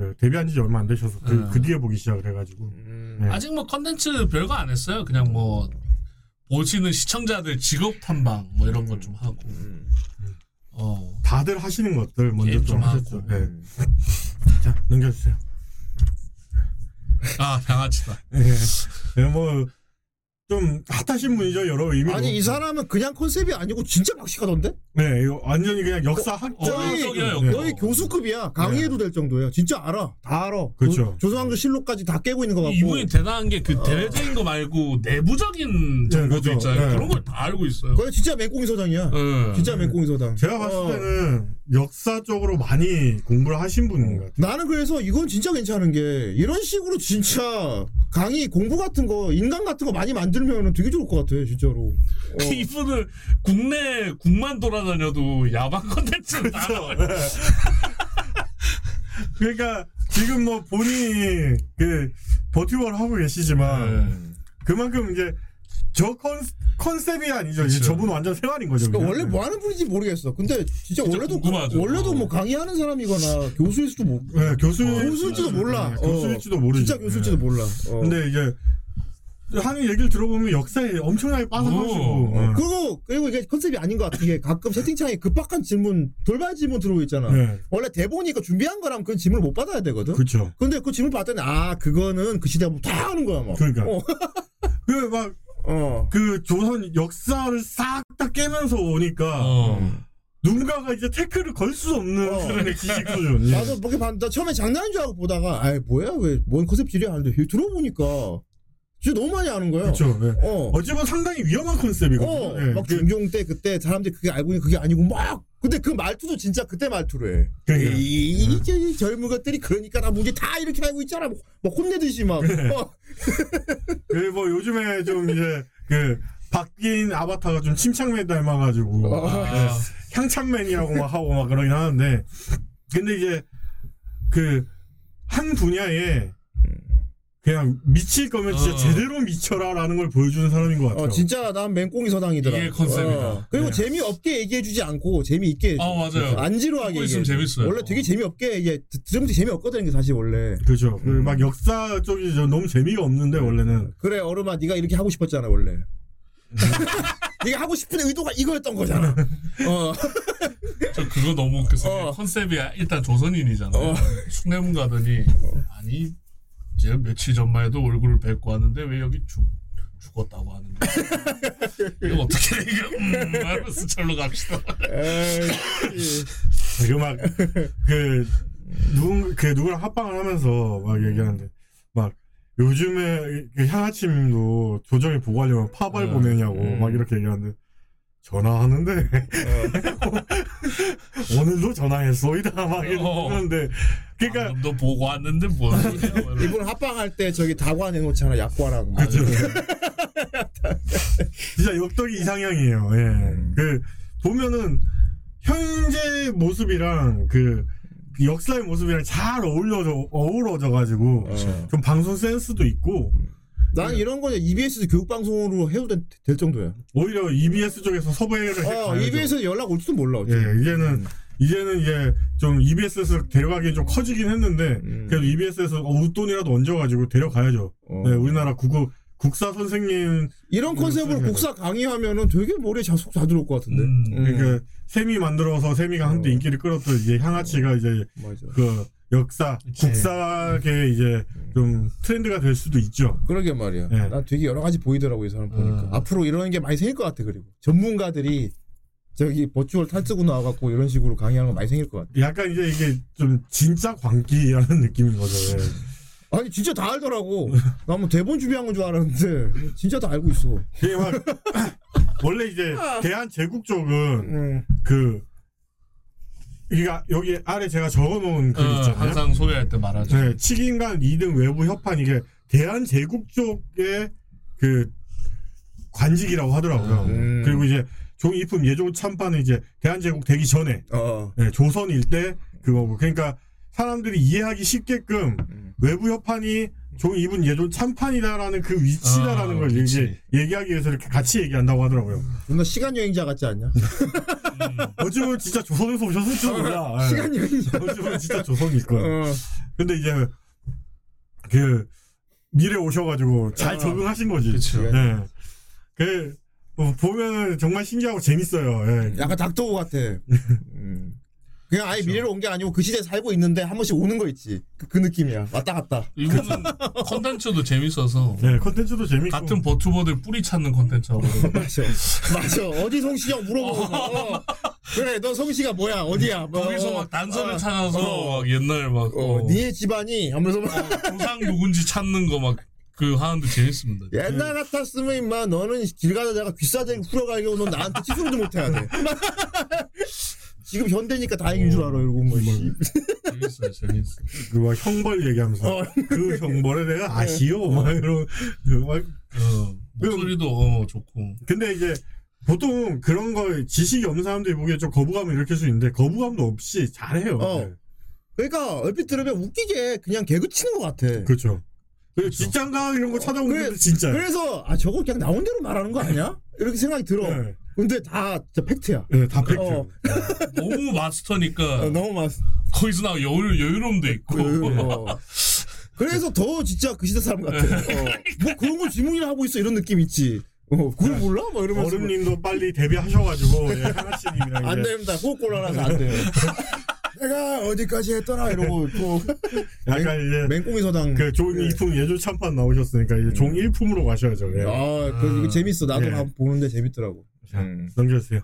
그 데뷔한 지 얼마 안 되셔서 그, 네. 그 뒤에 보기 시작을 해가지고 네. 아직 뭐 컨텐츠 별거 안 했어요. 그냥 뭐 보시는 시청자들 직업 탐방 뭐 이런 것 좀 하고. 어. 다들 하시는 것들 먼저 게임 좀좀 하셨죠. 하고. 네. 자 넘겨주세요. 아 양아치다. 예. 네, 뭐 좀 핫하신 분이죠 여러 의미로. 아니 이 사람은 그냥 컨셉이 아니고 진짜 박식하던데 네, 이거 완전히 그냥 역사 학자. 거의, 역적이야, 거의 교수급이야 강의해도 될 정도야 진짜 알아 다 알아 그렇죠. 조- 조선왕조 실록까지 다 깨고 있는 거 같고 이분이 대단한 게 그 대외적인 거 말고 내부적인 정보도 그렇죠. 있잖아요. 네. 그런 걸 다 알고 있어요. 거의 진짜 맹꽁이 서당이야 네. 진짜 맹꽁이 서당 제가 봤을 어. 때는 역사 쪽으로 많이 공부를 하신 분인 것 같아요. 나는 그래서 이건 진짜 괜찮은 게 이런 식으로 진짜 강의 공부 같은 거 인간 같은 거 많이 만들면 되게 좋을 것 같아 진짜로 어. 이분은 국내 국만 돌아다녀도 야방 컨텐츠 다 그렇죠. 나와요. 그러니까 지금 뭐 본인이 그 버티버를 하고 계시지만 네. 그만큼 이제 저 컨, 컨셉이 아니죠. 그쵸. 저분 완전 생활인 거죠. 그러니까. 원래 뭐 하는 분인지 모르겠어 근데 진짜, 진짜 원래도 궁금하죠. 원래도 뭐 강의하는 사람이거나 교수일 수도 모 네, 교수 교수일지도 몰라 네, 어. 교수일지도 모르죠. 진짜 교수일지도 네. 몰라 어. 근데 이제 하는 얘기를 들어보면 역사에 엄청나게 빠져가지고 오. 어. 그리고 그리고 이게 컨셉이 아닌 것 같은 게 가끔 채팅창에 급박한 질문 돌발 질문 들어오고 있잖아 네. 원래 대본이 그 준비한 거라면 그런 질문을 못 받아야 되거든 그렇죠. 근데 그 질문 봤더니 아 그거는 그 시대 다 하는 거야 막 그러니까. 어. 그막 어. 그 조선 역사를 싹 다 깨면서 오니까 어. 누군가가 이제 태클을 걸 수 없는 어. 수준의 지식 수준. 나도 뭐게 봤는데 처음에 장난인 줄 알고 보다가 아이 뭐야 왜 뭔 컨셉질이야 하는데 들어보니까 진짜 너무 많이 아는 거야. 그렇죠. 네. 어. 어찌 보면 상당히 위험한 컨셉이거든요. 어, 네. 막 그- 중종 때 그때 사람들이 그게 알고 있는 그게 아니고 막 근데 그 말투도 진짜 그때 말투로 해. 그러니까. 이, 이, 이 젊은 것들이 그러니까 나 문제 다 이렇게 알고 있잖아. 막, 막 혼내듯이 막. 네. 어. 그뭐 요즘에 좀 이제 그 바뀐 아바타가 좀 침착맨 닮아가지고 어. 네. 향창맨이라고 막 하고 막 그러긴 하는데 근데 이제 그 한 분야에 그냥 미칠 거면 진짜 어. 제대로 미쳐라라는 걸 보여주는 사람인 것 같아요. 어, 진짜 난 맹꽁이 서당이더라. 이게 컨셉이다. 어. 그리고 네. 재미없게 얘기해주지 않고 재미있게 해줘. 어, 맞아요. 안 지루하게 얘기해. 재밌어요. 원래 되게 재미없게 이게 드- 들으면 되게 재미없거든 이게 사실 원래. 그렇죠. 그막 역사 쪽이 저 너무 재미가 없는데 원래는 그래 어른아 네가 이렇게 하고 싶었잖아 원래. 네가 하고 싶은 의도가 이거였던 거잖아. 어. 저 그거 너무 웃겼어요. 어. 컨셉이 일단 조선인이잖아요. 어. 숭례문 가더니 아니 제가 며칠 전만 해도 얼굴을 뵙고 왔는데 왜 여기 죽 죽었다고 하는 거야? 이거 어떻게 돼, 이거 음 하면서 절로 갑시다. 에이, 그막그 누군 그 누구랑 합방을 하면서 막 얘기하는데 막 요즘에 그 향아침도 조정이 보고하려면 파벌 음. 보내냐고 음. 막 이렇게 얘기하는데 전화하는데 오늘도 전화했소이다 막 이러는데 그러니까 너 보고 왔는데 뭐? 이분 합방할 때 저기 다관 해놓잖아. 그죠. 진짜 역덕이 이상형이에요. 예. 음. 그 보면은 현재 모습이랑 그, 그 역사의 모습이랑 잘 어울려져 어우러져 가지고 좀 방송 센스도 있고 난 이런 거는 EBS 교육 방송으로 해도 될, 될 정도야. 오히려 EBS 쪽에서 섭외를 어, 해가야죠. EBS에서 연락 올지도 몰라. 예, 이제는 이제는 이제 좀 EBS에서 데려가기 좀 커지긴 했는데 그래도 EBS에서 어, 웃돈이라도 얹어가지고 데려가야죠. 네, 우리나라 국어 국사 선생님 이런 컨셉으로 국사 강의하면은 되게 머리에 자속 잘 들어올 것 같은데. 음, 그러니까 세미 만들어서 세미가 한때 인기를 끌었던 이제 향아치가 이제 그 역사 국사계 이제 좀 트렌드가 될 수도 있죠. 그러게 말이야. 예. 난 되게 여러 가지 보이더라고 이 사람 보니까. 앞으로 이런 게 많이 생길 것 같아 그리고 전문가들이 저기 버추얼 탈 쓰고 나와갖고 이런 식으로 강의하는 거 많이 생길 것 같아. 약간 이제 이게 좀 진짜 광기라는 느낌인 거죠. 예. 아니 진짜 다 알더라고. 나 뭐 대본 준비한 건 줄 알았는데 진짜 다 알고 있어. 이게 막 원래 이제 대한 제국 쪽은 음. 그 그러니까 여기 아래 제가 적어놓은 글 어, 있잖아요. 항상 소개할 때 말하죠. 네, 치긴간 2등 외부 협판 이게 대한 제국 쪽의 그 관직이라고 하더라고요. 음. 그리고 이제 종이품 예조 참판은 이제 대한 제국 되기 전에 어. 네, 조선일 때 그거고 그러니까 사람들이 이해하기 쉽게끔 음. 외부 협판이 종이 입은 예조 참판이다라는 그 위치다라는 아, 걸 이제 얘기 하기 위해서 이렇게 같이 얘기한다고 하더라고요. 존나 시간 여행자 같지 않냐? 어쩌면 진짜 조선에서 오셨을지도 몰라. 예. 시간 여행자. 어쩌면 진짜 조선일 거야. 어. 근데 이제 그 미래 오셔가지고 잘 어. 적응하신 거지. 그치. 예. 그 어, 보면은 정말 신기하고 재밌어요. 예. 약간 닥터후 같아. 음. 그냥 아예 미래로 온 게 아니고 그 시대에 살고 있는데 한 번씩 오는 거 있지. 그, 그 느낌이야. 왔다 갔다. 이거는 컨텐츠도 재밌어서. 네, 컨텐츠도 재밌고. 같은 버튜버들 뿌리 찾는 컨텐츠하고. 맞아. 맞아. 어디 성씨 물어보고. 어. 그래, 너 성씨가 뭐야? 어디야? 뭐, 거기서 어. 막 단서를 어. 찾아서 어. 막 옛날 막 어, 어, 너희 집안이 하면서 막 조상 누군지 찾는 거 막 그 하는데 재밌습니다. 옛날 같았으면 임마 너는 길 가다가 귀싸대기 풀어가려고 너 나한테 찌소리도 못 해야 돼. 지금 현대니까 다행인 줄 알아 이러고 뭐. 씨. 재밌어요, 재밌어. 그 막 형벌 얘기하면서 어. 그 형벌에 내가 아시오 막 이런 그막 어, 목소리도 어, 좋고. 근데 이제 보통 그런 거 지식이 없는 사람들이 보기에 좀 거부감을 일으킬 수 있는데 거부감도 없이 잘해요. 어. 네. 그러니까 얼핏 들으면 웃기게 그냥 개그 치는 것 같아. 그렇죠. 그리고 직장가 이런 거 찾아오는 그래- 분들 진짜. 그래서 아 저거 그냥 나온 대로 말하는 거 아니야? 이렇게 생각이 들어. 네. 근데 다 진짜 팩트야. 네, 다 팩트. 어, 너무 마스터니까 어, 너무 많. 거기서 나 여유 여유로움도 있고. 그, 어. 그래서 더 진짜 그 시대 사람 같아. 어. 뭐 그런 걸 질문이나 하고 있어 이런 느낌 있지. 어, 그걸 몰라? 막 이러면서. 얼음님도 빨리 데뷔하셔가지고 예, 하나씨님이랑 안 됩니다. 호흡 곤란해서 안 돼요. 내가 어디까지 했더라 이러고 또 약간 이제 맹꽁이 서당. 그종 예. 2품 예조 참판 나오셨으니까 이제 종 1품으로 가셔야죠. 예. 아, 그 이거 재밌어. 나도 예. 한번 보는데 재밌더라고. 자, 음. 넘겨주세요.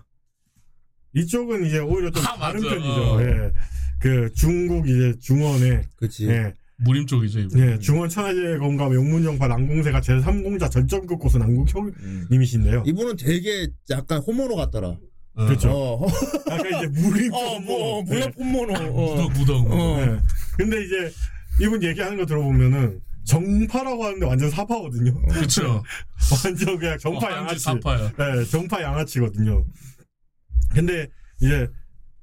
이쪽은 이제 오히려 좀 아, 다른 맞아. 편이죠. 어. 예. 그 중국 이제 중원에 그치. 예. 무림 쪽이죠, 이거. 예, 중원 천하제 검과 영문정파 남공세가 제3공자 전점급 고수 남국형님이신데요. 이분은 되게 약간 호모노 같더라. 그렇죠. 어, 약간 이제 무림 어, 뭐, 어, 네. 물론 홈모노. 어. 무덕 무덕. 어. 예. 근데 이제 이분 얘기하는 거 들어보면은 정파라고 하는데 완전 사파거든요. 그렇죠. 완전 그냥 정파 어, 양아치. 사파야. 네, 정파 양아치거든요. 근데 이제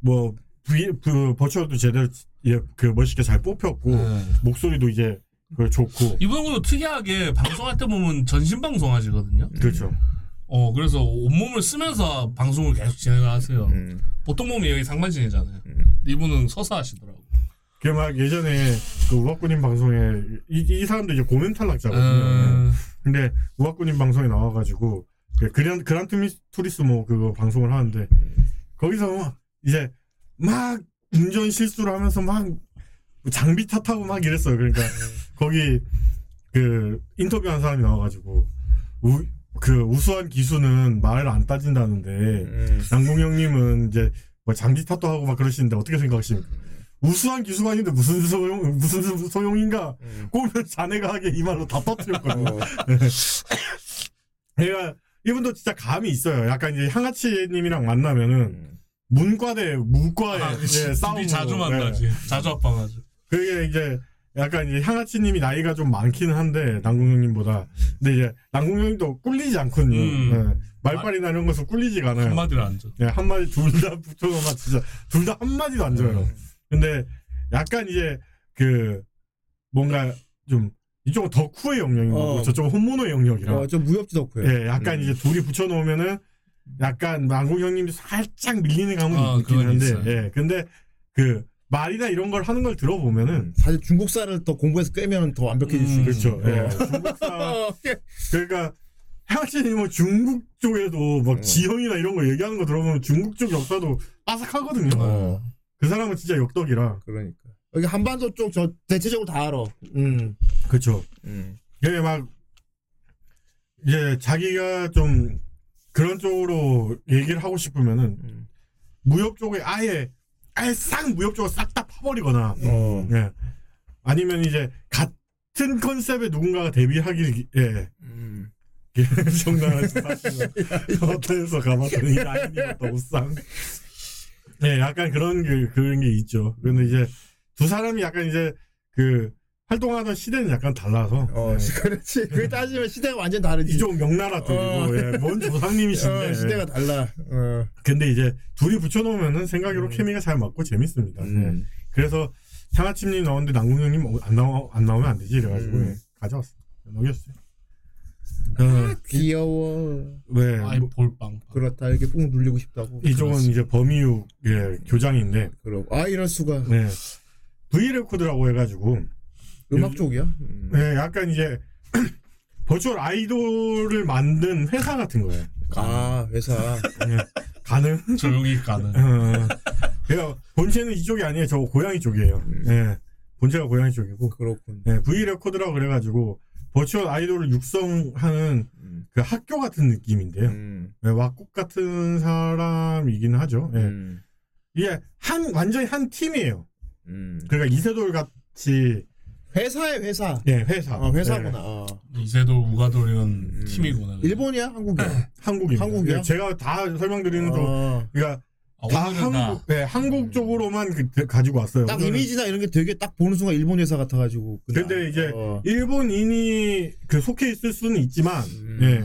뭐 V 그 버추어도 제대로 예, 그 멋있게 잘 뽑혔고 네. 목소리도 이제 그 좋고 이분은 특이하게 방송할 때 보면 전신 방송 하시거든요. 그렇죠. 어 그래서 온몸을 쓰면서 방송을 계속 진행을 하세요. 음. 보통 보면 여기 상반신이잖아요. 이분은 서서 하시더라고. 그막 예전에 그 우악군인 방송에 이, 이 사람도 이제 고멘 탈락자거든요. 음. 근데 우악군인 방송에 나와가지고 그 그란 그란 투미- 투리스모 그거 방송을 하는데 거기서 이제 막 운전 실수를 하면서 막 장비 탓하고 막 이랬어요. 그러니까 거기 그 인터뷰한 사람이 나와가지고 우, 그 우수한 기수는 말을 안 따진다는데 음. 양궁 형님은 이제 뭐 장비 탓도 하고 막 그러시는데 어떻게 생각하십니까? 우수한 아닌데 무슨 소용 무슨 소용인가? 꼬면 자네가 하게 이 말로 다 터뜨렸거든요. 어. 그러니까 이분도 진짜 감이 있어요. 약간 이제 향아치님이랑 만나면은 문과 대 무과의 아. 예, 싸움으로 둘이 자주 만나지. 자주 합방하지. 그게 이제 약간 이제 향아치님이 나이가 좀 많기는 한데 남궁형님보다 근데 이제 남궁형님도 꿀리지 않거든요. 음. 예. 말빨이나 이런 것은 꿀리지가 않아요. 한마디를 안 줘. 예, 한마디 둘 다 붙여놓으면 진짜 둘 다 한마디도 안 줘요. 근데 약간 이제 그 뭔가 좀 이쪽은 덕후의 영역이고 어. 저쪽은 혼모노의 영역이라 어, 좀 무협지 덕후야. 예, 약간 음. 이제 둘이 붙여놓으면은 약간 망국 형님도 살짝 밀리는 감은 아, 있긴 한데, 있어요. 예, 근데 그 말이나 이런 걸 하는 걸 들어보면은 사실 중국사를 더 공부해서 꿰면 더 완벽해질 수 음, 있죠. 그렇죠. 예, 중국사 어. 그러니까 향신이 뭐 중국 쪽에도 막 지형이나 이런 거 얘기하는 거 들어보면 중국 쪽 역사도 빠삭하거든요. 어. 그 사람은 진짜 역덕이라. 그러니까 여기 한반도 쪽 저 대체적으로 다 알아. 음. 그렇죠. 음. 이게 막 이제 자기가 좀 그런 쪽으로 얘기를 하고 싶으면은 음. 무협 쪽에 아예 아예 싹 무협 쪽을 싹 다 파버리거나 어. 예. 아니면 이제 같은 컨셉의 누군가가 데뷔하길 예. 음. 정당한 사실은 호텔에서 가봤더니 라인이었다 옷상 네 약간 그런 게 그런 게 있죠 근데 이제 두 사람이 약간 이제 그 활동하던 시대는 약간 달라서 어, 네. 그렇지. 그 따지면 시대가 완전 다르지. 이쪽 명나라 쪽이고 어. 예, 뭔 조상님이신데 어, 시대가 달라. 어. 근데 이제 둘이 붙여놓으면은 생각으로 케미가 잘 맞고 재밌습니다 음. 예. 그래서 상아침님 나오는데 남궁 형님 어, 안 나오 안 나오면 안 되지 이래가지고 음. 예, 가져왔어 넘겼어요 어, 귀여워. 네, 아이 뭐, 볼빵. 그렇다. 이렇게 꾹 눌리고 싶다고. 이쪽은 이제 버미육 예, 교장인데 그러고 아 이럴 수가. 네. V 레코드라고 해가지고 음악 쪽이야. 음. 네, 약간 이제 버추얼 아이돌을 만든 회사 같은 거예요. 아 회사. 네. 가능? 조용히 가는. 어, 그러니까 본체는 이쪽이 아니에요. 저 고양이 쪽이에요. 네. 본체가 고양이 쪽이고. 그렇군. 네, V 레코드라고 그래가지고 버추얼 아이돌을 육성하는 음. 그 학교 같은 느낌인데요. 음. 네, 왁굳 같은 사람이긴 하죠. 네. 음. 이게 한 완전히 한 팀이에요. 음. 그러니까 이세돌 같이 회사의 회사. 네 회사. 어, 회사구나. 네. 어. 이세돌 우가돌이는 음. 팀이구나. 일본이야? 한국이야? 한국입니다. 한국이야? 예, 제가 다 설명드리는 좀 어. 그러니까 아, 다 오늘은 한국 네, 한국 쪽으로만 그- 가지고 왔어요. 딱 오늘은- 이미지나 이런 게 되게 딱 보는 순간 일본 회사 같아가지고. 그냥, 근데 이제 어. 일본인이 그 속해 있을 수는 있지만 음. 예.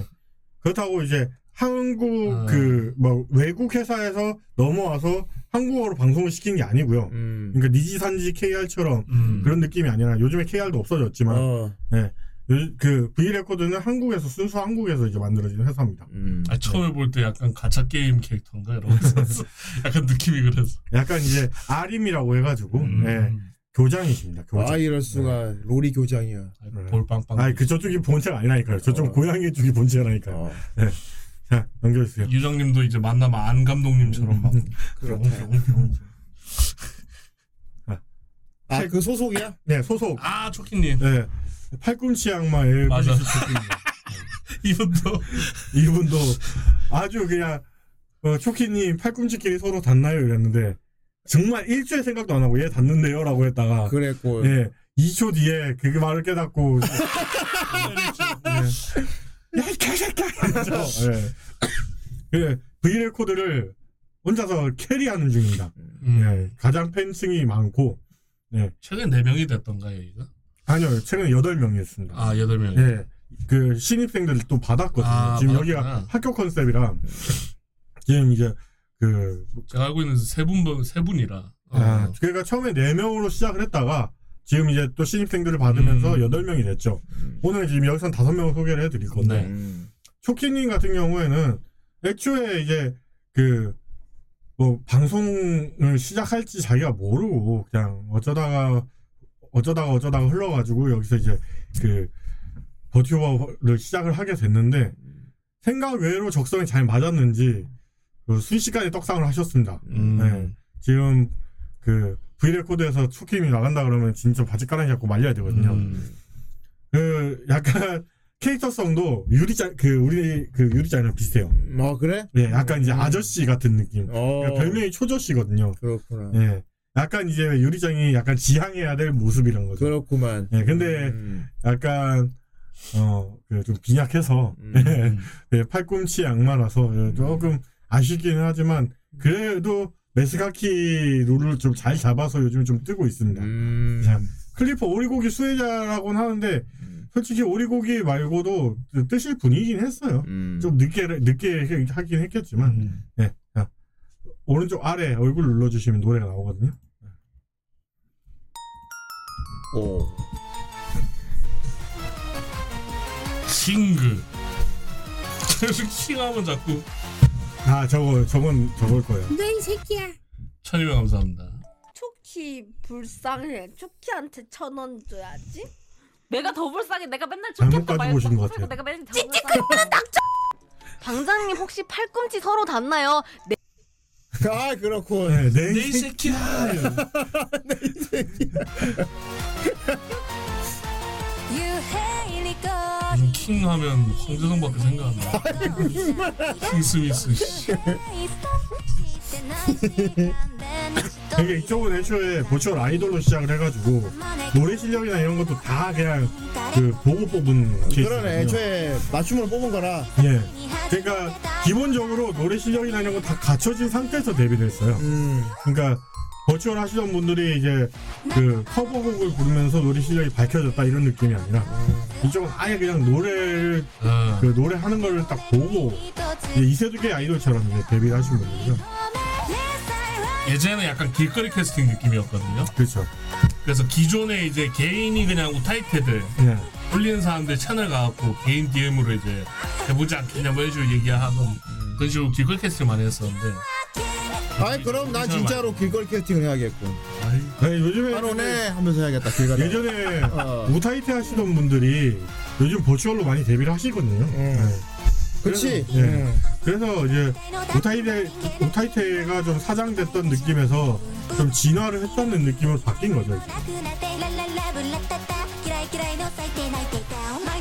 그렇다고 이제 한국 아. 그 뭐 외국 회사에서 넘어와서 한국어로 방송을 시킨 게 아니고요. 음. 그러니까 니지산지 KR처럼 음. 그런 느낌이 아니라 요즘에 KR도 없어졌지만 어. 그 V 레코드는 한국에서 순수 한국에서 이제 만들어진 회사입니다. 음. 아, 처음에 볼때 약간 가짜 게임 캐릭터인가 있었어. 약간 느낌이 그랬어. 약간 이제 아림이라고 해가지고 음. 예. 교장이십니다. 교장. 아 이럴 수가 롤이 교장이야. 아, 볼빵빵. 아니 그 저쪽이 본체가 아니라니까요. 저쪽 어. 고양이 쪽이 본체라니까요. 어. 자 넘겨주세요. 유정님도 이제 만나면 안 감독님처럼 막. 그렇다. 아그 소속이야? 네 소속. 아 초키님. 네 팔꿈치 악마의 맞아. 브리스 초키님. 이분도 이분도 아주 그냥 어, 초키님 팔꿈치끼리 서로 닿나요 이랬는데 정말 일주일 생각도 안 하고 얘 닿는데요라고 했다가 그랬고. 예 2초 뒤에 그 말을 깨닫고 예. 야이 개새끼야 이러죠. 예. 그 브이레 코드를 혼자서 캐리하는 중입니다. 음. 예, 가장 팬층이 많고 예. 최근 4명이 됐던가요 이거? 아니요 최근에 8명이었습니다. 아 8명. 예. 그 신입생들 또 받았거든요. 아, 지금 받았구나. 여기가 학교 컨셉이라 지금 이제 그 제가 알고 있는 세분 세 분이라. 어. 아, 그러니까 처음에 4명으로 시작을 했다가 지금 이제 또 신입생들을 받으면서 음. 8명이 됐죠. 오늘 지금 여기서 5명을 소개를 해드릴 건데 네. 음. 초키님 같은 경우에는 애초에 이제 그 뭐 방송을 시작할지 자기가 모르고 그냥 어쩌다가 어쩌다가 어쩌다가 흘러가지고 여기서 이제 그 버티오버를 시작을 하게 됐는데 생각 외로 적성이 잘 맞았는지 그 순식간에 떡상을 하셨습니다. 음. 네. 지금 그 브이레코드에서 초키님이 나간다 그러면 진짜 바지가랑이 잡고 말려야 되거든요. 음. 그 약간 캐릭터성도 유리짱 그 우리 그 유리짱이랑 비슷해요. 어 그래? 예, 약간 이제 음. 아저씨 같은 느낌. 어. 그러니까 별명이 초저씨거든요. 그렇구나. 예. 약간 이제 유리짱이 약간 지향해야 될 모습이란 거죠. 그렇구만. 예, 근데 음. 약간 어그 좀 빈약해서 음. 예, 팔꿈치 악마라서 예, 조금 아쉽기는 하지만 그래도 메스가키 룰을 좀 잘 잡아서 요즘 좀 뜨고 있습니다. 음. 자, 클리퍼 오리고기 수혜자라고는 하는데 솔직히 오리고기 말고도 뜨실 분이긴 했어요. 음. 좀 늦게 늦게 하긴 했겠지만 음. 네. 자, 오른쪽 아래 얼굴 눌러주시면 노래가 나오거든요. 오. 킹그. 킹하면 자꾸 아 저거 저건 저걸 거예요. 너 이 새끼야. 천이면 감사합니다. 초키 불쌍해. 초키한테 천 원 줘야지. 내가 더 불쌍해. 내가 맨날 잘못 쫓겼다 가지고 오신 것 같아요. 내가 맨날 찌찌그리는 낙조. 방장님 혹시 팔꿈치 서로 닿나요? 네. 아 그렇고. 네, 내내 새끼야. 음, 킹 하면 황재성밖에 생각 안 나. 킹 스미스. 씨. 되게 이쪽은 애초에 virtual 아이돌로 시작을 해가지고 노래 실력이나 이런 것도 다 그냥 그 보고 뽑은 케이스. 그러네. 애초에 맞춤으로 뽑은 거라. 예. 그러니까 기본적으로 노래 실력이나 이런 거 다 갖춰진 상태에서 데뷔를 했어요. 음. 그러니까 virtual 하시던 분들이 이제 그 커버곡을 부르면서 노래 실력이 밝혀졌다 이런 느낌이 아니라 이쪽은 아예 그냥 노래를 어. 그 노래 하는 거를 딱 보고 이제 이세두개 아이돌처럼 이제 데뷔를 하신 분들이죠. 예전에는 약간 길거리 캐스팅 느낌이었거든요. 그렇죠. 그래서 기존에 이제 개인이 그냥 우타이테들 예. 올리는 사람들 채널 가갖고 개인 DM으로 이제 해보지 않겠냐 뭐 이런 식으로 얘기하던 그런 식으로 길거리 캐스팅 많이 했었는데 아이 그럼 난 진짜로 길거리 캐스팅을 해야겠군. 네, 요즘에 한 오네 하면서 해야겠다 길거리. 예전에 어. 우타이테 하시던 분들이 요즘 버추얼로 많이 데뷔를 하시거든요. 네. 그치. 그래서, 예. 음. 그래서 이제 우타이테 우타이테가 좀 사장됐던 느낌에서 좀 진화를 했다는 느낌으로 바뀐 거죠. 이제.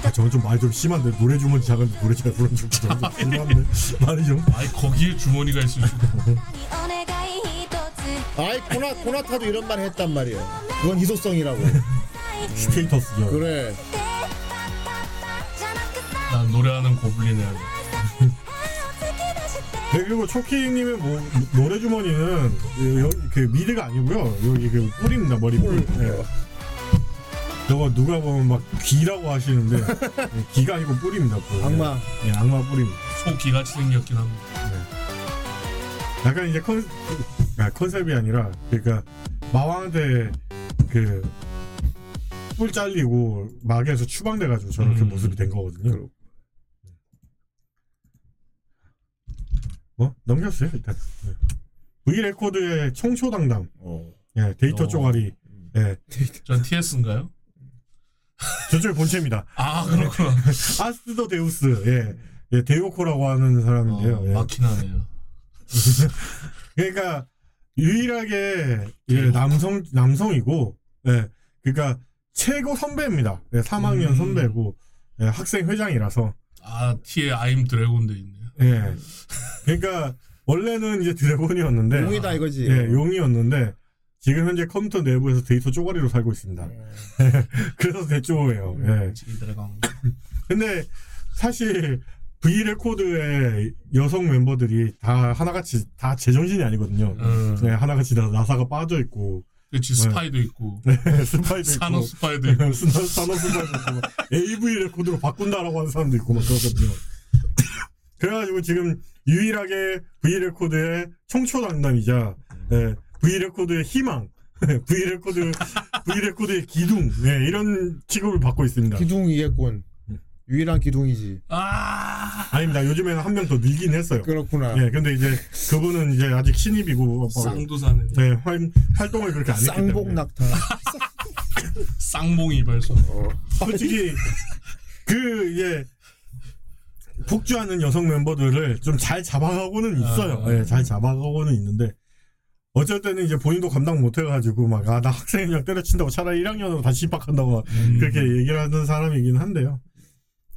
아, 저건 좀 말이 좀 심한데 노래 주머니 작은데 노래 잘 부르는 좀좀 심한데 말이 좀. 아이 거기에 주머니가 있을 줄. 아이 코나 코나타도 이런 말 했단 말이야. 그건 희소성이라고. status죠. 그래. 난 노래하는 고블린 해야 돼. 네, 그리고 초키님의 뭐 노래 주머니는 그 여기 그 미드가 아니고요. 여기 그 뿔입니다 머리 뿔. 네. 저거 누가 보면 막 귀라고 하시는데 네, 귀가 아니고 뿔입니다. 뿔. 악마. 네, 악마 뿔입니다. 소 귀 같이 생겼긴 합니다. 약간 이제 컨 아, 컨셉이 아니라 그러니까 마왕한테 그 뿔 잘리고 마계에서 추방돼가지고 저렇게 음. 모습이 된 거거든요. 뭐 넘겼어요 일단. 네. V 레코드의 청초 담당. 예, 데이터 어. 쪼가리. 예, 전 TS인가요? 저쪽이 본체입니다. 아 그렇구나. 아스더 데우스. 예, 예 데오코라고 하는 사람인데요. 예. 막힌 하네요. 그러니까 유일하게 예, 남성 남성이고, 예, 그러니까 최고 선배입니다. 예, 3학년 음. 선배고 예, 학생 회장이라서. 아 T에 아임 드래곤도 있네요. 예. 그러니까 원래는 이제 드래곤이었는데 용이다 이거지. 예, 용이었는데 지금 현재 컴퓨터 내부에서 데이터 쪼가리로 살고 있습니다. 그래서 대쪼예요. 예. 드래곤. 근데 사실 V 레코드의 여성 멤버들이 다 하나같이 다 제정신이 아니거든요. 음. 네, 하나같이 다 나사가 빠져 있고. 그렇지 스파이도 있고. 네, 스파이도 있고. 산업 스파이도 있고. 산업 스파이도 있고. 막 AV 레코드로 바꾼다라고 하는 사람도 있고 막 그러거든요. 그래가지고 지금 유일하게 V 레코드의 청초 담당이자 예, V 레코드의 희망, V 레코드 V 레코드의 기둥, 예, 이런 취급을 받고 있습니다. 기둥이겠군. 유일한 기둥이지. 아 아닙니다. 요즘에는 한 명 더 늘긴 했어요. 그렇구나. 예, 근데 이제 그분은 이제 아직 신입이고 쌍두사네. 네, 활, 활동을 그렇게 안 했기 때문에. 쌍복 낙타. 쌍봉이 발송. 솔직히 그이 제 폭주하는 여성 멤버들을 좀 잘 잡아가고는 있어요. 아. 예, 잘 잡아가고는 있는데 어쩔 때는 이제 본인도 감당 못 해가지고 막 아 나 학생회장 때려친다고 차라리 1학년으로 다시 입학한다고 막 음. 그렇게 얘기를 하는 사람이긴 한데요.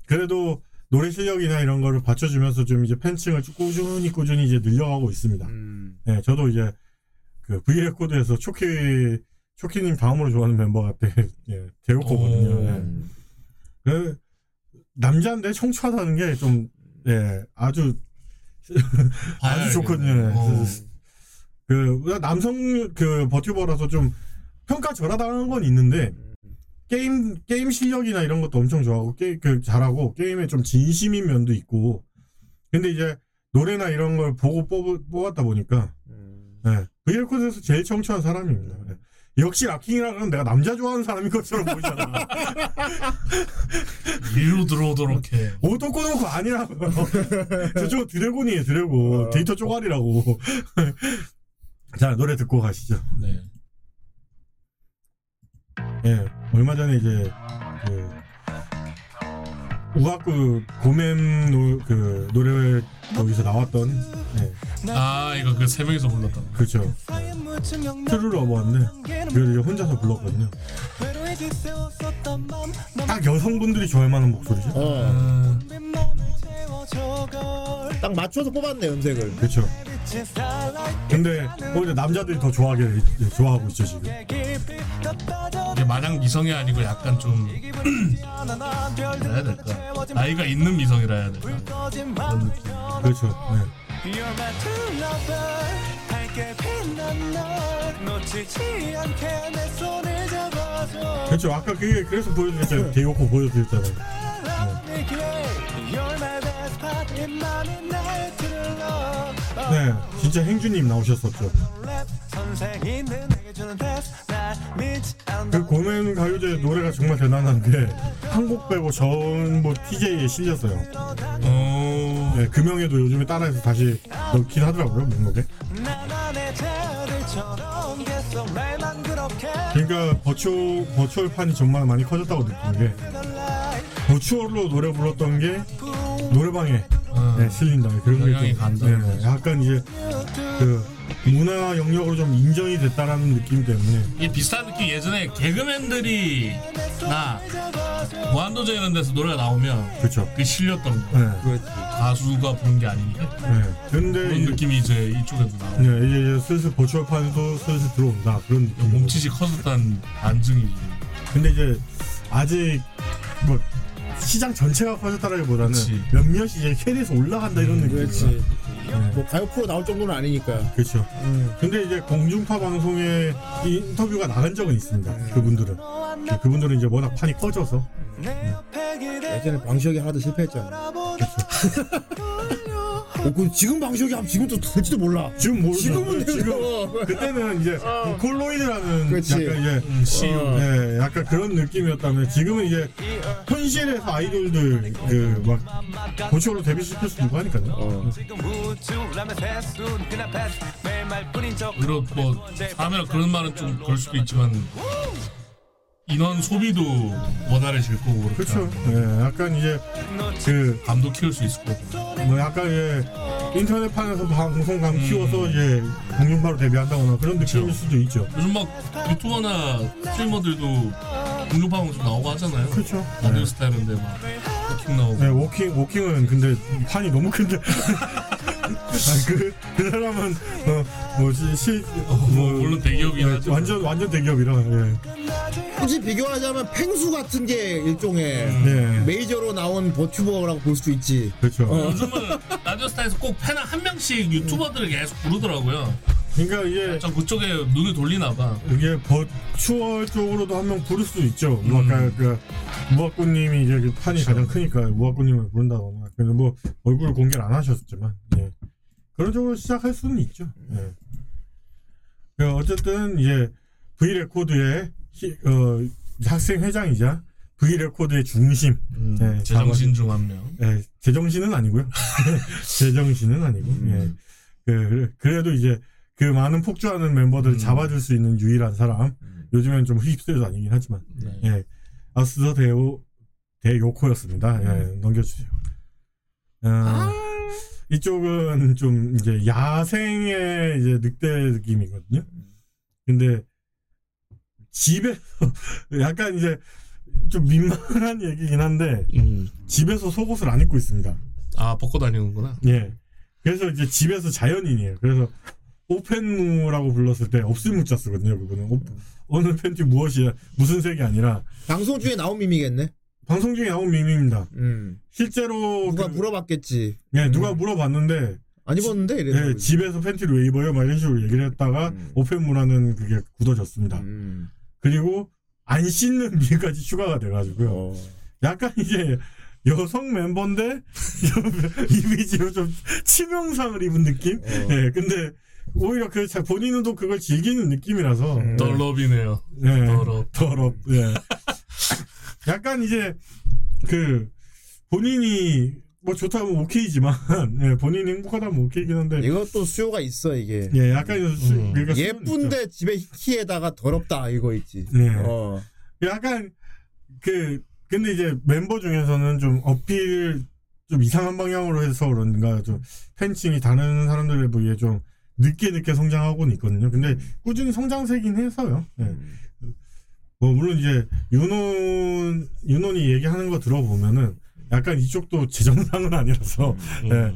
그래도 노래 실력이나 이런 거를 받쳐주면서 좀 이제 팬층을 쭉 꾸준히 꾸준히 이제 늘려가고 있습니다. 음. 예, 저도 이제 그 V 레코드에서 초키 초키님 다음으로 좋아하는 멤버가 때 예, 대우코거든요. 오. 예. 그 남자인데 청초하다는 게 좀 예, 아주 아주 좋거든요. 어. 그 남성 그 버튜버라서 좀 평가 절하당한 건 있는데 게임 게임 실력이나 이런 것도 엄청 좋아하고 게, 그 잘하고 게임에 좀 진심인 면도 있고 근데 이제 노래나 이런 걸 보고 뽑, 뽑았다 보니까 예, VR코드에서 제일 청초한 사람입니다. 예. 역시 락킹이라 그러면 내가 남자 좋아하는 사람인 것처럼 보이잖아. 일로 들어오도록 해. 꼬놓고 아니라고. 저쪽은 드래곤이에요, 드래곤. 데이터 쪼가리라고. 자, 노래 듣고 가시죠. 네. 예, 얼마 전에 이제, 그, 우아쿠 고멘 노, 그, 노래 거기서 나왔던, 예, 아 이거 그 세 명이서 불렀던. 거. 그렇죠. 트루를 업었는데, 그걸 이제 혼자서 불렀거든요. 딱 여성분들이 좋아할 만한 목소리죠. 어. 딱 맞춰서 뽑았네 음색을. 그렇죠. 근데 오히려 남자들이 더 좋아하게 좋아하고 있죠 지금. 이게 마냥 미성이 아니고 약간 좀 뭐라 해야 될까? 나이가 있는 미성이라 해야 될까? 그런 느낌. 그렇죠. 네. 그렇죠. 아까 그게 그래서 보여드렸잖아요. 대요코 보여드렸잖아요. 네, 진짜 행주님 나오셨었죠. 그 고멘 가요제 노래가 정말 대단한데 한국 빼고 전부 TJ에 실렸어요. 네, 금영에도 요즘에 따라해서 다시 넣긴 하더라고요 목록에. 그러니까 버추 버추얼 판이 정말 많이 커졌다고 느끼는 게 버추얼로 노래 불렀던 게 노래방에 네, 실린다 그런 게 어. 영향이 좀, 간다. 네, 약간 이제 그 문화 영역으로 좀 인정이 됐다라는 느낌 때문에 이게 비슷한 느낌 예전에 개그맨들이 나 무한도전 이런 데서 노래가 나오면 그렇죠. 그 실렸던 거. 네. 가수가 부른 게 아닌데. 네. 근데 그런 이제- 느낌이 이제 이쪽에도 나와. 네, 이제, 이제 슬슬 버추얼판도 슬슬 들어온다 그런 느낌. 몸짓이 커졌다는 반증이지. 근데 이제 아직 뭐 시장 전체가 커졌다라기보다는 그치. 몇몇이 이제 캐리에서 올라간다 이런 느낌. 그렇지. 뭐 가요 프로 나올 정도는 아니니까. 그렇죠. 근데 이제 공중파 방송에 이 인터뷰가 나간 적은 있습니다. 그분들은 네, 그분들은 이제 워낙 판이 커져서 예전에 방시혁이 하나도 실패했잖아. 어, 그 지금 방시혁이 하면 지금 또 될지도 몰라. 지금 모르죠. 지금은 지금 돼요. 그때는 이제 콜로이드라는 그렇지. 약간 이제 음. 어. 네, 약간 그런 느낌이었다면 지금은 이제 현실에서 아이돌들 그막 고치로 데뷔시킬 수 있고 하니까요. 어. 그리고 뭐 사람이라 그런 말은 좀 그럴 수도 있지만 인원 소비도 원활해질 거고 그러니까 그렇죠. 네, 약간 이제 그 감도 키울 수 있을 거고. 뭐 약간 이제 인터넷판에서 방송감 음. 키워서 이제 공중파로 데뷔한다거나 그런 느낌일 그렇죠. 수도 있죠. 요즘 막 유튜버나 스트리머들도 공중파 방송 나오고 하잖아요. 그렇죠. 라디오 네. 스타일인데 막 워킹 나오고. 네, 워킹 워킹은 근데 판이 너무 큰데. 그, 그 사람은 어 뭐지 시 뭐, 물론 대기업이긴 네, 하죠. 완전 완전 대기업이라 예. 굳이 비교하자면 펭수 같은 게 일종의 네. 메이저로 나온 버튜버라고 볼 수도 있지. 그렇죠. 요즘은 라디오 스타에서 꼭팬한 명씩 유튜버들을 계속 부르더라고요. 그러니까 이게 좀 그쪽에 눈을 돌리나 봐. 이게 버추얼 쪽으로도 한 명 부를 수도 있죠. 음. 뭐 아까 그 무학구님이 이제 그 판이 가장 크니까 무학구님을 부른다거나. 그래서 뭐 얼굴을 공개를 안 하셨지만 예. 그런 쪽으로 시작할 수는 있죠. 예. 그 어쨌든 이제 V 레코드의 히- 어, 학생 회장이자 V 레코드의 중심. 음, 예, 제정신 중 한 명. 예, 제정신은 아니고요. 제정신은 아니고. 음. 예. 그, 그래도 이제 그 많은 폭주하는 멤버들을 음. 잡아줄 수 있는 유일한 사람. 요즘엔 좀 힙스도 아니긴 하지만. 네. 예. 아스더 대우, 대우코였습니다. 예, 넘겨주세요. 어, 이쪽은 좀 이제 야생의 이제 늑대 느낌이거든요. 근데 집에서 약간 이제 좀 민망한 얘기긴 한데 음. 집에서 속옷을 안 입고 있습니다. 아 벗고 다니는구나. 예. 그래서 이제 집에서 자연인이에요. 그래서 오펜무라고 불렀을 때 없을무자 쓰거든요. 그거는 오, 어느 팬티 무엇이야 무슨 색이 아니라 방송 중에 나온 밈이겠네. 방송 중에 나온 밈입니다. 음. 실제로 누가 그- 물어봤겠지. 예, 누가 물어봤는데 안 입었는데 이래서. 예, 집에서 팬티를 왜 입어요? 막 이런 식으로 얘기를 했다가 음. 오펜무라는 그게 굳어졌습니다. 음. 그리고 안 씻는 밈까지 추가가 돼가지고요. 어. 약간 이제 여성 멤버인데 이미지로 좀 치명상을 입은 느낌? 어. 예, 근데 오히려 그 자- 본인은 또 그걸 즐기는 느낌이라서 음. 덜럽이네요. 네. 더럽. 더럽. 예. 약간 이제 그 본인이 뭐 좋다면 오케이지만 예, 본인이 행복하다면 오케이긴 한데 이것도 수요가 있어 이게. 예, 약간 수, 음. 그러니까 예쁜데 집에 키에다가 더럽다 이거 있지. 네. 어. 약간 그 근데 이제 멤버 중에서는 좀 어필 좀 이상한 방향으로 해서 그런가 좀 팬층이 다른 사람들에 비해 좀 늦게 늦게 성장하고는 있거든요. 근데 꾸준히 성장세긴 해서요. 예. 뭐 물론 이제 윤혼 윤혼이 얘기하는 거 들어보면은 약간 이쪽도 제 정상은 아니라서 예.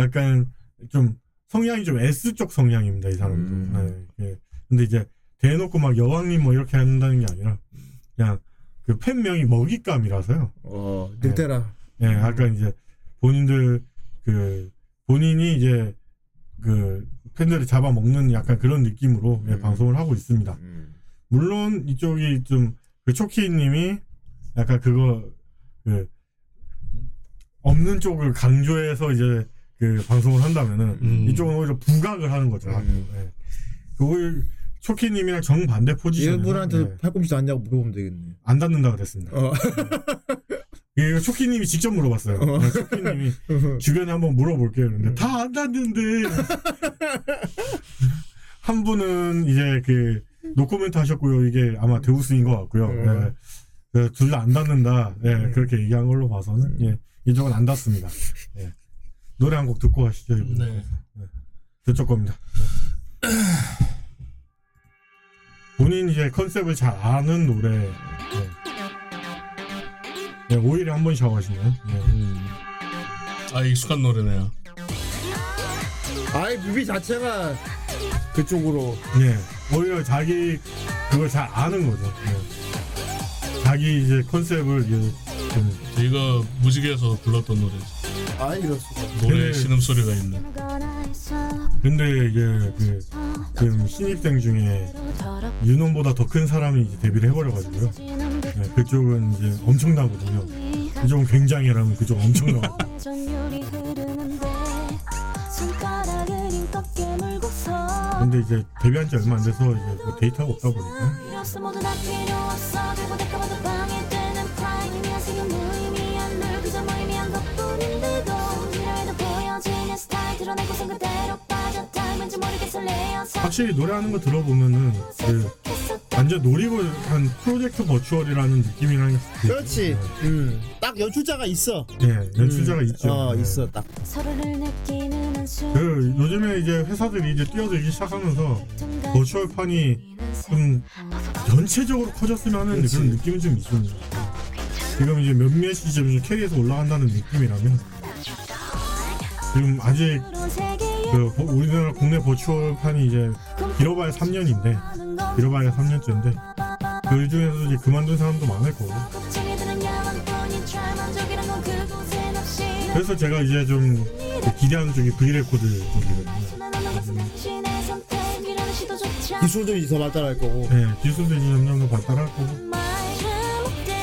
약간 좀 성향이 좀 S 쪽 성향입니다 이 사람도. 예. 예. 근데 이제 대놓고 막 여왕님 뭐 이렇게 한다는 게 아니라 그냥 그 팬명이 먹잇감이라서요. 어, 늑대라. 예, 약간 이제 본인들 그 본인이 이제 그 팬들을 잡아먹는 약간 그런 느낌으로 예, 방송을 하고 있습니다. 물론 이쪽이 좀 그 초키님이 약간 그거 그 없는 쪽을 강조해서 이제 그 방송을 한다면은 음. 이쪽은 오히려 부각을 하는 거죠. 예. 그걸 초키님이랑 정반대 포지션. 이분한테 팔꿈치 닿냐고 물어보면 되겠네. 안 닿는다 그랬습니다. 어. 이거 초키님이 직접 물어봤어요. 네, 초키님이 주변에 한번 물어볼게요. 근데 다안 닿는데 한 분은 이제 그 노코멘트 하셨고요. 이게 아마 데우스인 것 같고요. 음. 네. 둘다안 닿는다. 예, 그렇게 얘기한 걸로 봐서는 예, 이쪽은 안 닿습니다. 예. 노래 한 곡 듣고 가시죠. 이분. 네. 저쪽 겁니다. 네. 본인 이제 컨셉을 잘 아는 노래. 네. 네, 5일에 한 번씩 하시네요. 네. 아 익숙한 노래네요. 아이 뮤비 자체가 그쪽으로. 네. 오히려 자기 그걸 잘 아는 거죠. 네. 자기 이제 컨셉을 이제 좀 이거 무지개에서 불렀던 노래지. 아 이럴 수가. 노래 근데- 신음 소리가 있는. 근데 이게 그 지금 신입생 중에 윤원보다 더 큰 사람이 이제 데뷔를 해버려가지고요. 네, 그쪽은 이제 엄청나거든요. 그쪽은 굉장히라면 그쪽 엄청나고. 근데 이제 데뷔한 지 얼마 안 돼서 이제 뭐 데이터가 없다 보니까 확실히 노래하는 거 들어보면은 그 완전 노리고 한 프로젝트 버추얼이라는 느낌이랑 네. 그렇지. 음. 딱 연출자가 있어. 예, 연출자가 음. 있죠. 어 네. 있어 딱. 서로를 느끼는 그 요즘에 이제 회사들이 이제 뛰어들기 시작하면서 버추얼판이 좀 전체적으로 커졌으면 하는 그렇지. 그런 느낌은 좀 있습니다. 지금 이제 몇몇이 좀 캐리에서 올라간다는 느낌이라면 지금 아직 그 보- 우리나라 국내 virtual판이 이제 길어봐야 3년인데 길어봐야 3년째인데 그 중에서도 이제 그만둔 사람도 많을 거고 그래서 제가 이제 좀 기대하는 쪽이 브이레코드 쪽이거든요. 기술도 이제 더 발달할 거고. 네, 기술도 이제 점점 더 발달할 거고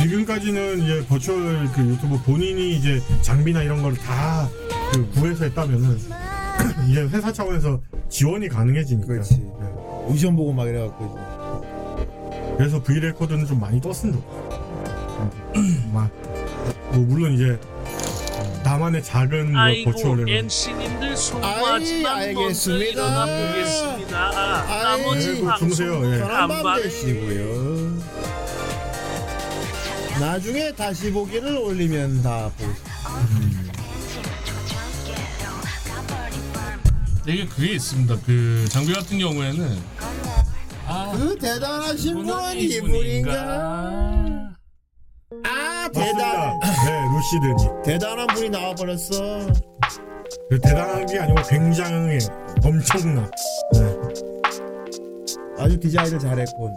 지금까지는 이제 virtual 그 유튜브 본인이 이제 장비나 이런 걸 다 그 구해서 했다면은 이제 회사 차원에서 지원이 가능해지니까. 그렇지. 네. 오디션 보고 막 이래갖고 이제. 그래서 브이레코드는 좀 많이 떴으면 좋겠어. 막, 뭐 물론 이제 나만의 작은 뭐 아이고 아이, 송구하지만 먼저 알겠습니다. 일어나 보겠습니다. 나머지 아이, 방송 주무세요. 예. 편한 밤 간밤에 되시고요. 나중에 다시 보기를 올리면 다 보시. 이게 그게 있습니다. 그 장비 같은 경우에는 아, 그 대단하신 분은 분은 이분인가? 아 대단. 네, 루시드님. 대단한 분이 나와버렸어. 그 대단한 게 아니고 굉장히 엄청나. 네. 아주 디자인을 잘했군.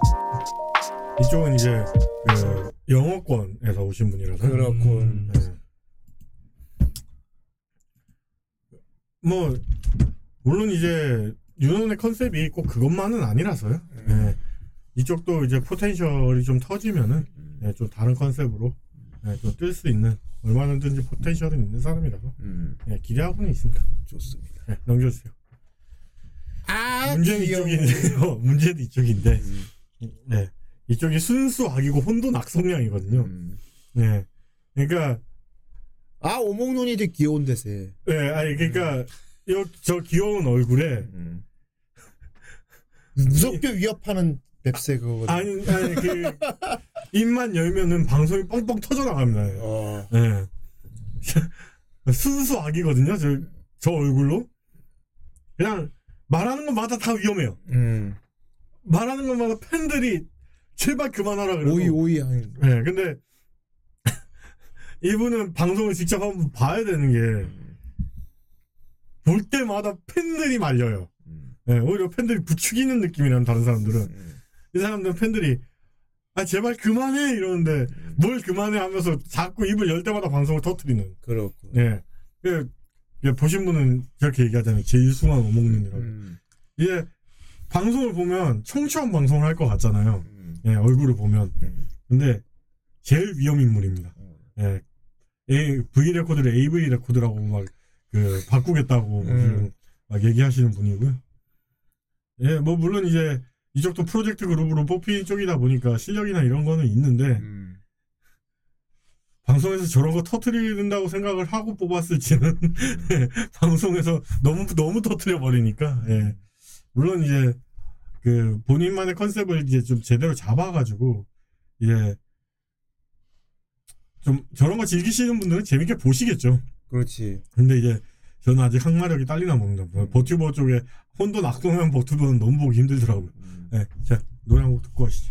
이쪽은 이제 그 영어권에서 오신 분이라서 그렇군. 네. 뭐 물론 이제 윤원의 컨셉이 꼭 그것만은 아니라서요. 네. 이쪽도 이제 포텐셜이 좀 터지면은 네, 좀 다른 컨셉으로 네, 좀뜰 수 있는 얼마든지 포텐셜은 있는 사람이라서 음. 네, 기대하고는 있습니다. 좋습니다. 네, 넘겨주세요. 아 문제는 귀여워. 이쪽인데요. 문제는 이쪽인데. 네. 이쪽이 순수 악이고 혼돈 악성량이거든요. 네. 그러니까 아 오목눈이 되게 귀여운 데세. 네, 아니 그러니까 요, 저 귀여운 얼굴에 무섭게 위협하는 뱁새 그거거든. 아니 아니 그 입만 열면은 방송이 뻥뻥 터져 나갑니다. 어. 네. 순수 악이거든요. 저, 저 얼굴로 그냥 말하는 것마다 다 위험해요. 음. 말하는 것마다 팬들이 제발 그만하라 그러고. 오이 오이 하는. 네, 근데 이분은 방송을 직접 한번 봐야 되는 게 볼 때마다 팬들이 말려요. 네, 오히려 팬들이 부추기는 느낌이라는 다른 사람들은 이 사람들은 팬들이 아 제발 그만해 이러는데 뭘 그만해 하면서 자꾸 입을 열 때마다 방송을 터트리는. 그렇고. 네, 그, 그 보신 분은 저렇게 얘기하잖아요. 제일 숭한 오목눈이라고. 이게 방송을 보면 청초한 방송을 할 것 같잖아요. 예, 얼굴을 보면. 근데 제일 위험 인물입니다. 예. 아, V 레코드를 AV 레코드라고 막 그 바꾸겠다고 막 얘기하시는 분이고요. 예, 뭐 물론 이제 이쪽도 프로젝트 그룹으로 뽑힌 쪽이다 보니까 실력이나 이런 거는 있는데 방송에서 저런 거 터트린다고 생각을 하고 뽑았을지는 예, 방송에서 너무 너무 터트려 버리니까 예. 물론 이제 그 본인만의 컨셉을 이제 좀 제대로 잡아가지고 이제 좀 저런 거 즐기시는 분들은 재밌게 보시겠죠. 그렇지. 근데 이제 저는 아직 항마력이 딸리나 봅니다. 뭐 버튜버 쪽에 혼돈 악동한 버튜버는 너무 보기 힘들더라고요. 네, 자 노래 한 곡 듣고 가시죠.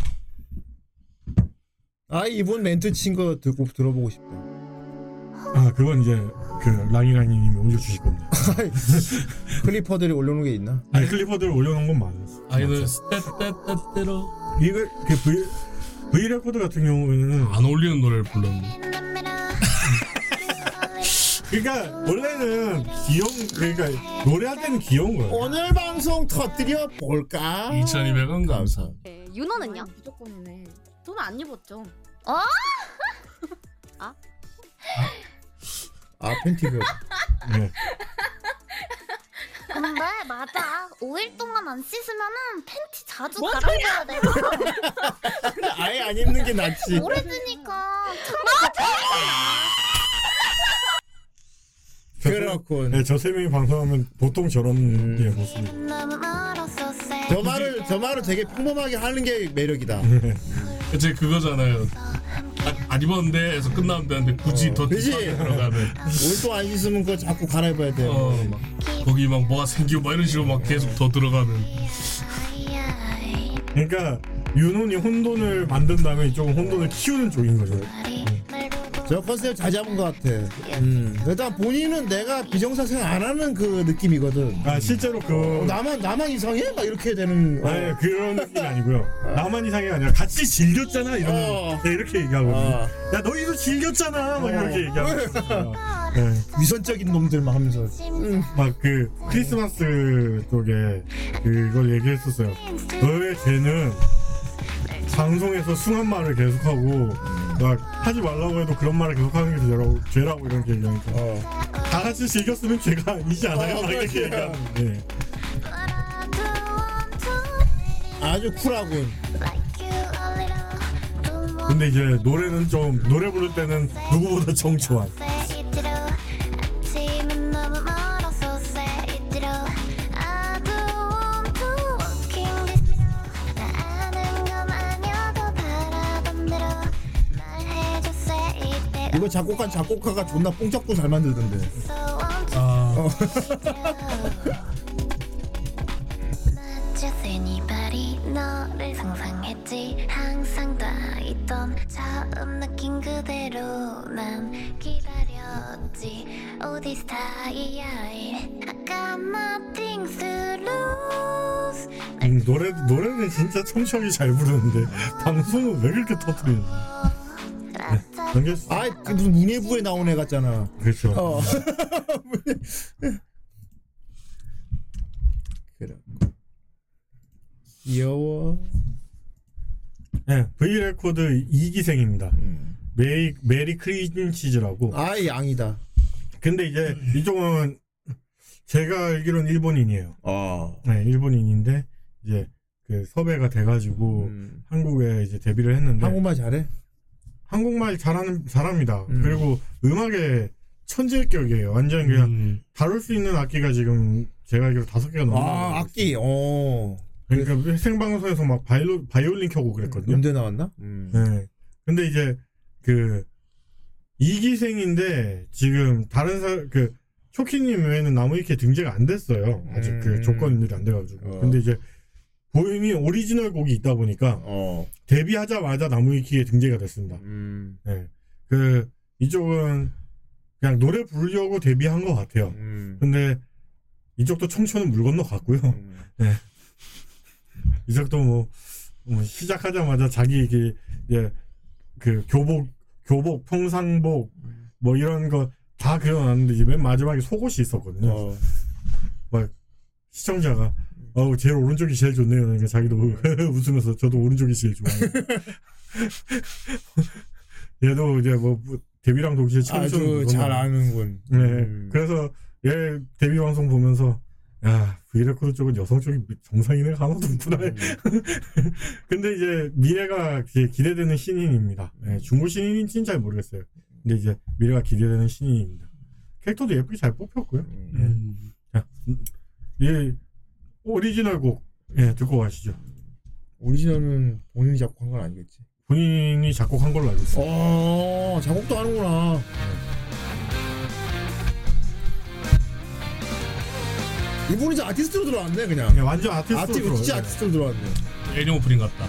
아 이분 멘트 친 거 듣고 들어보고 싶다. 아 그건 이제 그 랑이랑이님이 올려주실 겁니다. clipper들이 올려놓은 게 있나? 아니 clipper들 올려놓은 건 많았어. 아이들 스테테테테로 이거 그 V V 레코드 같은 경우에는 안 어울리는 노래를 불렀네. 그러니까 원래는 귀여운 그러니까 노래할 때는 귀여운 거야. 오늘 방송 터뜨려 볼까? 2,200원 감사. 네, 윤호는요? 무조건이네. 저는 안 입었죠. 어? 아 팬티가. 네. 근데 맞아 5일 동안 안 씻으면은 팬티 자주 뭔 갈아입어야 돼 아예 안 입는 게 낫지. 오래되니까 그렇군. 네, 저세 명이 방송하면 보통 저런 예. 너무 멀었어 say 저 말을 저 말을 되게 평범하게 하는 게 매력이다. 그치 그거잖아요. 아, 안 입었는데 해서 끝나면 되는데 굳이 더 그지? 딥하게 들어가는. 오늘 또안 씻으면 그거 자꾸 갈아입어야 돼. 어, 막 거기 막 뭐가 생기고 막 이런 식으로 막 계속 더 들어가는. 그러니까 윤혼이 혼돈을 만든 다음에 이쪽은 혼돈을 키우는 쪽인 거죠. 저 컨셉 잘 잡은 것 같아. 음. 일단 본인은 내가 비정상 생각 안 하는 그 느낌이거든. 아 실제로 그 어, 나만 나만 이상해? 막 이렇게 되는. 어. 아니 그런 느낌이 아니고요. 나만 이상이 아니라 같이 즐겼잖아 이런 어. 네, 이렇게 얘기하거든요. 야 너희도 즐겼잖아 막 이렇게 얘기하고. 네. 위선적인 놈들만 하면서. 막그 크리스마스 쪽에 그걸 얘기했었어요. 너의 죄는 방송에서 숭한 말을 계속하고 막 하지 말라고 해도 그런 말을 계속하는 게 죄라고, 죄라고 이렇게 얘기하니까 다 같이 즐겼으면 죄가 아니지 않아요? 어, 막 이렇게 그렇지. 얘기하는 네. 아주 쿨하군. 근데 이제 노래는 좀 노래 부를 때는 누구보다 정초한 이거 작곡한 작곡가가 존나 뽕짝도 잘 만들던데. 아. 어. Anybody 너를 상상했지 항상 다 있던 처음 느낀 그대로 난 기다렸지 어디 스타일이야 I got nothing to lose 음, 노래 노래는 진짜 청청이 잘 부르는데 방송은 왜 그렇게 터뜨리는? 네, 넘겼. 아, 그 무슨 문예부에 나온 애 같잖아. 그렇죠. 어. 그래. 귀여워. 네, V 레코드 2기생입니다. 메리 메리 크림 치즈라고. 아, 양이다. 근데 이제 이쪽은 제가 알기로는 일본인이에요. 아. 네, 일본인인데 이제 그 섭외가 돼가지고 한국에 이제 데뷔를 했는데 음. 한국말 잘해? 한국말 잘하는 잘합니다. 음. 그리고 음악에 천재격이에요. 완전 그냥 다룰 수 있는 악기가 지금 제가 알기로 다섯 개가 넘는 아, 악기. 어. 그러니까 생방송에서 막 바이올린, 바이올린 켜고 그랬거든요. 연대 나왔나? 음. 네. 근데 이제 그 이기생인데 지금 다른 사그 초키님 외에는 나무위키에 등재가 안 됐어요. 아직 음. 그 조건들이 안 돼가지고. 어. 근데 이제 본인이 오리지널 곡이 있다 보니까 어. 데뷔하자마자 나무위키에 등재가 됐습니다. 음. 네. 그 이쪽은 그냥 노래 부르려고 데뷔한 것 같아요. 음. 근데 이쪽도 청춘은 물 건너 갔고요. 네. 이쪽도 뭐, 뭐 시작하자마자 자기 이게 이제 그 교복 교복 평상복 뭐 이런 거 다 그려놨는데 이제 맨 마지막에 속옷이 있었거든요. 어. 막 시청자가 어우 제일 오른쪽이 제일 좋네요. 그러니까 자기도 웃으면서 저도 오른쪽이 제일 좋아요. 얘도 이제 뭐 데뷔랑 동시에 청춘 아주 물잘 아는군. 네. 음. 그래서 얘 데뷔 방송 보면서 야 V 레코드 쪽은 여성 쪽이 정상인 애가 하나도 없구나. 음. 근데 이제 미래가 이제 기대되는 신인입니다. 네, 중고 신인인지는 잘 모르겠어요. 근데 이제 미래가 기대되는 신인입니다. 캐릭터도 예쁘게 잘 뽑혔고요. 음. 네. 자, 음, 이 오리지널 곡 예, 듣고 가시죠. 오리지널은 본인이 작곡한 건 아니겠지. 본인이 작곡한 걸로 알고 있어요. 어, 작곡도 하는구나. 이분이 이제 아티스트로 들어왔네, 그냥. 네, 완전 아티스트로 아티, 들어와요. 진짜 아티스트로 들어왔네. 애니 오프닝 같다.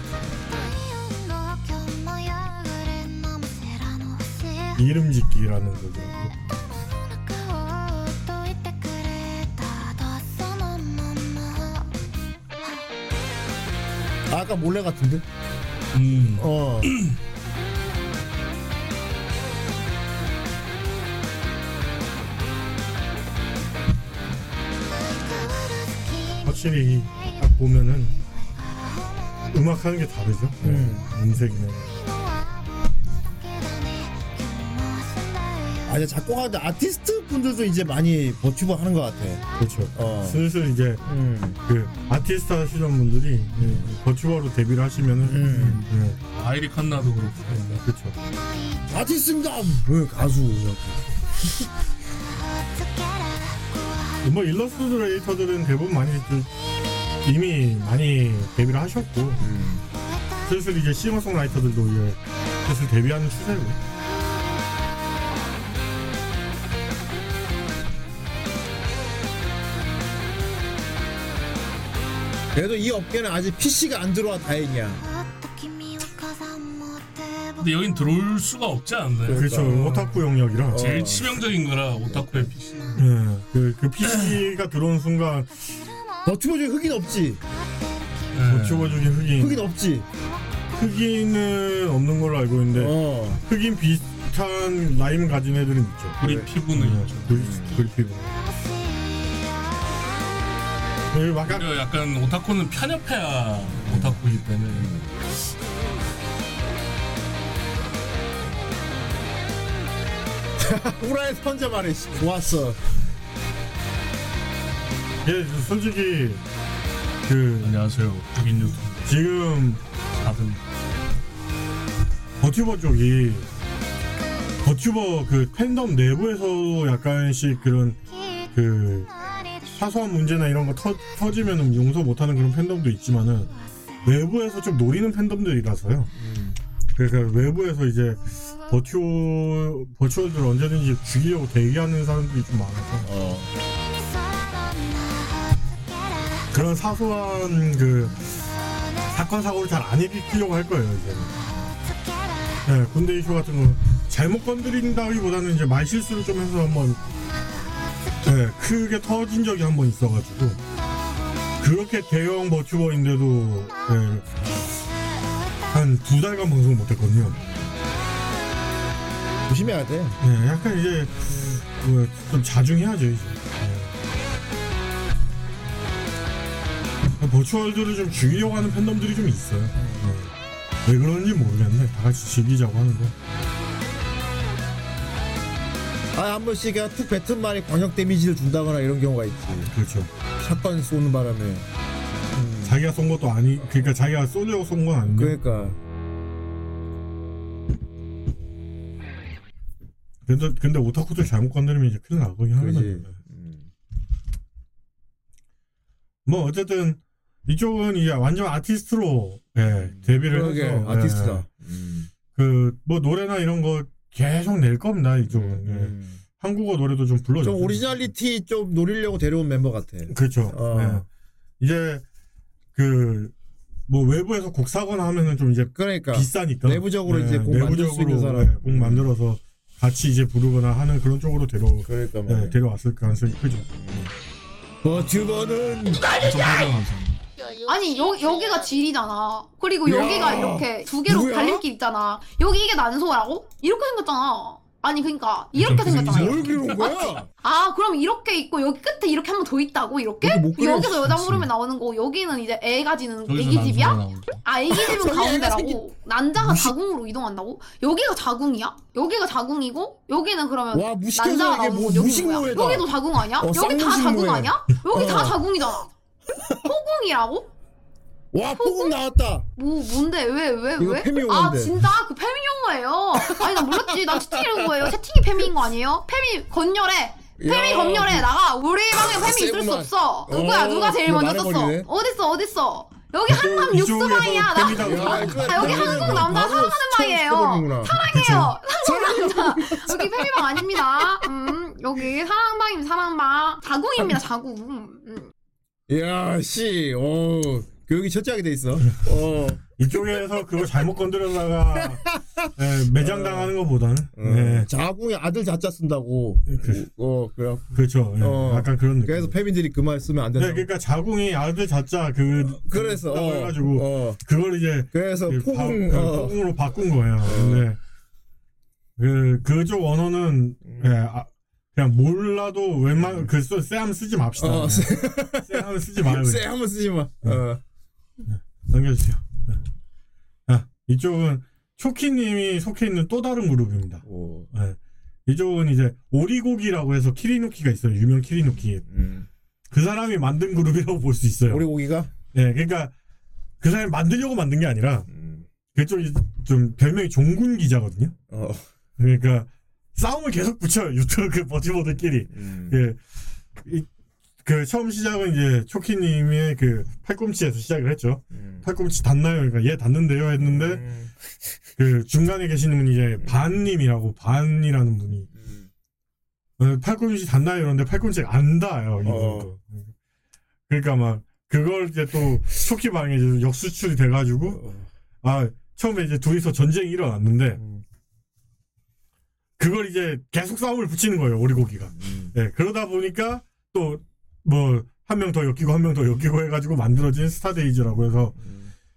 이름 짓기라는 거죠. 아, 아까 몰래 같은데? 음. 어. 확실히 딱 보면은 음악 하는 게 다르죠. 음. 음색이나. 아, 이제 작곡하는데 아티스트 분들도 이제 많이 버튜버 하는 것 같아. 그렇죠. 어. 슬슬 이제 음. 그 아티스트 하시는 분들이 예, 버추어로 데뷔를 하시면은 음. 예, 아이리 칸나도 그렇고. 그렇죠. 아티스트입니다! 왜 가수. 뭐 일러스트레이터들은 대부분 많이 좀 이미 많이 데뷔를 하셨고 음. 슬슬 이제 싱어송라이터들도 이제 슬슬 데뷔하는 추세고. 그래도 이 업계는 아직 PC가 안 들어와 다행이야. 근데 여긴 들어올 수가 없지 않나요? 그렇죠. 오타쿠 영역이라 제일 치명적인 거라 오타쿠의 PC. 예, 그, 그 PC가 들어온 순간 버튜버 중에 흑인 없지. 버추어 중에 흑인 흑인 없지. 흑인은 없는 걸로 알고 있는데 어. 흑인 비슷한 라임 가진 애들은 있죠. 우리 피부는 네, 있죠. 그, 그 피부. 네, 막 오히려 약간 오타쿠는 편협해야 오타쿠이기 때문에. 후라이 선제 말해. 씨. 좋았어. 예, 솔직히 그 안녕하세요. 흑인 유튜브. 지금 다들 버튜버 쪽이 버튜버 그 팬덤 내부에서 약간씩 그런 그 사소한 문제나 이런 거 터, 터지면 용서 못하는 그런 팬덤도 있지만은 외부에서 좀 노리는 팬덤들이라서요. 그러니까 외부에서 이제 버튜어 버추얼들 언제든지 죽이려고 대기하는 사람들이 좀 많아서 그런 사소한 그 사건 사고를 잘 안 일으키려고 할 거예요 이제는. 네, 군대 이슈 같은 거 잘못 건드린다기보다는 이제 말 실수를 좀 해서 한번 네, 크게 터진 적이 한 번 있어가지고 그렇게 대형 버튜버인데도 네, 한두 달간 방송 못했거든요. 조심해야 돼. 네, 약간 이제 뭐 좀 자중해야죠 이제. 네. 버추얼들을 좀 죽이려고 하는 팬덤들이 좀 있어요. 네. 왜 그런지 모르겠네. 다 같이 즐기자고 하는데. 아, 한 번씩 그냥 툭 뱉은 말이 광역 데미지를 준다거나 이런 경우가 있지. 그렇죠. 샷건 쏘는 바람에. 자기가 쏜 것도 아니 그러니까 자기가 쏘려고 쏜 건 아닌데. 그러니까. 근데 근데 오타쿠들 잘못 건드리면 이제 큰일 나거긴 하거든요. 그지. 뭐 어쨌든 이쪽은 이제 완전 아티스트로 예, 데뷔를 그러게, 해서 아티스트다. 그뭐 노래나 이런 거 계속 낼 겁니다 이쪽은. 예. 한국어 노래도 좀 불러줘. 좀 오리지널리티 좀 노리려고 데려온 멤버 같아. 그렇죠. 어. 예. 이제 그 뭐 외부에서 곡 사거나 하면은 좀 이제 그러니까 비싸니까 내부적으로 이제 곡 있는 사람. 예, 곡 만들어서 같이 이제 부르거나 하는 그런 쪽으로 데려 그러니까 예, 데려왔을 가능성이 크죠. 버튜버는 아니 여, 여기가 질이잖아. 그리고 야. 여기가 이렇게 두 개로 누구야? 갈림길 있잖아. 여기 이게 난소라고? 이렇게 생겼잖아. 아니 그러니까 이렇게 생겼잖아. 뭘 그런 거야? 아 그럼 이렇게 있고 여기 끝에 이렇게 한 번 더 있다고 이렇게? 못. 여기서 여자 무릎에 나오는 거 여기는 이제 애가 지는 저기서 애기 집이야? 남자가 나오죠. 아 애기 집은 저기 애가 가운데라고 난자가 자궁으로 이동한다고? 여기가 자궁이야? 여기가 자궁이고 여기는 그러면 와, 무식해서 난자가 이게 나오는 뭐건 여기 무식모해다. 뭐야? 여기도 자궁 아니야? 어, 여기 다 쌍무식모해. 자궁 아니야? 여기 어. 다 자궁이잖아. 포궁이라고? 와 포궁 나왔다. 뭐 뭔데 왜왜 이거 왜? 페미 아 용어인데. 진짜 그 페미 용어예요. 아니 나 몰랐지. 난 채팅이 거예요. 채팅이 페미인 거 아니에요? 페미 건열해. 페미 야, 건열해 나가. 우리 방에 페미 있을 수 세구만. 없어. 누구야 어, 누가 제일 이거 먼저 썼어? 말해버리네. 어딨어 어딨어? 여기 한남 육수방이야. 나 이거 아, 여기 한국 남자 바로 사랑하는 방이에요. 사랑해요. 한국 남자. 여기 페미방 아닙니다. 음 여기 사랑방입니다. 사랑방. 자궁입니다. 자궁. 음. 야, 씨, 어, 교육이 철저하게 돼 있어. 어, 이쪽에서 그거 잘못 건드려다가 예, 매장 당하는 것보다는 예, 자궁에 아들 자자 쓴다고. 어, 그래. 그렇죠. 예, 어. 약간 그런 느낌. 그래서 페민들이 그 말 쓰면 안 네, 된다. 그러니까 자궁이 아들 자자 그 그래서, 어, 해가지고 어. 그걸 이제 그래서 그 바- 포궁, 그 어. 포궁으로 바꾼 거예요. 근데 그 그쪽 언어는 예, 아, 그냥 몰라도 웬만 그 쎄- 쎄함 쓰지 맙시다. 어, 예. 쎄- 쎄함 쓰지 마요. 쎄 한번 쓰지 마. 어. 넘겨주세요. 네. 아, 이쪽은 초키님이 속해 있는 또 다른 그룹입니다. 네. 이쪽은 이제 오리고기라고 해서 키리누키가 있어요. 유명 키리누키. 그 사람이 만든 그룹이라고 볼 수 있어요. 오리고기가? 네, 그러니까 그 사람이 만들려고 만든 게 아니라 그쪽이 좀 별명이 종군 기자거든요. 어. 그러니까 싸움을 계속 붙여요. 유튜브 그 버티버들끼리. 그, 이- 그 처음 시작은 이제 초키님의 그 팔꿈치에서 시작을 했죠. 팔꿈치 닿나요? 그러니까 얘 닿는데요 했는데 그 중간에 계시는 분이 이제 반님이라고 반이라는 분이 어, 팔꿈치 닿나요? 이러는데 팔꿈치가 안 닿아요. 이거. 그러니까 막 그걸 이제 또 초키 방에 역수출이 돼가지고 아 처음에 이제 둘이서 전쟁이 일어났는데 그걸 이제 계속 싸움을 붙이는 거예요 오리고기가. 네, 그러다 보니까 또 뭐 한 명 더 엮이고 한 명 더 엮이고 해가지고 만들어진 스타데이즈라고 해서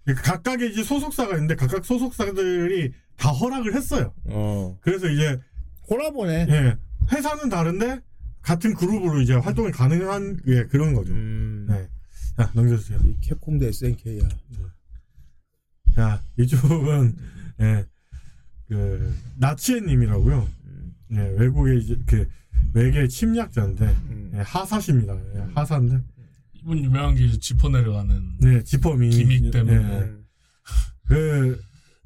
각각의 이제 소속사가 있는데 각각 소속사들이 다 허락을 했어요. 어. 그래서 이제 콜라보네. 예, 회사는 다른데 같은 그룹으로 이제 활동이 가능한 예 그런 거죠. 네. 자 넘겨주세요. 캡콤 대 SNK야. 자 이쪽은 예, 그 나치에님이라고요. 예, 외국의 이제 그 외계 침략자인데 예, 하사십니다. 예, 하사인데 이분 유명한 게 지퍼 내려가는 네 지퍼미 기믹 때문에. 예. 그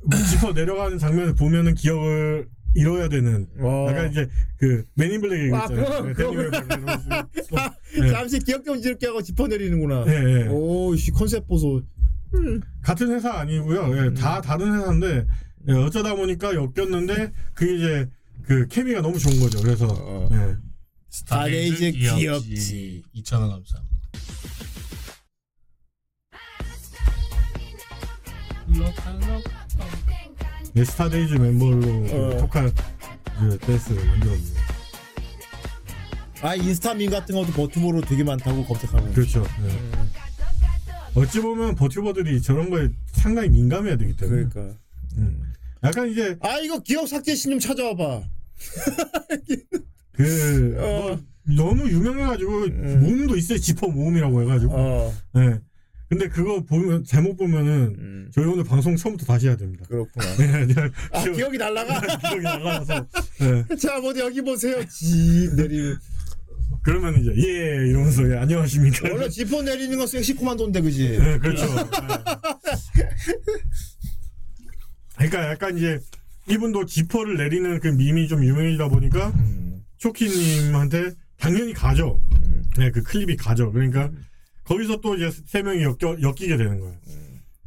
뭐, 지퍼 내려가는 장면을 보면은 기억을 잃어야 되는 약간 이제 그 맨인 블랙 아, 있잖아요. 그거, 네, 그거. 맨인블랙 네. 잠시 기억 좀 지울게 하고 지퍼 내리는구나. 예, 예. 오, 씨, 컨셉 보소. 같은 회사 아니고요. 예, 다 다른 회사인데 예, 어쩌다 보니까 엮였는데 그게 이제 그 케미가 너무 좋은 거죠. 그래서 예. 스타데이즈 귀엽지. 귀엽지. 2,000원 감사합니다. 예, 스타데이즈 멤버로 그 어. 그 댄스를 만들었는데 아, 인스타민 같은 것도 버튜버로 되게 많다고 검색하면. 그렇죠. 예. 어찌 보면 버튜버들이 저런 거에 상당히 민감해야 되기 때문에 그러니까. 음. 약간 이제 아, 이거 기억 삭제 신 좀 찾아와봐. 그 어. 뭐 너무 유명해가지고 모음도 있어요. 지퍼 모음이라고 해가지고. 어. 예. 근데 그거 보면 제목 보면은 저희 오늘 방송 처음부터 다시 해야 됩니다. 그렇구나. 네, 네. 아, 기억이 날라가? 기억이 날라가서. 네. 자, 어디 여기 보세요. 집 내리는. 그러면 이제 예 이러면서 예, 안녕하십니까. 원래 지퍼 내리는 거 섹시 코만 돈데 그지? 네, 그렇죠. 그러니까 약간 이제 이분도 지퍼를 내리는 그 밈이 좀 유명해지다 보니까 초키님한테 당연히 가죠. 네, 그 클립이 가죠. 그러니까 거기서 또 이제 세 명이 엮여, 엮이게 되는 거예요.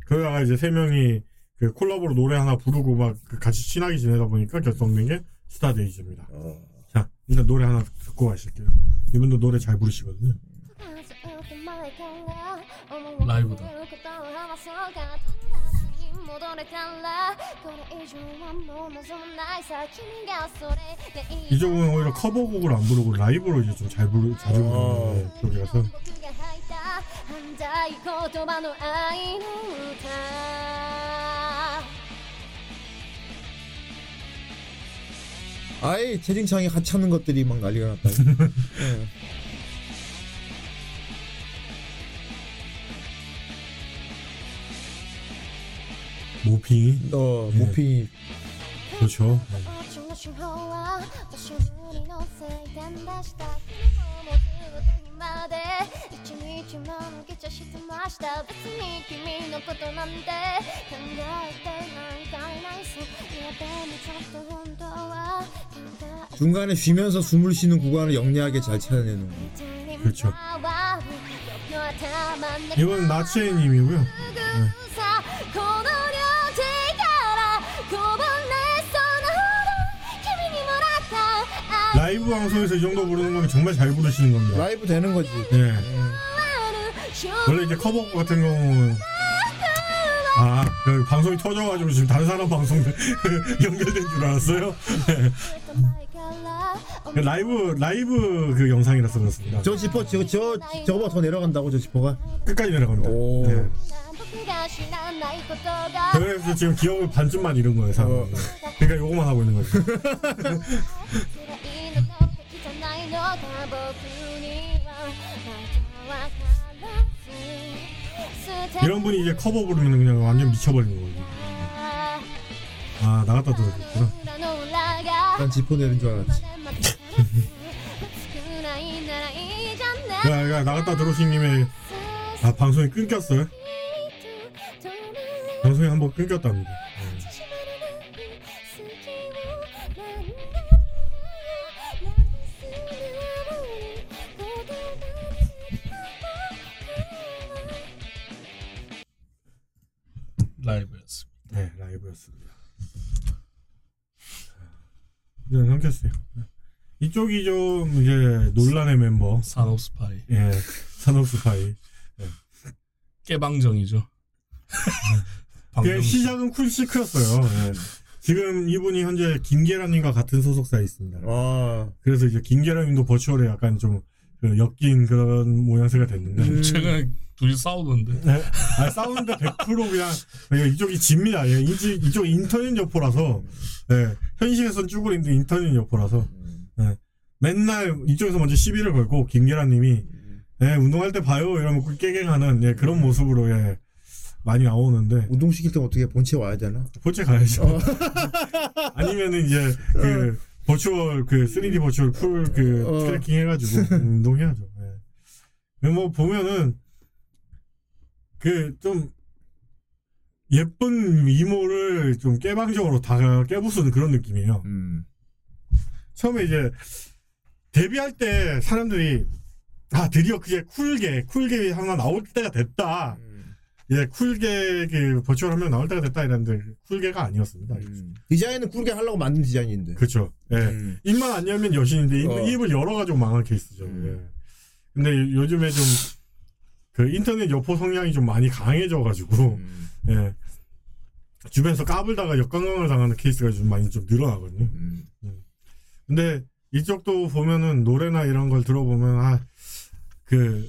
그러다가 이제 세 명이 그 콜라보로 노래 하나 부르고 막그 같이 친하게 지내다 보니까 결성된 게 스타데이즈입니다. 자, 일단 노래 하나 듣고 가실게요. 이분도 노래 잘 부르시거든요. 라이브다. 이종은 오히려 커버곡을 안 부르고 라이브로 이제 좀 잘 부르 자주 부르는 어. 쪽이라서. 아예 채팅창에 같이 하는 것들이 막 난리가 났다고. 네. 모핑이 어 네. 모핑이 그렇죠. 중간에 쉬면서 숨을 쉬는 구간을 영리하게 잘 찾아내는 거. 그렇죠. 그렇죠. 이건 마츠의 님이고요. 네. 라이브 방송에서 이 정도 부르는 거면 정말 잘 부르시는 겁니다. 라이브 되는 거지. 네. 원래 이제 커버곡 같은 경우는 아, 그 방송이 터져가지고 지금 다른 사람 방송 연결된 줄 알았어요. 네. 그 라이브 라이브 그 영상이라서 그렇습니다. 저 지퍼 저, 저 저거보다 더 내려간다고 저 지퍼가? 끝까지 내려갑니다. 네. 그래서 지금 기억을 반쯤만 잃은 거예요 사람. 어. 그러니까 요거만 하고 있는 거지. 이런 분이 이제 커버 부르면 그냥 완전 미쳐버리는 거예요. 아 나갔다 들어갔구나. 난 지포 내린 줄 알았지. 야, 야 나갔다 들어오신 김에 아 방송이 끊겼어요. 방송이 한번 끊겼답니다. 라이브였습니다. 네, 라이브였습니다. 네, 넘겼어요. 네. 이쪽이 좀 이제 논란의 멤버 산업 스파이. 예, 산업 스파이. 깨방정이죠. 그 방정 시작은 쿨시크였어요. 예. 지금 이분이 현재 김계란님과 같은 소속사에 있습니다. 아, 그래서 이제 김계란님도 버추얼에 약간 좀그 엮인 그런 모양새가 됐는데. 음. 최근에 둘이 싸우던데. 네. 아, 싸우는데 100% 그냥 예, 이쪽이 집니다. 예, 이지, 이쪽 인터넷 여포라서 예, 현실에선 쭈구리인데 인터넷 여포라서 예, 맨날 이쪽에서 먼저 시비를 걸고 김계란님이 예, 운동할 때 봐요 이러면 그 깨갱 하는 예, 그런 모습으로 예, 많이 나오는데 운동 시킬 때 어떻게 본체 와야 되나? 본체 가야죠. 아니면은 이제 그 virtual 그 3D virtual full 그 어. tracking 해가지고 운동해야죠. 예. 뭐 보면은 그 좀 예쁜 미모를 좀 깨방적으로 다 깨부수는 그런 느낌이에요. 음. 처음에 이제 데뷔할 때 사람들이 아 드디어 그게 쿨게 쿨게 하나 나올 때가 됐다. 예, 쿨게 그 버추얼 한 명 나올 때가 됐다 이랬는데 쿨게가 아니었습니다. 디자인은 쿨게 하려고 만든 디자인인데. 그렇죠. 예. 입만 안 열면 여신인데 입, 어. 입을 열어가지고 망한 케이스죠. 예. 근데 요즘에 좀 그 인터넷 여포 성향이 좀 많이 강해져가지고 예. 주변에서 까불다가 역관광을 당하는 케이스가 좀 많이 좀 늘어나거든요. 음. 근데 이쪽도 보면은 노래나 이런 걸 들어보면 아그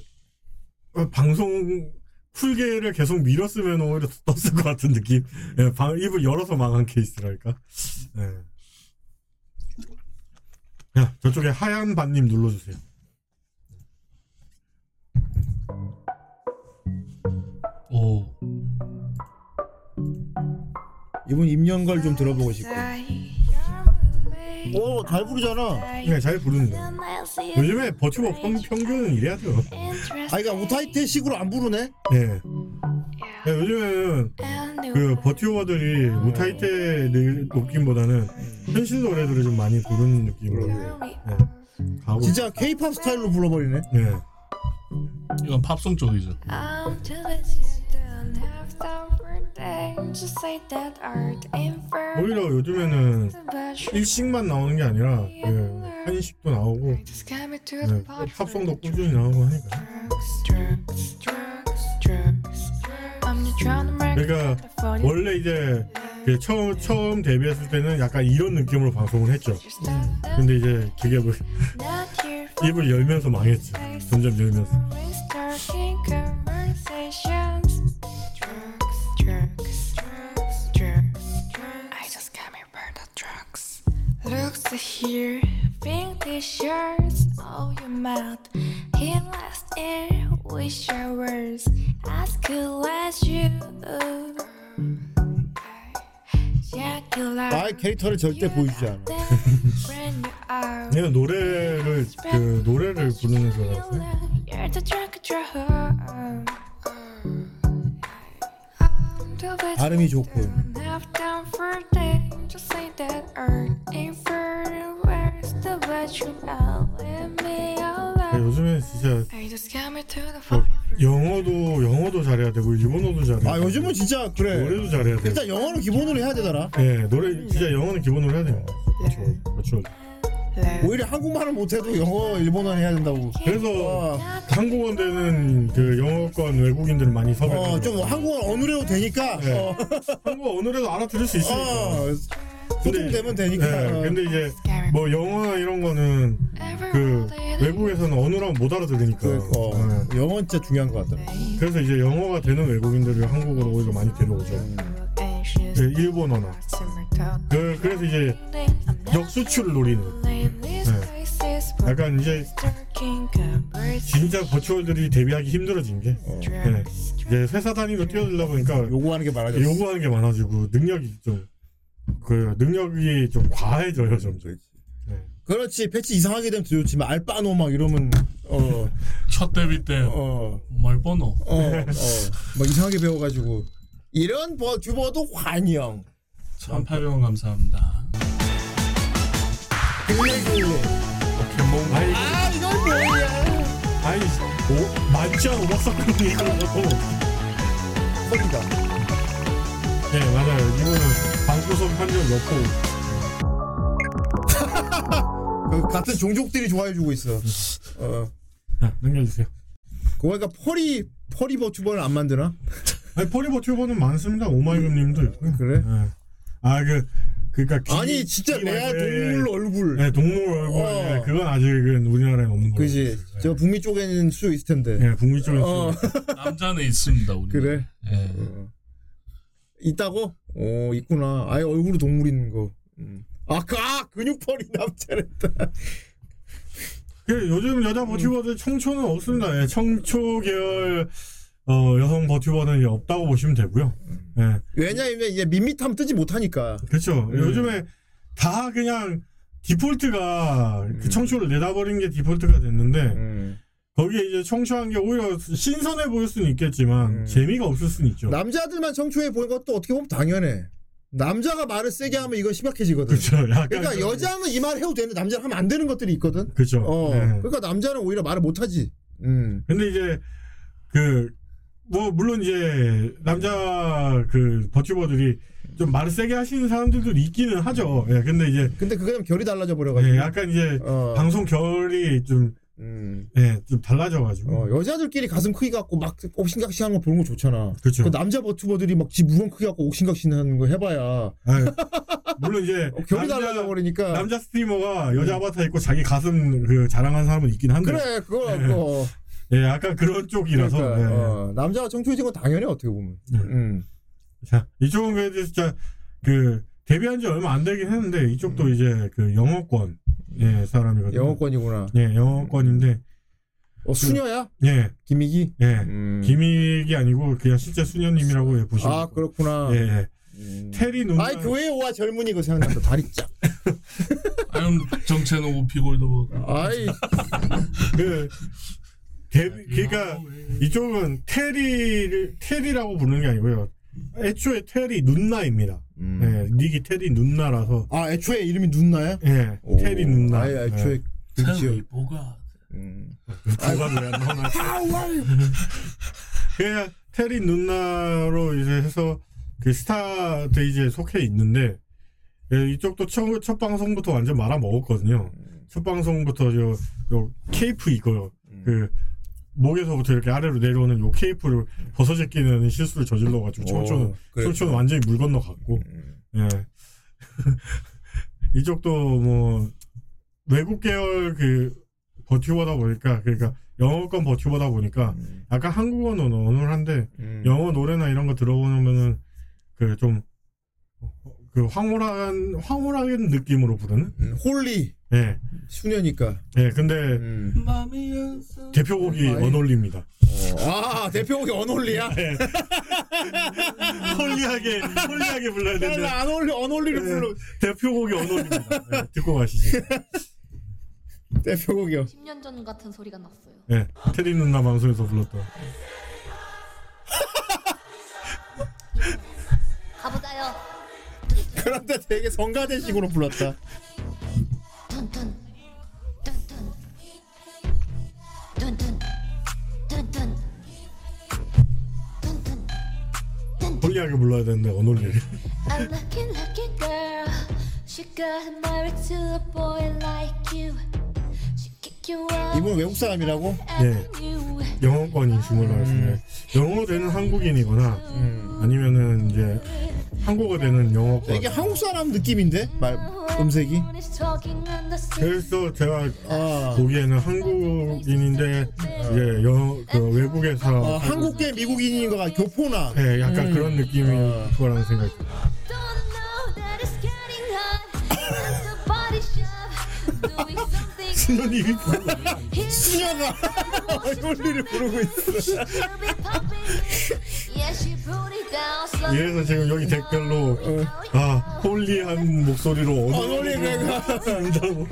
어, 방송 풀게를 계속 밀었으면 오히려 떴을 것 같은 느낌. 예, 방, 입을 열어서 망한 케이스랄까. 예. 야, 저쪽에 하얀 반님 눌러주세요. 오. 이번 임영걸 좀 들어보고 싶고. 오, 잘 부르잖아. 네, 잘 부른다. 요즘에 버튜버 평, 평균은 이래야죠. 아, 그러니까 우타이테 식으로 안 부르네? 예. 네, 요즘에는 그 버튜버들이 우타이테 느낌보다는 현실 노래들을 좀 많이 부르는 느낌으로 네. 가고 진짜 케이팝 스타일로 불러버리네. 네. 이건 팝송 쪽이죠. 오히려 요즘에는 일식만 나오는 게 아니라 그 한식도 나오고 네, 팝송도 꾸준히 나오고 하니까 그러니까 원래 이제 그 처음 처음 데뷔했을 때는 약간 이런 느낌으로 방송을 했죠. 근데 이제 그게 뭐 입을 열면서 망했지. 점점 열면서. Looks here, pink t-shirts. Oh, your mouth. Here last year, we share words as cool as you. 나의 캐릭터를 절대 보여주지 않아. 내가 노래를 그 노래를 부르는 줄 알았어 발음이 좋고. Have time for things. Just say that art ain't fair. Where's the virtue? I'll let me out. 네, 요즘에 진짜 I just got me to the 뭐 영어도 영어도 잘해야 되고 일본어도 잘해야 아, 되고 요즘은 진짜 그래. 노래도 잘해야 돼. 일단 영어는 기본으로 해야 되더라. 네, 노래 진짜 영어는 기본으로 해야 돼요. 그렇죠. 그렇죠. 오히려 한국말을 못해도 영어, 일본어 해야 된다고. 그래서 한국어 되는 그 영어권 외국인들을 많이 섭외. 어, 좀 한국어 어느래도 되니까. 네. 어. 한국어 어느래도 알아들을 수 있으니까. 어, 소통되면 되니까. 네, 근데 이제 뭐 영어나 이런 거는 그 외국에서는 언어랑 못 알아들으니까. 그, 어, 영어 진짜 중요한 것 같다. 그래서 이제 영어가 되는 외국인들을 한국으로 오히려 많이 데려오죠. 네, 일본어나. 그, 그래서 이제 역수출을 노리는. 네. 약간 이제 진짜 버추얼들이 데뷔하기 힘들어진 게 네. 이제 회사 단위로 뛰어들다 보니까 요구하는 게 많아졌어. 요구하는 게 많아지고 능력이 좀 그 능력이 좀 과해져요 점점. 그렇지. 패치 이상하게 되면 더 좋지만 알바노 막 이러면 어. 첫 데뷔 때 어. 뭘 번호? 어. 어. 막 이상하게 배워가지고 이런 버튜버도 환영. 1,800원 감사합니다. 그리고 포켓몬 아이, 아 이건 뭐야? 아이 오, 오락사건 이런 것도 헐이다. 네 맞아요 이거는 방구석 한적 넣고 그 같은 종족들이 좋아해주고 있어. 어. 자, 넘겨주세요. 그거니까 펄이 펄이 버튜버를 안 만드나? 아니 포리버 튜버는 많습니다. 오마이갓님도 있고요. 그래? 아그 그러니까 귀- 아니 진짜 귀 레아 예, 동물 얼굴. 네 동물 얼굴 어. 예, 그건 아직은 우리나라에 없는 거예요. 그지. 저 북미 쪽에는 수 있을 텐데. 네 북미 쪽에서 어. 남자는 있습니다. 우리. 그래? 예. 있다고? 어 있구나. 아예 얼굴이 동물 있는 거. 음. 아, 그, 아 근육펄이 남자랬다. 그 요즘 여자 버튜버들 청초는 없습니다. 예, 청초 계열 어, 여성 버튜버는 없다고 보시면 되고요. 예. 왜냐면 이제 밋밋하면 뜨지 못하니까. 그렇죠. 음. 요즘에 다 그냥 디폴트가 그 청초를 내다버린 게 디폴트가 됐는데 음. 거기에 이제 청초한 게 오히려 신선해 보일 수는 있겠지만 재미가 없을 수는 있죠. 남자들만 청초해 보는 것도 어떻게 보면 당연해. 남자가 말을 세게 하면 이건 심각해지거든. 그렇죠. 약간 그러니까 좀- 여자는 이 말 해도 되는데 남자는 하면 안 되는 것들이 있거든. 그렇죠. 어. 네. 그러니까 남자는 오히려 말을 못 하지. 음. 근데 이제 그 뭐 물론 이제 남자 그 버튜버들이 좀 말을 세게 하시는 사람들도 있기는 하죠. 예. 근데 이제 근데 그거는 결이 달라져 버려가지고. 예, 약간 이제 어. 방송 결이 좀 음. 예, 좀 달라져가지고. 어, 여자들끼리 가슴 크기 갖고 막 옥신각신 하는 거 보는 거 좋잖아. 그렇죠. 그 남자 버튜버들이 막지 무건 크기 갖고 옥신각신 하는 거 해봐야 아유, 물론 이제 어, 결이 달라져 버리니까. 남자 스트리머가 여자 아바타 있고 자기 가슴 그 자랑하는 사람은 있긴 한데. 그래 그거 예. 그거. 예, 약간 그런 쪽이라서. 그러니까, 예. 어, 남자가 청초해진 건 당연해 어떻게 보면. 음. 자, 이쪽은 그래도 진짜 그 데뷔한 지 얼마 안 되긴 했는데 이쪽도 이제 그 영어권 예 사람이거든요. 음. 영어권이구나. 예, 영어권인데. 어, 수녀야? 예. 김익이? 예. 음. 김익이 아니고 그냥 실제 수녀님이라고 예, 보시면. 아 그렇구나. 예, 예. 테리 누나 아이 교회 오와 젊은이 그 생각난다. 다리 쫙. 아니면 정체는 오피골드 뭐. 아이 그 걔, 그러니까 이쪽은 테리를 테리라고 부르는 게 아니고요. 애초에 테리 눈나입니다. 네, 닉이 테리 눈나라서. 아 애초에 이름이 눈나야? 예, 오, 테리 눈나. 아예 애초에 네. 그렇지요. 뭐가 누가 왜안 나오나? 그냥 테리 눈나로 이제 해서 그 스타 데이지에 속해 있는데 예, 이쪽도 첫, 첫 방송부터 완전 말아 먹었거든요. 첫 방송부터 저, 요 케이프 이거요. 그 목에서부터 이렇게 아래로 내려오는 요 케이프를 벗어제 끼는 실수를 저질러가지고 청초는 그랬구나. 청초는 완전히 물 건너 갔고. 예. 이쪽도 뭐 외국 계열 그 버튜버다 보니까 그러니까 영어권 버튜버다 보니까 약간 한국어는 어눌한데 영어 노래나 이런 거 들어보면은 그 좀 그 황홀한 황홀한 느낌으로 부르는? holy 예 수녀니까 예 근데 대표곡이 아이. Unholy입니다 아 대표곡이 Unholy야? 네. holy하게 holy하게 불러야 되는데 안 어울리 Unholy를 예, 불러. 대표곡이 Unholy입니다 예, 듣고 가시죠 대표곡이요 10년 전 같은 소리가 났어요. 예 테리 눈나 방송에서 불렀던 가보자요. 그런데 되게 성가대식으로 불렀다. 홀리하게 불러야 되는데 like you 이분 외국 사람이라고? 예 영어권인 중으로 말씀해 영어 되는 한국인이거나 아니면은 이제 한국어 되는 영어권 이게 한국 사람 느낌인데 말 음색이. 그래서 제가 아. 보기에는 한국인인데 이제 영어 그 외국에서 어, 한국계 미국인인 거가 교포나. 예, 약간 음. 그런 느낌일 거라는 생각이 수녀님이 부르고 수녀가 언홀리를 부르고 있어. Yeah she put it down slow 이래서 지금 여기 댓글로 아 홀리한 목소리로 언어리가 부른다고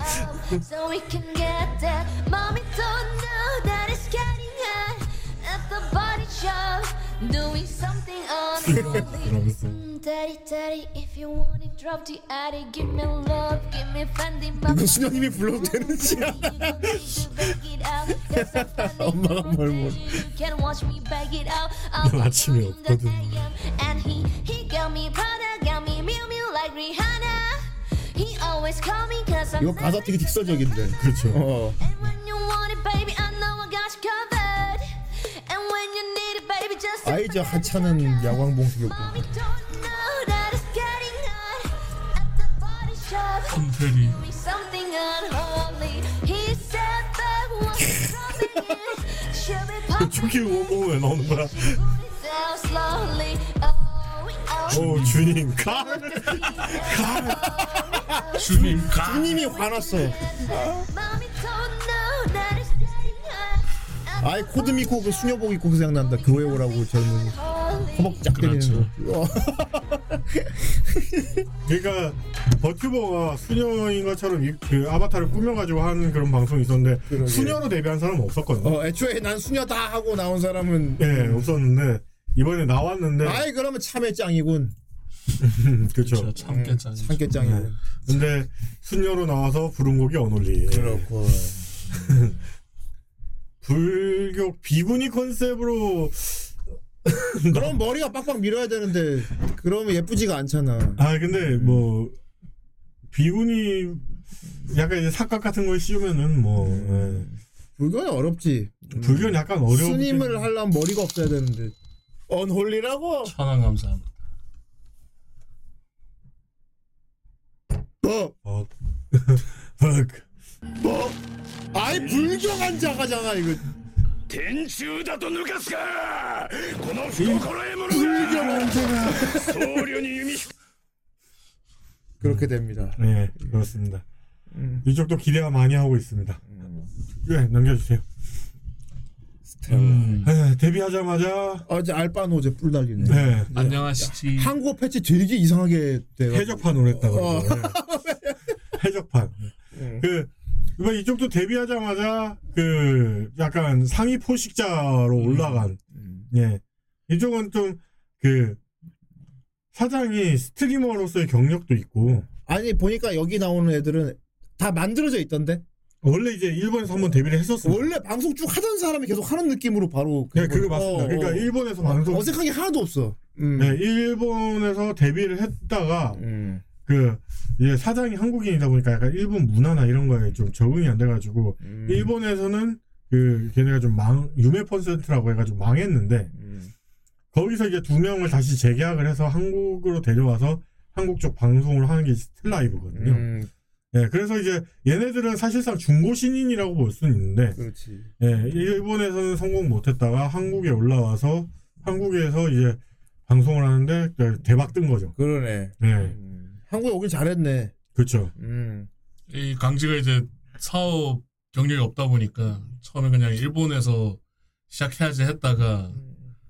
So we can get that Mommy don't know that it's getting hot At the body shop Doing something unholy 이러면서 Mm, Daddy, daddy, if you want it, drop the attic Give me love, give me Fendi 이거 수녀님이 불러도 되는지 엄마가 뭘 모르. You can watch me bag it out 넌 아침에 없거든 And he, he got me Prada, got me Miu Miu like Rihanna He always call me cause I'm 이거 가사 되게 직설적인데. 그렇죠. 어. When you want it, baby, I know I got you covered. And when you need it, baby, just 아이저 하찮은 야광봉투였고. Popping 저기 오모 왜 나오는 거야. Oh, oh. 오 주님 가 주님 가 주님이 화났어. 아이 코드 미코 그 수녀복 입고 그 생각난다. 교회 오라고 젊은이. 허벅 쫙 때리는 거. 어. 그러니까 버튜버가 수녀인 것처럼 이- 그 아바타를 꾸며가지고 하는 그런 방송이 있었는데 그러게. 수녀로 데뷔한 사람은 없었거든요 어, 애초에 난 수녀다 하고 나온 사람은 예 없었는데 이번에 나왔는데 아이 그러면 참외 짱이군. 그렇죠 참깨짱 참깨 짱이군. 근데 수녀로 나와서 부른 곡이 언홀리 그렇고. 불교 비구니 컨셉으로 그럼 머리가 빡빡 밀어야 되는데 그러면 예쁘지가 않잖아. 아 근데 뭐 비구니 약간 이제 삭각 같은 걸 씌우면은 뭐 불교는 어렵지. 예. 불교는 약간 어려운 스님을 하려면 머리가 없어야 되는데. 언홀리라고? 천안 감사합니다 뭐? 어. 벅. 뭐? 아이 불교한 자가잖아 이거. 天中だと抜かすかこの不心得者 불교한 자가. 僧侶に弓引く 그렇게 됩니다. 네 그렇습니다 음. 이쪽도 기대가 많이 하고 있습니다 네 넘겨주세요 같아요. 네, 데뷔하자마자 어제 알바노제 뿔 달리네. 네. 안녕하시지. 한국어 패치 되게 이상하게 돼. 해적판을 했다고. 어. 네. 해적판. 그 이번 이쪽도 데뷔하자마자 그 약간 상위 포식자로 올라간. 예. 이쪽은 좀 그 사장이 스트리머로서의 경력도 있고. 아니 보니까 여기 나오는 애들은 다 만들어져 있던데. 원래 이제 일본에서 한번 데뷔를 했었어. 원래 방송 쭉 하던 사람이 계속 하는 느낌으로 바로. 네, 그거 맞습니다. 그러니까 일본에서 방송- 어색한 게 하나도 없어. 음. 네, 일본에서 데뷔를 했다가 그 이제 사장이 한국인이다 보니까 약간 일본 문화나 이런 거에 좀 적응이 안 돼가지고 음. 일본에서는 그 걔네가 좀 망 유메 퍼센트라고 해가지고 망했는데 음. 거기서 이제 두 명을 다시 재계약을 해서 한국으로 데려와서 한국 쪽 방송을 하는 게 스틸라이브거든요. 음. 네, 그래서 이제 얘네들은 사실상 중고 신인이라고 볼 수는 있는데, 그렇지. 예, 일본에서는 성공 못했다가 한국에 올라와서 한국에서 이제 방송을 하는데 대박 뜬 거죠. 그러네. 네, 한국에 오길 잘했네. 그렇죠. 음. 이 강지가 이제 사업 경력이 없다 보니까 처음에 그냥 일본에서 시작해야지 했다가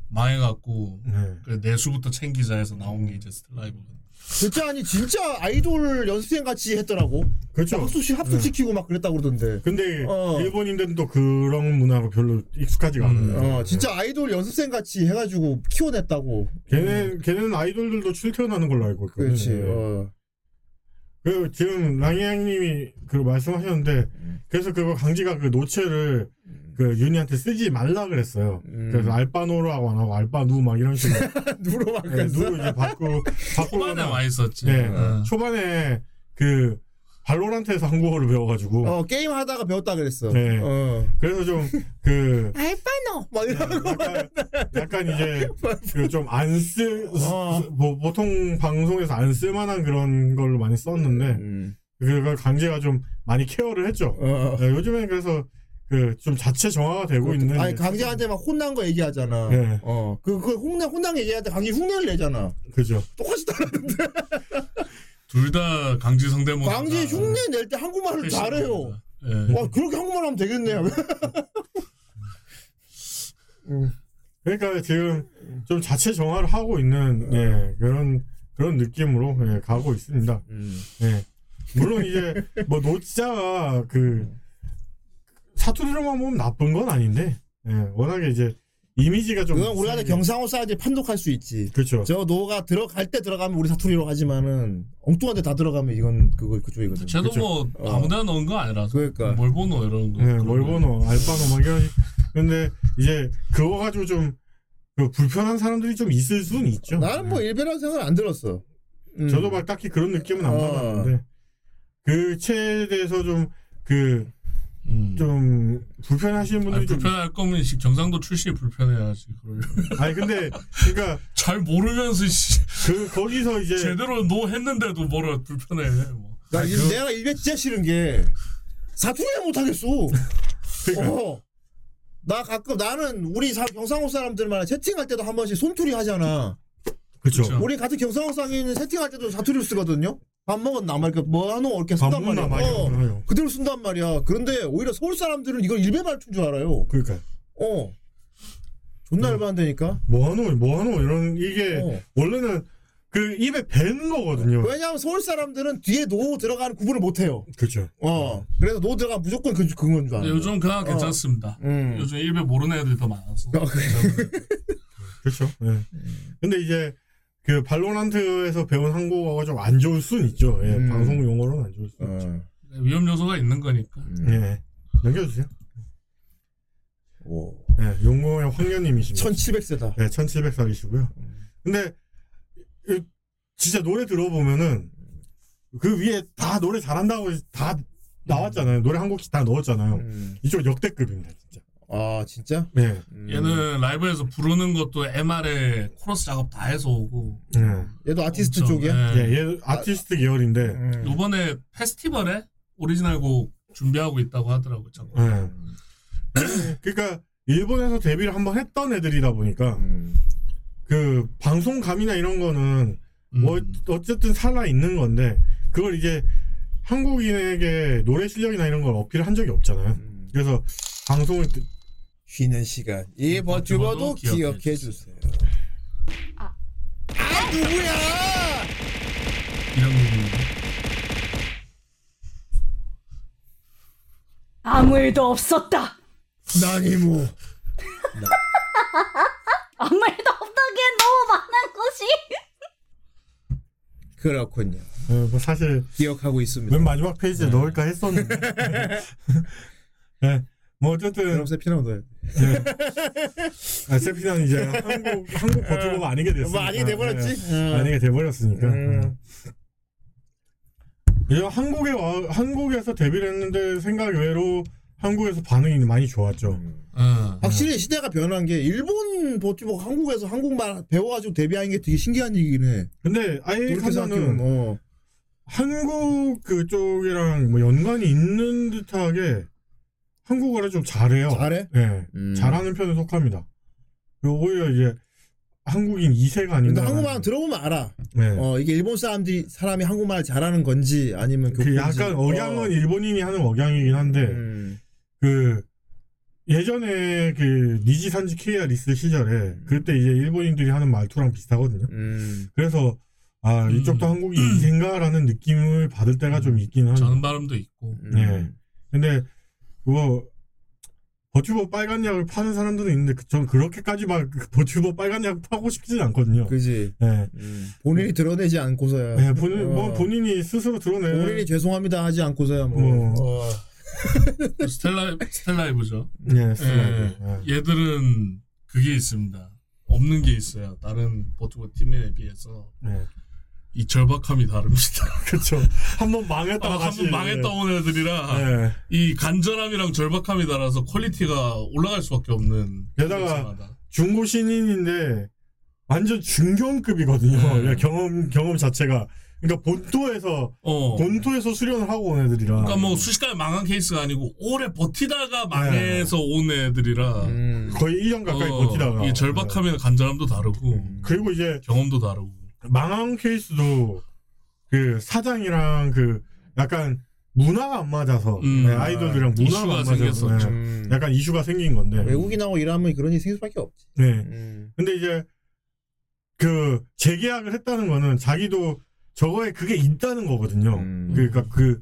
망해갖고 그 내수부터 챙기자 해서 나온 게 이제 스텔라이브거든. 진짜 아니 진짜 아이돌 연습생 같이 했더라고. 그렇죠. 합숙시 합숙시키고 막 그랬다고 그러던데. 근데 일본인들은 또 그런 문화로 별로 익숙하지가 않아요. 어, 진짜 아이돌 연습생 같이 해가지고 키워냈다고. 걔네 걔네는 아이돌들도 출퇴근하는 걸로 알고 있거든요. 그렇지. 네. 어. 그 지금 랑이양님이 그 말씀하셨는데 그래서 그거 강지가 그 노체를 그 윤희한테 쓰지 말라 그랬어요. 그래서 알바노라고 안 하고 알바누 막 이런 식으로 누로 막 네, 누로 이제 바꾸고 초반에 많이 썼지. 네, 어. 초반에 그 발로란트에서 한국어를 배워가지고 어 게임 하다가 배웠다 그랬어. 네. 어. 그래서 좀그 알바노 막 이러고 약간 이제 그 좀안 쓸, 뭐 보통 방송에서 안 쓸만한 그런 걸로 많이 썼는데 그걸 강제가 좀 많이 케어를 했죠. 네, 요즘에는 그래서 그 좀 자체 정화가 되고 있는. 아니 강재한테 막 혼난 거 얘기하잖아. 네. 어. 그, 그 혼내 혼난 거 얘기할 때 강재 흉내를 내잖아. 그죠. 똑같이 따라하는데. 둘 다 강지 성대모사. 강재 흉내 낼 때 한국말을 잘해요. 예. 와 그렇게 한국말 하면 되겠네. 그러니까 지금 좀 자체 정화를 하고 있는 예, 그런 그런 느낌으로 예, 가고 있습니다. 예. 물론 이제 뭐 노자가 그 사투리로만 보면 나쁜 건 아닌데 예, 워낙에 이제 이미지가 좀 그건 우리가 이상하게- 경상호 사람들이 판독할 수 있지. 그렇죠. 저 노가 들어갈 때 들어가면 우리 사투리로 하지만은 엉뚱한 데 다 들어가면 이건 그거 그쪽이거든. 쟤도 뭐 아무데나 넣은 거 아니라서. 그러니까. 뭘 보노 이런 거. 네, 뭘 보노 알바노 막 이런 근데 이제 그거 가지고 좀그 불편한 사람들이 좀 있을 수는 있죠. 나는 뭐 일베라는 생각은 안 들었어. 음. 저도 막 딱히 그런 느낌은 안 어. 받았는데 그 체에 대해서 좀 그 좀 불편하시는 분들이 아니, 좀 불편할 거면 씨, 경상도 출신이 불편해야지. 그걸. 아니 근데 그러니까 잘 모르면서 씨, 그 거기서 이제 제대로 노 했는데도 뭐라 불편해. 뭐. 나 일- 내가 일베 진짜 싫은 게 사투리를 못 하겠어. 그러니까. 어. 나 가끔 나는 우리 사- 경상도 사람들만 채팅할 때도 한 번씩 손투리 하잖아. 그렇죠. 우리 같은 경상도 사람이 채팅할 때도 사투리를 쓰거든요. 밥 먹었나 말 이렇게 뭐 하노 이렇게 밥 쓴단 말이야. 막 어, 거요. 그대로 쓴단 말이야. 그런데 오히려 서울 사람들은 이걸 일베 말투인 줄 알아요. 그러니까 어. 존나 열받는다니까. 뭐하노 뭐하노 이런 이게 어. 원래는 그 입에 배는 거거든요. 왜냐하면 서울 사람들은 뒤에 노 들어가는 구분을 못 해요. 그렇죠. 어. 그래서 노 들어가면 무조건 그 그건 줄 알아. 요즘 그나마 괜찮습니다. 음. 요즘 일베 모르는 애들이 더 많아서. 그렇죠. 예. 근데 이제 그 발로란트에서 배운 한국어가 좀 안 좋을 수는 있죠. 예, 음. 방송 용어로는 안 좋을 수 있죠. 위험 요소가 있는 거니까. 예. 넘겨주세요. 오. 예, 용공의 황녀님이십니다. 1700세다. 네, 1700살이시고요. 근데 이- 진짜 노래 들어보면은 그 위에 다 노래 잘한다고 다 나왔잖아요. 노래 한 곡씩 다 넣었잖아요. 이쪽 역대급입니다. 아 진짜? 네. 얘는 라이브에서 부르는 것도 MR에 코러스 작업 다 해서 오고. 네. 얘도 아티스트 엄청, 쪽이야? 예. 예, 얘 아티스트 계열인데 음. 요번에 페스티벌에 오리지널 곡 준비하고 있다고 하더라고. 자꾸. 예. 그러니까 일본에서 데뷔를 한번 했던 애들이다 보니까 음. 그 방송감이나 이런 거는 음. 뭐 어쨌든 살아 있는 건데 그걸 이제 한국인에게 노래 실력이나 이런 걸 어필한 적이 없잖아요. 그래서 방송을 드- 쉬는 시간 이 버튜버도 버튜버도 기억해 기억해 주세요. 아 누구야? 이런 아무 일도 없었다. 나니모. 아무 일도 없다기엔 너무 많은 것이. 그렇군요. 어, 뭐 사실 기억하고 있습니다. 맨 마지막 페이지에 넣을까 했었는데. 네. 뭐 어쨌든 그럼 세피나 넣어야 돼. 아, 세피나는 이제 한국 한국 버튜버가 아니게 됐으니까. 뭐 아니게 돼버렸지? 네. 어. 아니게 돼버렸으니까. 음. 이 한국에 와, 한국에서 데뷔를 했는데 생각 외로 한국에서 반응이 많이 좋았죠. 음. 확실히 시대가 변한 게 일본 버튜버가 한국에서 한국말 배워가지고 데뷔하는 게 되게 신기한 얘기긴 해. 근데 아예 생각하면 어. 한국 그쪽이랑 뭐 연관이 있는 듯하게 한국어를 좀 잘해요. 잘해? 네, 음. 잘하는 편에 속합니다. 그리고 오히려 이제 한국인 2세가 근데 아닌가. 한국말 들어보면 알아. 네. 어 이게 일본 사람들이 사람이 한국말 잘하는 건지 아니면 그. 약간 억양은 어. 일본인이 하는 억양이긴 한데 음. 그 예전에 그 니지산지 KR 있을 시절에 그때 이제 일본인들이 하는 말투랑 비슷하거든요. 음. 그래서 아 이쪽도 한국인이 아닌가라는 느낌을 받을 때가 좀 있긴 한데. 저는 발음도 있고. 네. 근데 그거 버튜버 빨간 약을 파는 사람들은 있는데 그- 전 그렇게까지 막그 버튜버 빨간 약 파고 싶지는 않거든요. 그지. 네. 본인이 드러내지 않고서야. 네, 본인 어. 뭐 본인이 스스로 드러내. 본인이 죄송합니다 하지 않고서야 뭐. 뭐. 어. 스텔라 스텔라이브죠. 네, 스텔라이브. 예, 얘들은 그게 있습니다. 없는 게 있어요. 다른 버튜버 팀에 비해서 네. 이 절박함이 다릅니다. 그렇죠. 한번 망했다가 아, 한번 망했다 온 애들이라 네. 이 간절함이랑 절박함이 달라서 quality가 올라갈 수밖에 없는. 게다가 중고 신인인데 완전 중견급이거든요. 네. 경험 경험 자체가. 그러니까 본토에서 본토에서 수련을 하고 온 애들이라. 어. 그러니까 뭐 순식간에 망한 케이스가 아니고 오래 버티다가 망해서 온 애들이라 음. 거의 1년 가까이 어, 버티다가. 네. 이 절박함이나 간절함도 다르고 그리고 이제 경험도 다르고 망한 케이스도 그 사장이랑 그 약간 문화가 안 맞아서 음. 네, 아이돌들이랑 문화가 이슈가 안 맞아서. 네, 약간 이슈가 생긴 건데 외국인하고 일하면 그런 일이 생길 수밖에 없지. 네. 음. 근데 이제 그 재계약을 했다는 거는 자기도 저거에 그게 있다는 거거든요. 음. 그러니까 그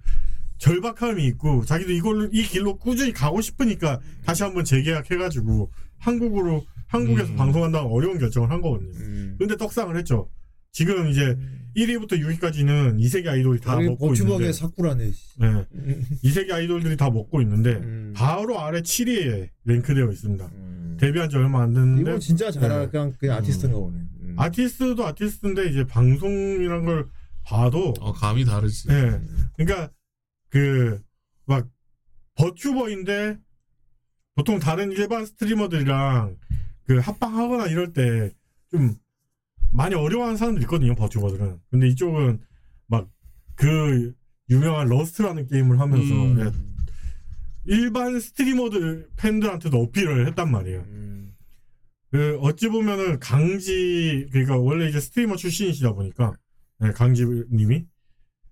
절박함이 있고 자기도 이걸로 이 길로 꾸준히 가고 싶으니까 다시 한번 재계약해가지고 한국으로 한국에서 음. 방송한다는 어려운 결정을 한 거거든요. 근데 떡상을 했죠. 지금 이제 1위부터 6위까지는 이세계 아이돌이 다 먹고 버튜버계 있는데 사쿠라네. 네. 이세계 아이돌들이 다 먹고 있는데 음. 바로 아래 7위에 랭크되어 있습니다. 데뷔한 지 얼마 안 됐는데 이분 진짜 잘하 네. 그냥 그냥 아티스트인가 보네. 음. 아티스트도 아티스트인데 이제 방송이란 걸 봐도 어, 감이 다르지. 예. 그러니까 그 막 버튜버인데 보통 다른 일반 streamer들이랑 그 합방하거나 이럴 때 좀 많이 어려워하는 사람들 있거든요 버튜버들은. 근데 이쪽은 막 그 유명한 러스트라는 게임을 하면서 음. 예, 일반 streamer들 팬들한테도 어필을 했단 말이에요. 그 어찌 보면은 강지 그러니까 원래 이제 스트리머 출신이시다 보니까 네, 강지님이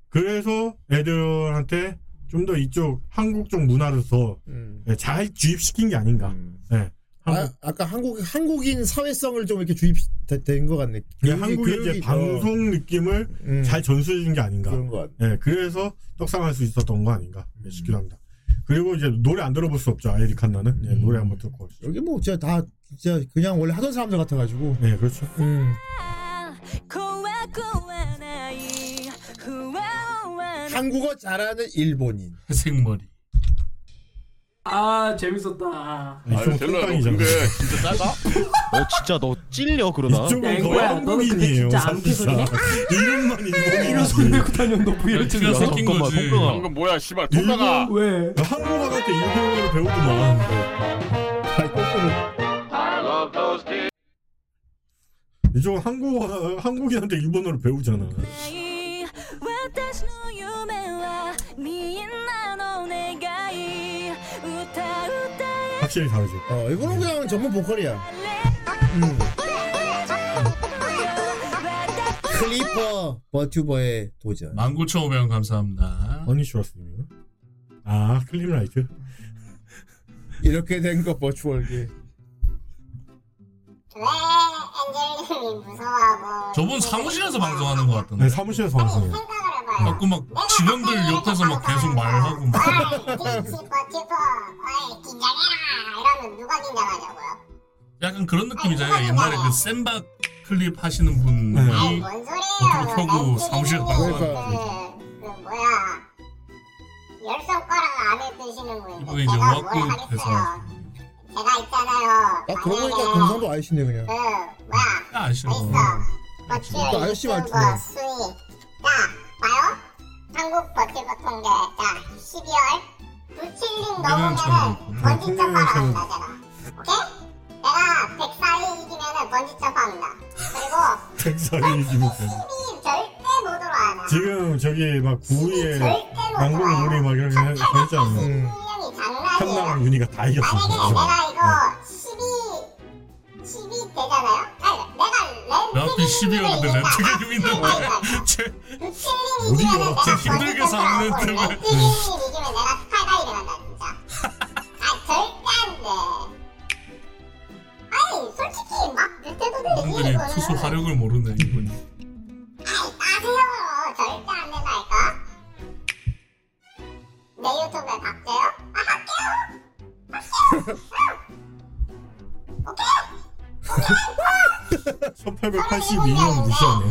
그래서 애들한테 좀 더 이쪽 한국 쪽 문화를 더잘 음. 주입시킨 게 아닌가. 네. 아, 아까 한국 한국인 사회성을 좀 이렇게 주입된 것 같네. 그냥 교육이- 한국의 이제 교육이- 방송 느낌을 음. 잘 전수해 준 게 아닌가. 그런 것 같아. 네, 그래서 떡상할 수 있었던 거 아닌가 네, 싶기도 합니다. 그리고 이제 노래 안 들어볼 수 없죠. 아이리 칸나는 네, 노래 한번 듣고. 오시죠. 여기 뭐 진짜 다 진짜 그냥 원래 하던 사람들 같아가지고. 네, 그렇죠. 음. 한국어 잘하는 일본인. 회색머리. 아 재밌었다. 아니 델로야 너 근데 진짜 짜다? 어 진짜 너 찔려 그러다 이쪽은 거의 한국인이에요. 사실상 이름만 일본인. 이런 손 들고 다녀 너 브이로그 야, 잠깐만 성병아 방금 뭐야 씨발 통과가 왜? 한국어 갈때 일본어를 배우더만. 이쪽은 한국어 한국인한테 일본어를 배우잖아. 私の夢はみんなの願い歌うた 확실히 다르죠. 어 이거는 그냥 전문 보컬이야. 음. 클리퍼 버튜버의 도전. 19,500원 감사합니다. 허니슈러스님인가? 아 클림라이트. 이렇게 된 거 버추얼기. 무서워하고 저분 사무실에서 방송하는 것 같던데. 네, 사무실에서 방송해요. 자꾸 막 직원들 옆에서 막 계속 말하고 막. 슈퍼 슈퍼 어이 긴장해라. 이러면 누가 긴장하냐고요? 약간 그런 느낌이잖아요. 옛날에 그 쌤박 클립 하시는 분이 아이 뭔 소리예요. 어떻게 펴고 사무실에서 방송하는 그, 그 뭐야 열 손가락 안에 드시는 분인데 이분이 이제 제가 뭘 하겠어요 제가 있잖아요. 아 그러고 보니까 경상도 아이시네 그냥. 그 뭐야? 있어? 아저씨 말투네. 순위. 자 봐요. 한국 버티버 통계. 자 12월 부칠링 넘으면은 번지 점프를 한다 제가. 오케이? 내가 104일 이기면은 번지 점프합니다. 그리고 백살이 이기면 돼. 이 절대 못 들어와 지금 저기 막 9위에 남궁 우리 막 이렇게 해- 했잖아요. 현나랑 윤희가 다 이겼습니다. 내가 이거 12 12 되잖아요? 아니 내가 내 앞에 12였는데 렌트게임 있는데 제 어디요? 제 힘들게 사는 렌트게임 이기면 내가 스카이다이빙 한다 진짜 아 절대 안 돼 아니 솔직히 막 그때도 되지 분들이 이거는 투수 화력을 모르네 이분이. 따세요 절대 안 된다니까 내 유튜브에 박제요? 아 할게요 1882년 무시하네.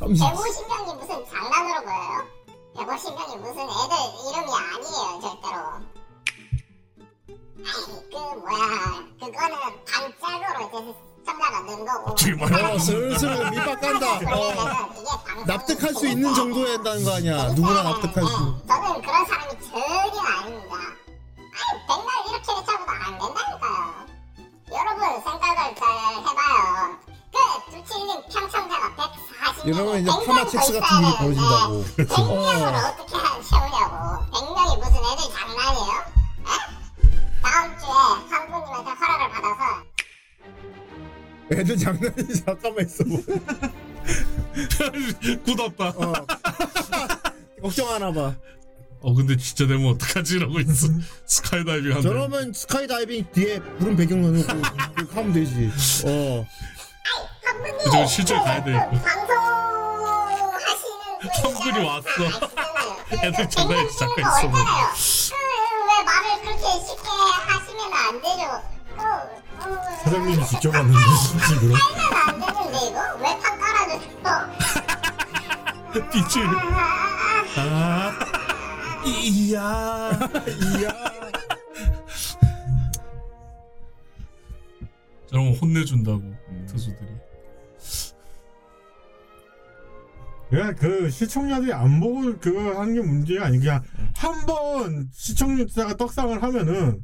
대보신경이 무슨 장난으로 보여요? 대보신경이 무슨 애들 이름이 아니에요 절대로 아이 그 뭐야 그거는 단짝으로 이제 시청자가 는 거고 많이 어 슬슬 밑밥 간다. 어. 납득할 수 있는 정도에 한다는 거 아니야. 누구나 납득할 수. 저는 그런 사람이 전혀 아닙니다 아니 백날 이렇게 해차고도 안 된다니까요 여러분 생각을 잘 해봐요 그 두칠님 평청자가 140명 이러면 이제 파마 첵스 같은 일이 벌어진다고. 100명으로 어떻게 한 세우냐고 100명이 무슨 애들 장난이에요? 에? 다음 주에 황부님한테 허락을 받아서 애들 장난이 잠깐만 있어. 굳었다. 어. 걱정하나 봐. 어 근데 진짜 되면 어떡하지 이러고 있어. 스카이다이빙 한다. 저러면 스카이다이빙 뒤에 구름 배경 넣어놓고 그렇게 하면 되지. 어. 저 실제 가야 돼. 형들이 왔어. 애들 장난이 잠깐 있어. 그왜 말을 그렇게 쉽게 하시면 안 되죠 사장님이 직접 왔는데 집으로. 안 되는데 이거 왜판 깔아줬어 빛을. 아. 이야. 이야. 저러면 혼내준다고 투수들이. 그냥 그 시청자들이 안 보고 그거 하는 게 문제가 아니 그냥 한 번 시청자가 떡상을 하면은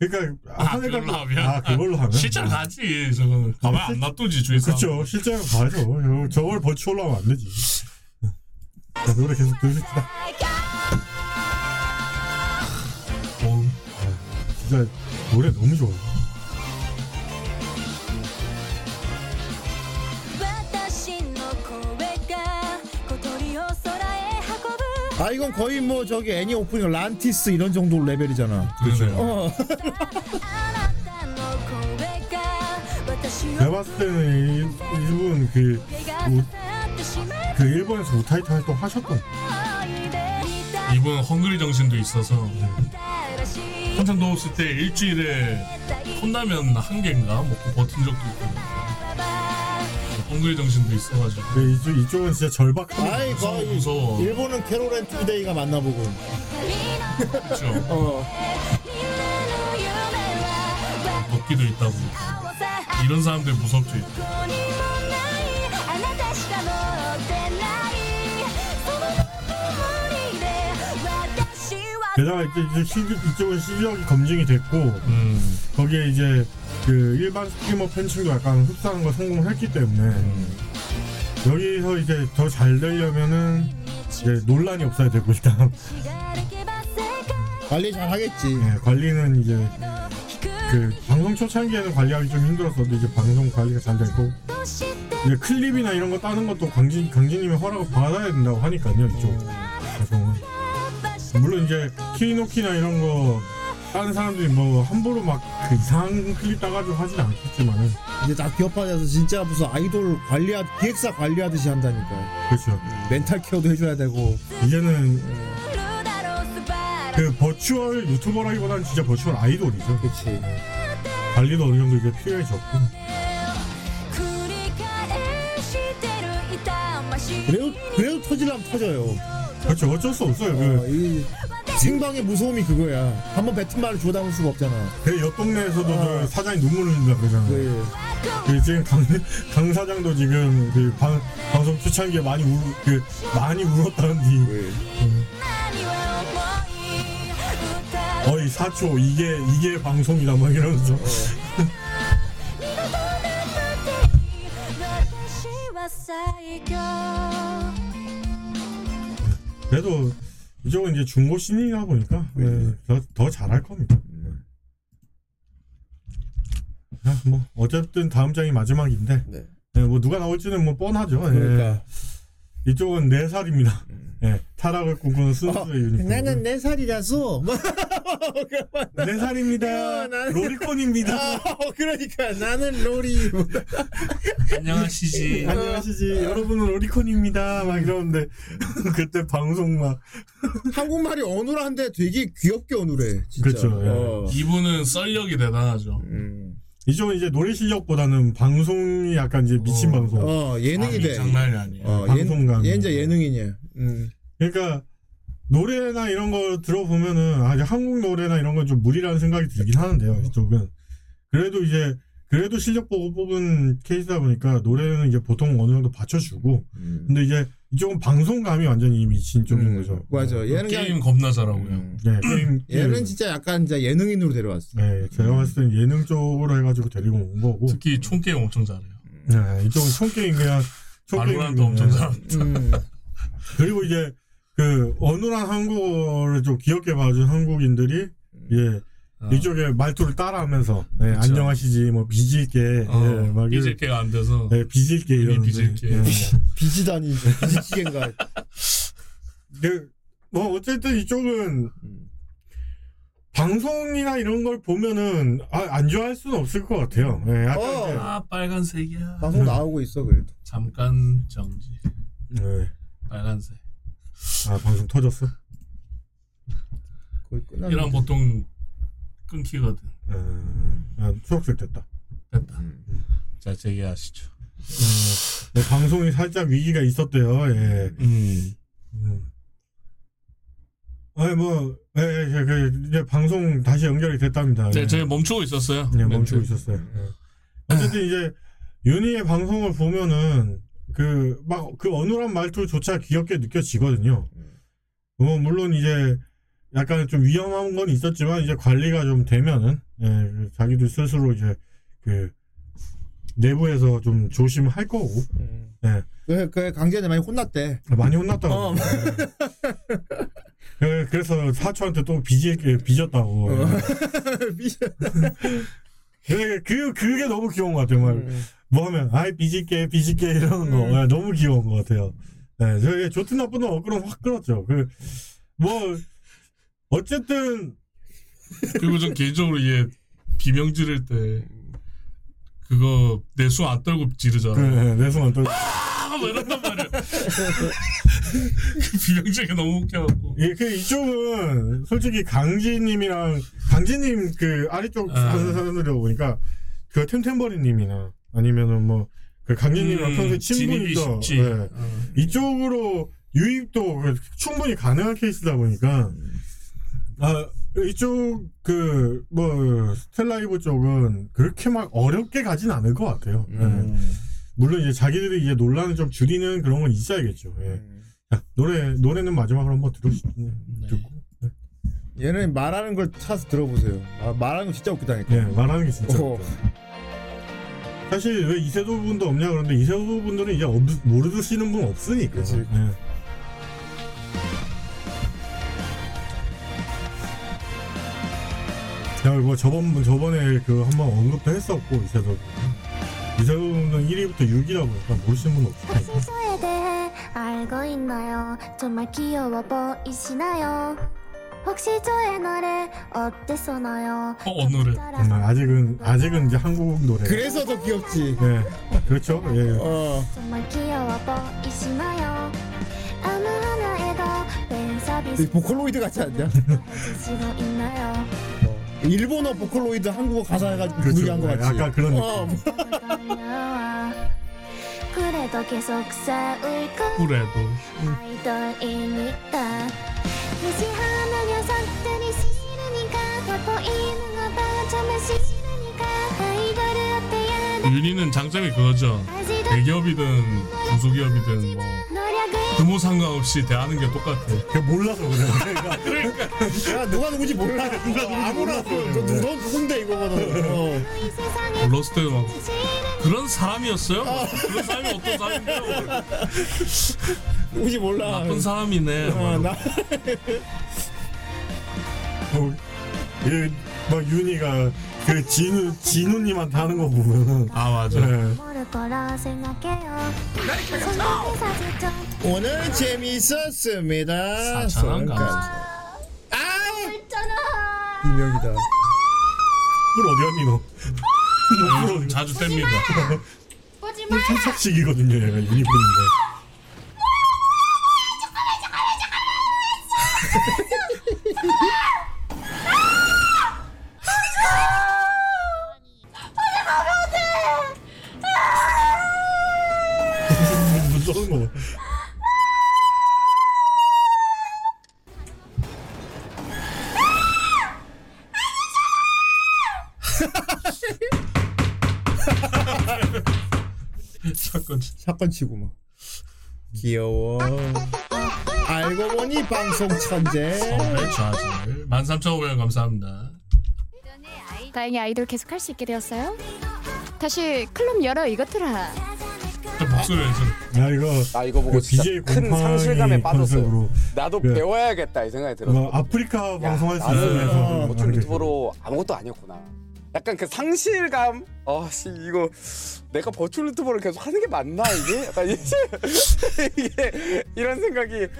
그러니까 아, 그걸로 하면? 아 그걸로 하면? 실제로 가지 저거는 가만 안 놔두지 주위에서. 그렇죠 실제로 가죠. 저걸- 버추얼로 하면 안 되지. 자 노래 계속 들읍시다. 어, 진짜 노래 너무 좋아 私 아 이건 거의 뭐 저기 애니 오프닝 란티스 이런 정도 레벨이잖아. 그렇죠. 어. 내가 봤을 때는 이분 그, 그 일본에서 우타이트 활동 하셨던 이번 헝그리 정신도 있어서 네. 한참 더웠을 때 일주일에 컵라면 한 개인가 먹고 버틴 적도 있고 헝그리 정신도 있어가지고. 네, 이쪽, 이쪽은 진짜 절박한 아이 무서워, 거의 무서워. 일본은 캐롤앤 투데이가 만나보고. 그렇죠. 어. 먹기도 있다고. 이런 사람들 무섭죠. あなたしか持ってないその無理で私は 게다가 이제, 이제 시, 이쪽은 실력이 검증이 됐고 음. 거기에 이제 그 일반 스트리머 팬층도 약간 흡수하는 거 성공했기 때문에 여기서 이제 더 잘 되려면은 이제 논란이 없어야 되고 일단 관리 잘 하겠지. 네, 관리는 이제 그 방송 초창기에는 관리하기 좀 힘들었었는데 이제 방송 관리가 잘 되고 이제 클립이나 이런 거 따는 것도 강진 강진님의 허락을 받아야 된다고 하니까요 이쪽 방송은 물론 이제 키노키나 이런 거 다른 사람들이 뭐 함부로 막 그 이상한 클립 따가지고 하진 않겠지만은 이제 다 기업화돼서 진짜 무슨 아이돌 관리하 기획사 관리하듯이 한다니까. 그렇죠. 멘탈 케어도 해줘야 되고. 이제는 그 버추얼 유튜버라기보다는 진짜 버추얼 아이돌이죠. 그렇지. 관리도 어느 정도 이게 필요해졌고. 그래도 그래도 터질라면 터져요. 그렇죠. 어쩔 수 없어요. 어, 그, 이 생방의 무서움이 그거야. 한번 뱉은 말을 주워 담을 수가 없잖아. 그 옆 동네에서도 어. 저 사장이 눈물을 흘린다 그러잖아요. 그, 그 지금 강, 강 사장도 지금 그 방, 방송 초창기에 많이 울, 그 많이 울었다는디. 음. 어이 사초 이게 이게 방송이다 막 이러면서. 그 래도 이쪽은 이제 중고 신이다 보니까 네, 더, 더 잘할 겁니다. 아, 뭐 어쨌든 다음 장이 마지막인데 네. 네, 뭐 누가 나올지는 뭐 뻔하죠. 예. 그러니까. 이쪽은 네 살입니다. 예, 타락을 꿈꾸는 순수의 유니콘. 나는 네 살이라서. 네 살입니다. 어, 나는- 로리콘입니다. 아, 그러니까 나는 로리. 안녕하시지. 안녕하시지. 여러분은 로리콘입니다. 막 이러는데 그때 방송 막 한국말이 어눌한데 되게 귀엽게 어눌해. 진짜. 그렇죠. 예. 어. 이분은 썰력이 대단하죠. 음. 이쪽은 이제 노래 실력보다는 방송이 약간 이제 미친 방송. 어 예능이 돼. 장난이 아니에요. 어, 방송감. 얘, 얘 이제 예능이냐. 음. 그러니까 노래나 이런 거 들어보면은 아직 한국 노래나 이런 건 좀 무리라는 생각이 들긴 하는데요. 이쪽은 그래도 이제 그래도 실력 보고 뽑은 케이스다 보니까 노래는 이제 보통 어느 정도 받쳐주고 근데 이제 이쪽은 방송감이 완전히 미친 쪽인 거죠. 맞아. 얘는 게임 그냥 겁나 잘하고요. 네, 게임 얘는 진짜 약간 이제 예능인으로 데려왔어. 네, 제가 봤을 땐 예능 쪽으로 해가지고 데리고 온 거고. 특히 총게임 엄청 잘해요. 네, 이쪽은 총게임 그냥 발로란트 엄청 잘합니다. 음. 그리고 이제 그 어눌한 한국어를 좀 귀엽게 봐준 한국인들이 예 이쪽에 말투를 따라하면서 예, 그쵸. 안녕하시지 뭐 빚을게 어, 예, 막 빚을게가 안 돼서 예, 빚을게 이러는데 빚을게. 예. 비지다니 비지기인가. 그, 뭐 어쨌든 이쪽은 방송이나 이런 걸 보면은 아, 안 좋아할 수는 없을 것 같아요. 예, 약간 어. 아 빨간색이야. 방송 나오고 있어 그래도. 잠깐 정지. 네. 빨간색. 아 방송 터졌어? 이런 보통 끊기거든. 음, 아, 초록색 됐다. 됐다. 음. 자 재개하시죠. 어, 네, 방송이 살짝 위기가 있었대요. 예. 음. 음. 아니 뭐, 예, 예, 예, 그 이제 방송 다시 연결이 됐답니다. 제, 예. 제가 멈추고 있었어요. 네, 멈추고. 있었어요. 예. 어쨌든 이제 윤희의 방송을 보면은 그 막그 어눌한 말투조차 귀엽게 느껴지거든요. 뭐 물론 이제 약간 좀 위험한 건 있었지만 이제 관리가 좀 되면은 예, 그 자기들 스스로 이제 그 내부에서 좀 조심할 거고. 예. 그, 그 강재한테 많이 혼났대. 많이 혼났다고. 어. 그- 그래서 사초한테 또 빚이 빚었다고. 어. 그, 그, 그게 너무 귀여운 것 같아요. 막, 음. 뭐 하면, 아이, 빚을게, 빚을게, 이러는 거. 네, 너무 귀여운 것 같아요. 네, 저, 좋든 나쁘든 어그로 확 끌었죠. 그, 뭐, 어쨌든, 그리고 전 개인적으로 이게 비명 지를 때 그거 내수 안 떨고 지르잖아. 그, 내숭안 떨 아, 뭐 이런단 말이야. 그 비명 지르기 너무 웃겨갖고. 예, 그, 이쪽은, 솔직히 강진님이랑, 강진님 그 아래쪽 아. 사는 사람들이다 보니까, 그 템템버리님이나, 아니면은 뭐, 그 강진님이랑 음, 평소에 진입이 친분이죠. 네. 어. 이쪽으로 유입도 충분히 가능한 케이스다 보니까 아 이쪽 그 뭐 스텔라이브 쪽은 그렇게 막 어렵게 가진 않을 것 같아요. 예. 물론 이제 자기들이 이제 논란을 좀 줄이는 그런 건 있어야겠죠. 예. 자, 노래 노래는 마지막으로 한번 들으시 듣고 얘는 말하는 걸 찾아서 들어보세요. 아, 말하는 거 진짜 웃기다니까. 예 말하는 게 진짜 어. 사실 왜 이세도 분도 없냐 그런데 이세도 분들은 이제 없, 모르시는 분 없으니까. 그치. 예. 야, 뭐 저번 저번에 그 한번 언급도 했었고 이세도 분은 1위부터 6위라 보니까 모르시는 분 없을 테니까. 순서에 대해 알고 있나요? 정말 귀여워 보이시나요? 혹시 저의 노래 어땠었나요? 어, 어느 노래? 음, 아직은 아직은 이제 한국 노래. 그래서 더 귀엽지. 네, 그렇죠. 예. 어. 정말 귀여워 보이시나요? 아무 하나에도 팬 서비스 보컬로이드 같지 않냐? 해주시고 있나요? 일본어 보컬로이드 한국어 가사 해가지고 그렇죠. 부르게 한거 같지. 약간 그런 어. 나와 그래도 계속 싸울 거 그래도 아이돌이니까 무시하는 녀석들이 싫으니까 더 보이는 거봐 정말 싫으니까 아이돌을 어때야 돼 윤희는 장점이 그거죠. 대기업이든 중소기업이든 뭐 규모 상관없이 대하는 게 똑같아. 그냥 몰라서 그래. 야 누가 누구지 몰라. 누가 누구지 아무나 너, 너 누군데 이거거든. 어. 로스트 막 그런 사람이었어요? 그런 사람이 어떤 사람인데요? 누구지 몰라. 나쁜 사람이네. 어, 나 어, 예, 막 윤희가 그 진우 진우님한테 하는 거 보면은 아 맞아. 네. 모를 거라 생각해요 오늘 재미있었습니다. 사천원 감사. 아 있잖아 이명이다. 뿔 어디 갔니 너? 요즘 자주 뗍니다. 보지 뿔 철석식이거든요 얘가 유니폼인데. 무 서운 거. 사건 사건 치고 막 귀여워. 알고 보니 방송 천재. 선배 좌절 13,500원 감사합니다. 다행히 아이돌 계속 할 수 있게 되었어요. 다시 클럽 열어 이것들아. 목소리 좀. 야 이거 나 이거 보고 그 진짜 BJ 큰 곰팡이 상실감에 빠졌어요. 컨셉으로 나도 그 배워야겠다 이 생각이 들었어. 뭐 아프리카 방송할 수 나는 있으면서 버추얼 유튜버로 아무것도 아니었구나. 약간 그 상실감. 아씨 이거 내가 virtual 유튜버를 계속 하는 게 맞나 이게? 약간 이제 이게 이런 생각이. 요즘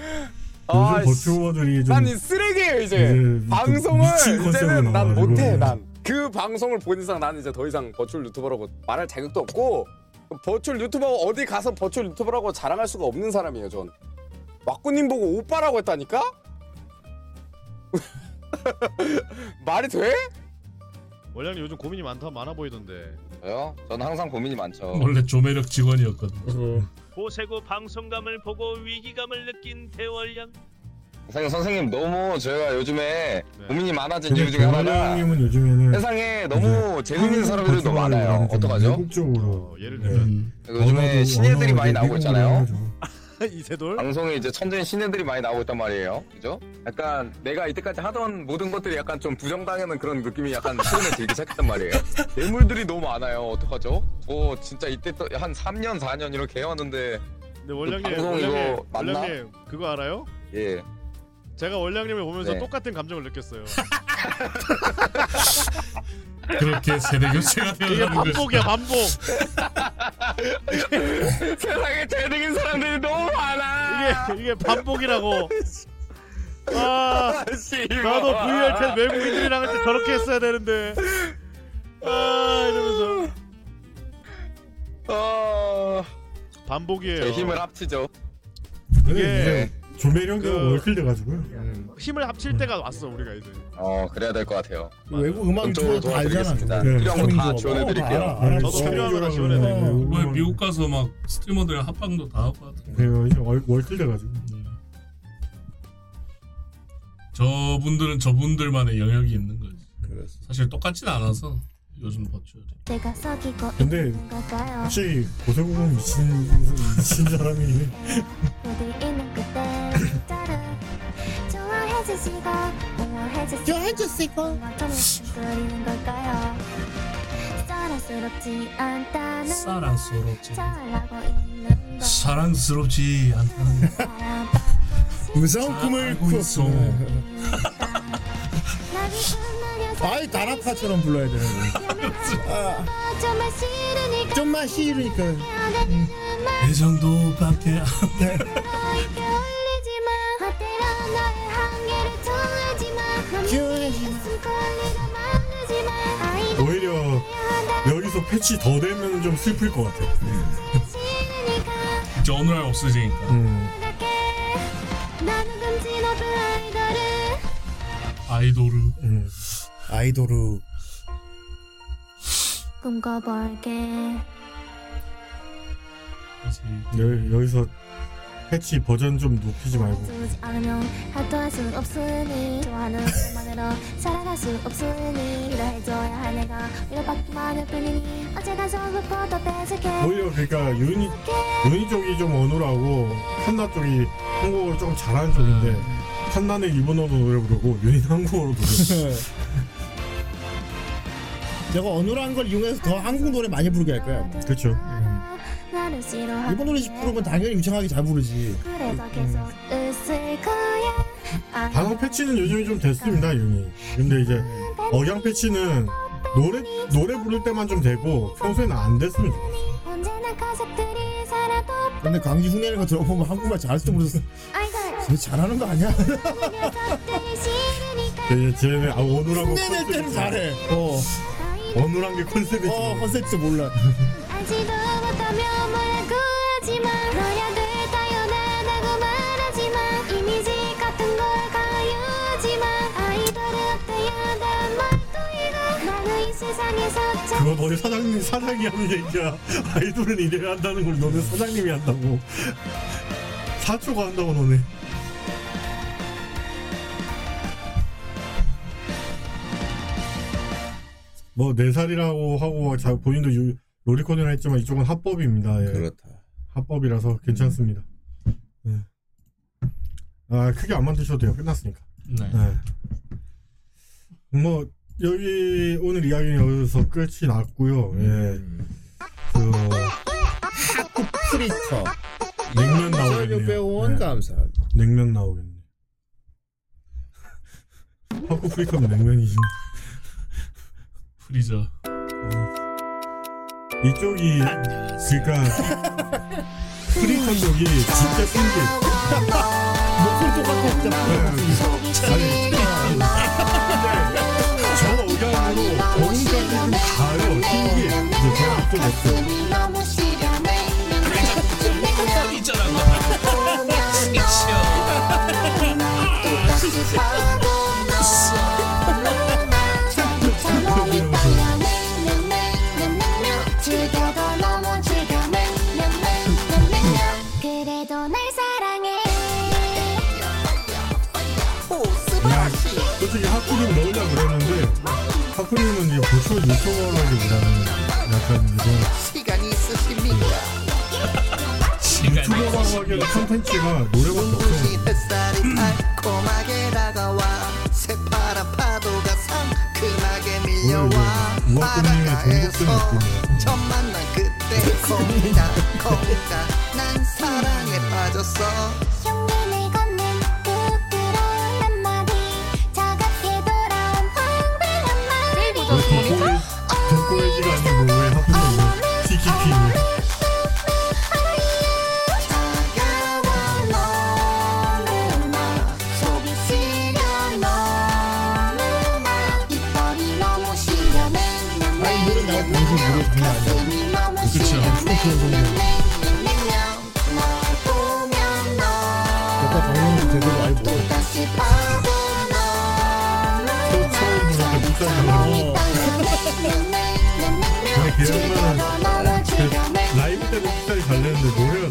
아, 씨. 버추어들이 좀 난이 쓰레기예요 이제. 이제 좀 방송을 미친 컨셉으로 이제는 난 나와가지고. 못해 난. 그 방송을 본 이상 나는 이제 더 이상 virtual 유튜버라고 말할 자격도 없고 virtual 유튜버 어디 가서 virtual 유튜버라고 자랑할 수가 없는 사람이에요 전. 왁구님 보고 오빠라고 했다니까? 말이 돼? 원장님 요즘 고민이 많다 많아 보이던데. 저요? 저는 항상 고민이 많죠. 원래 조매력 직원이었거든. 고세고 방송감을 보고 위기감을 느낀 대월량 선생님, 선생님 너무 저희가 요즘에 고민이 많아진 근데 이유 중에 하나가 요즘에는 세상에 너무 재밌는 사람들이 너무 많아요. 좀 어떡하죠? 외국적으로 예를 들면 요즘에 신예들이 많이 나오고 있잖아요. 이세돌? 방송에 이제 천재인 신예들이 많이 나오고 있단 말이에요. 그죠? 약간 내가 이때까지 하던 모든 것들이 약간 좀 부정당하는 그런 느낌이 약간 최근에 들기 시작했단 말이에요. 뇌물들이 너무 많아요. 어떡하죠? 저 진짜 이때 또 한 3년, 4년 이렇게 해왔는데 근데 원장님, 방송 원장님, 이거 맞나? 원장님 그거 알아요? 예. 제가 원장님을 보면서 네. 똑같은 감정을 느꼈어요. 그렇게 세대 교체가 이게 되어가는 것이. 반복이야 반복. 세상에 재능인 사람들이 너무 많아. 이게 이게 반복이라고. 아, 씨, 나도 VR챗 외국인들이랑 할 때 저렇게 했어야 되는데. 아 이러면서 어... 반복이에요. 제 힘을 합치죠. 이게 이게 조매력이 그- 월클 돼가지고요. 힘을 합칠 때가 왔어 우리가 이제. 어 그래야 될 것 같아요. 외국 음악 유튜버 다 알잖아. 도와드리겠습니다. 네. 필요한 거다 서민조. 지원해드릴게요. 어, 다 알아. 알아. 저도 어. 필요한 거다 지원해드리고. 뭐 미국 가서 막 스트리머들이랑 합방도 다 하고 하던데. 그래요. 이제 월- 월클 돼가지고. 저분들은 저분들만의 영역이 있는 거지. 사실 똑같진 않아서 요즘 버추얼이. 내가 속이고 근데 있는 걸까요? 확실히 고세국은 미친 미친 사람이 있는 해주시고 응원해주시고 좋아해주시고 그리는 걸까요? 사랑스럽지 않다는 사랑스럽지. 잘하고 있는 걸 사랑스럽지 않다는 무서운 꿈을 알고 있어. 아이 다나카처럼 불러야 되는 거. 정말 싫으니까 좀만 싫으니까. 이 정도 밖에 안 돼. 여기서 패치 더 되면 좀 슬플 것 같아. 이제 어느 날 없어지니까. 음. 아이돌을. 음. 아이돌을. 꿈꿔볼게 여, 여기서 패치 버전 좀 높이지 말고. 주지 않으면 활동할 수 없으니 좋아하는 것만으로 살아갈 수 없으니 이러해줘야 할 내가 위로받기만 할 뿐이니 어제 가져온 것보다 뺏을게 오히려 그러니까 유니 유니 쪽이 좀 어눌하고 칸나 쪽이 한국어를 조금 잘하는 쪽인데 칸나는 일본어로 노래 부르고 유니는 한국어로 노래. 부르고. 내가 어눌한 걸 이용해서 더 한국 노래 많이 부르게 할 거야. 그렇죠. 일본 노래 부르면 당연히 유창하게 잘 부르지. 웃을 거야 아, 단어 패치는 요즘이 좀 됐습니다 유니. 근데 이제 억양 패치는 노래 노래 부를 때만 좀 되고 평소에는 안 됐으면 좋겠어. 근데 강지 거 들어보면 한국말 잘할지도 모르겠어. 쟤 잘하는 거 아니야? 쟤 쟤네 아 어눌한 거 흉내낼 때는. 잘해. 어. 어눌한 게 컨셉이지. 어 컨셉도 몰라. 알지도 못하면 뭐라고 하지마 너야들 타연하다고 말하지마 이미지 같은 걸 가유지마 아이돌은 어때야 말도 이거 나는 이 세상에서 참 그거 너네 사장님 사장이 하는 얘기야. 아이돌은 이래야 한다는 걸 너네 사장님이 한다고. 사초가 한다고 너네. 뭐네 살이라고 하고 자 본인도 유, 로리콘이라 했지만 이쪽은 합법입니다. 예. 그렇다. 합법이라서 괜찮습니다. 네. 아 크게 안 만드셔도 돼요. 끝났으니까. 네. 뭐 여기 오늘 이야기는 여기서 끝이 났고요. 예. 그 프리터. 냉면 나오겠네요. 600원 감사합니다. 냉면 나오겠네. 하쿠 프리터면 냉면이지. 프리저. 이쪽이 그러니까 프리터 쪽이 진짜 신기해. 목소리 똑같아 진짜. 아니 저 억양으로 고음까지 좀 가요. 신기해. 이제 저랑 좀 없어요. 하쿠님은 이제 고쳐 유튜버라기보다는 약간 이런 시간이 있으십니까? 유튜버라고 하기에는 컨텐츠가 노래밖에 없어. 햇살이 달콤하게 다가와 새파란 파도가 상큼하게 밀려와 우악금님의 바닷가에서 느낌이야. 처음 만난 그때 거기다 거기다 난 사랑에 빠졌어 시려 여기다 방송도 제대로 많이 보고. 처음 그 라이브 때도 비싸게 잘 내는데 노래가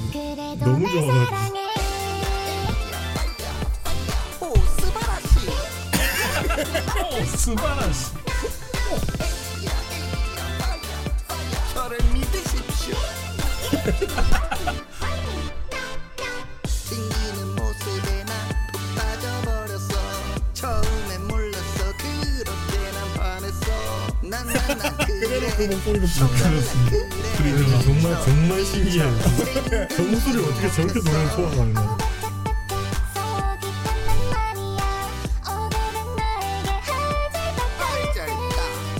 너무 좋아가지고 오 스바라시 오 스바라시 튕기는 모습에 난푹 빠져버렸어. 처음에 몰랐어. 그렇게 난 반했어. 난난난 그래놓고 그래. 목소리도 그렇습니다. 그리고 정말 정말 신기해요. 저 목소리 어떻게 저렇게 노래를 좋아하는 거야?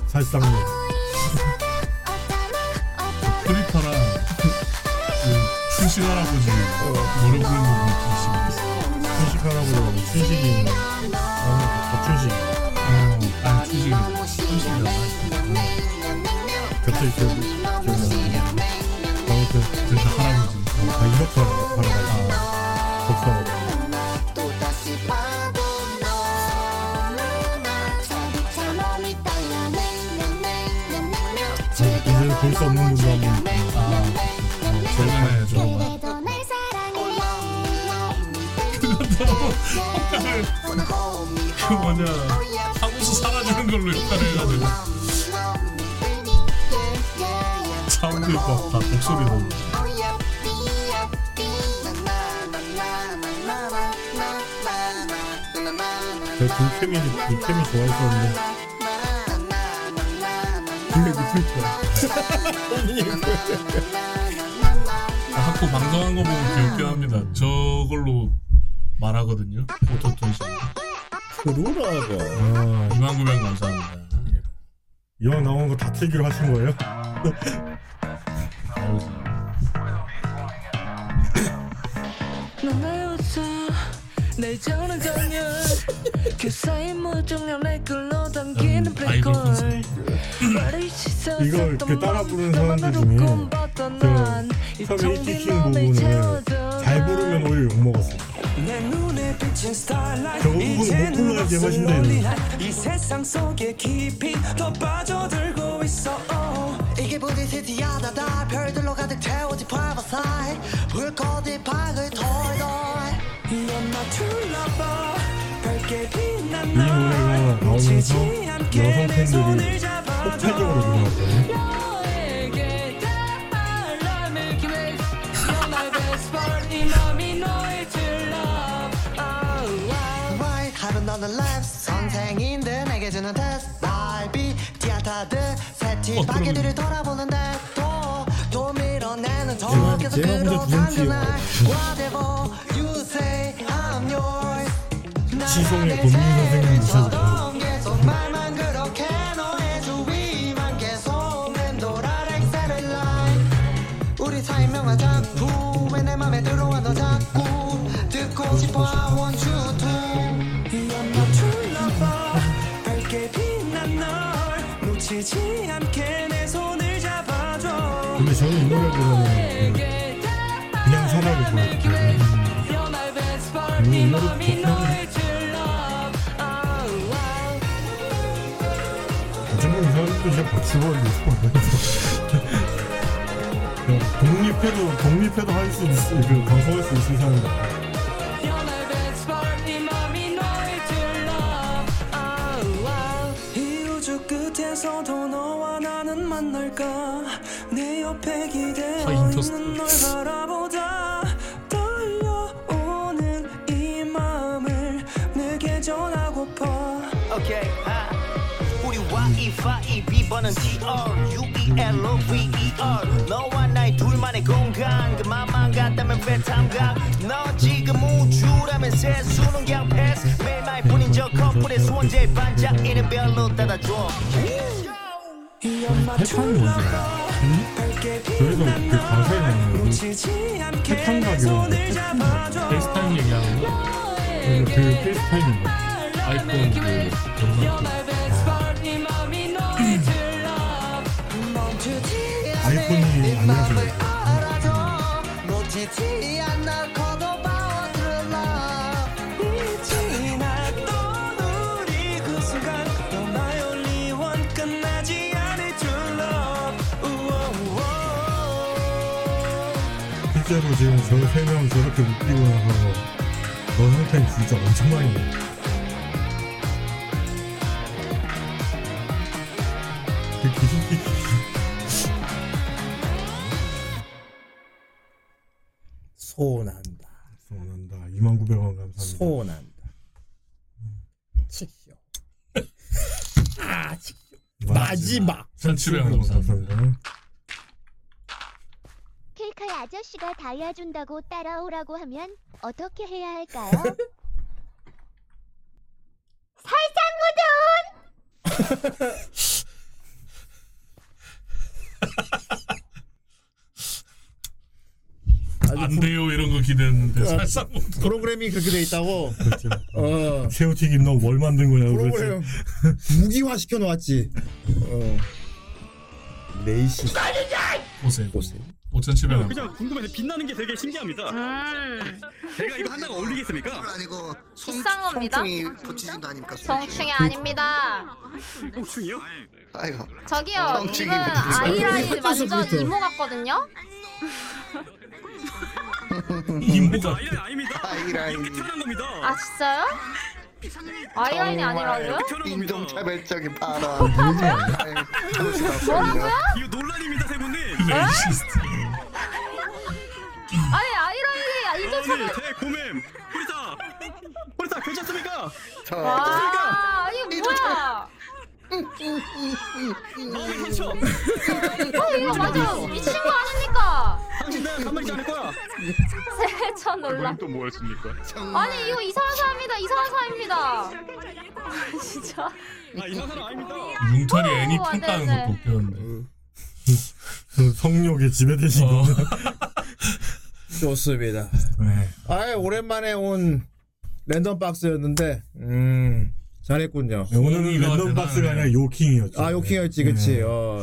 살상 프리터랑 그 춘식 할아버지 노래 부르는 부분 계시고 춘식 할아버지 아니 박춘식 어, 아니 30일 30일 갑자기 기억이 기억이 안 나. 아무튼 그러니까 할아버지 아 이렇게 하라고 복사하고. 또다시 봐도 너무나 자기처럼 있다야 이제는 볼수 없는 분도 한 분. 그 뭐냐. 하고서 사라지는 걸로 역할을 해가지고. 사람들이 막다 목소리 너무 제가 불캠이 불캠이 좋아했었는데. 근데 무슨 학교 방송한 거 보고 기억이 합니다. 저걸로 말하거든요 그러라고. 아, 2만 900 감사합니다 이왕 나온 거 다 틀기로 하신 거예요? 넌날 웃어 날 저는 전혀 그 사이 무중력 내 끌로 당기는 아이돌 블랙홀 이걸 그 따라 부르는 사람들 중에 저 처음에 이티킹 부분을 잘 부르면 오히려 욕먹었어 부분 못 불러야지 훨씬 더. 이 세상 속에 깊이 더 빠져들고 있어. 이게 부디시티하다 다 별들로 가득 채워진 파바사이 불꽃이 박을 털덜 You're my true lover 밝게 빛난 나오면서 놓치지 않게 여성 내 팬들이 손을 잡아줘. 폭발적으로 늘어났거든 하루 너는 랩 선생인데 내게 주는 테스트 날비 디아타드 새치 바퀴들을 돌아보는데 또또 밀어내는 저 계속 제가 먼저 끌어당기는. Whatever you say I'm yours. 시송의 본민 선생님 무시하지 마 계속 말만 그렇게 너의 주위만 계속 맴돌아 like. satellite 우리 사이 명한 작품 왜내 맘에 들어와 너 자꾸 듣고 싶어 I want you 놓치지 않게 내 손을 잡아줘. 근데 저는 이 노래 부르면 그냥 사랑을 좋아해요 You're my best part 이 맘이 너의 true love oh, wow. 어쩌면 이 사람도 진짜 박수버리고 싶어 독립해도 독립해도 할 수 있어 그 방송할 수 있는 사람이다 끝에서도 너와 나는 만날까? 내 옆에 기대어 있는 널 바라보다 이파이 비번은 TR UEL VER 너와 나의 둘만의 공간 그 맘만 같다면 왜 탐각 너 지금 우주라면 세수는 그냥 패스. 매일 말뿐인 저 커플의 손재 반짝이는 별로 따다줘. 패턴이 뭔지 알아? 그래서 그 가사에 나오는 그 패턴 가격 FaceTime 얘기하는 거? 그 FaceTime인 거 아이폰 그 영상 우오우오. 실제로 지금 저 세 명 저렇게 웃기고 나서 너 상태는 진짜 엄청 많이 소난다. 소난다. 29,000원 감사합니다. 소난다. 칙쇼. 아, 칙쇼. 마지막. 1700원 감사합니다 켈카의 아저씨가 다이아 준다고 따라오라고 하면 어떻게 해야 할까요? 살상 무돈! 안 돼요 이런 거 기대했는데 어, 살상 모드. 프로그램이 그렇게 돼 있다고. 그렇죠. 어. 새우튀김 너 뭘 만든 거냐고 프로그램. 무기화 시켜 놓았지. 어. 레이시. 고세. 고세. 5,700원. 그냥 궁금해서 빛나는 게 되게 신기합니다. 음. 제가 이거 한다고 어울리겠습니까? 아니고 비싼 겁니다. 성충이 거 아닙니까? 성충이 아닙니다. 성충이요? 아이고. 저기요, 성충이 이분 붙이신 거. 아이라인 완전 이모 같거든요. 이모가 아이라인 아닙니다. 아이라인. 이렇게 태어난 겁니다. 아 진짜요? 아이라인이 아니라고요? 인종차별적인 발언. 뭐라고요? 이거 논란입니다, 세 분님. 아니 아이라인이 인종차별. 대고맴 뿌리타 뿌리타 괜찮습니까? 와, 이거 뭐야? 마음의 상처. 어 이거 맞아 미친 거 아닙니까? 당신 내가 가만히 있지 않을 거야. 세천 논란. 또 뭐였습니까? 아니 이거 이상한 사람이다 이상한 사람입니다. 진짜. 아 이상한 사람 아닙니다. 융털이 애니 오, 평가하는 네, 네. 것도 웃겼는데. 그 성욕에 지배되신 어. 거는. 좋습니다. 네. 아예 오랜만에 온 랜덤 박스였는데 음 잘했군요. 오늘은 랜덤 박스가 아니라 요킹이었죠. 아 요킹이었지, 그치. 네. 어.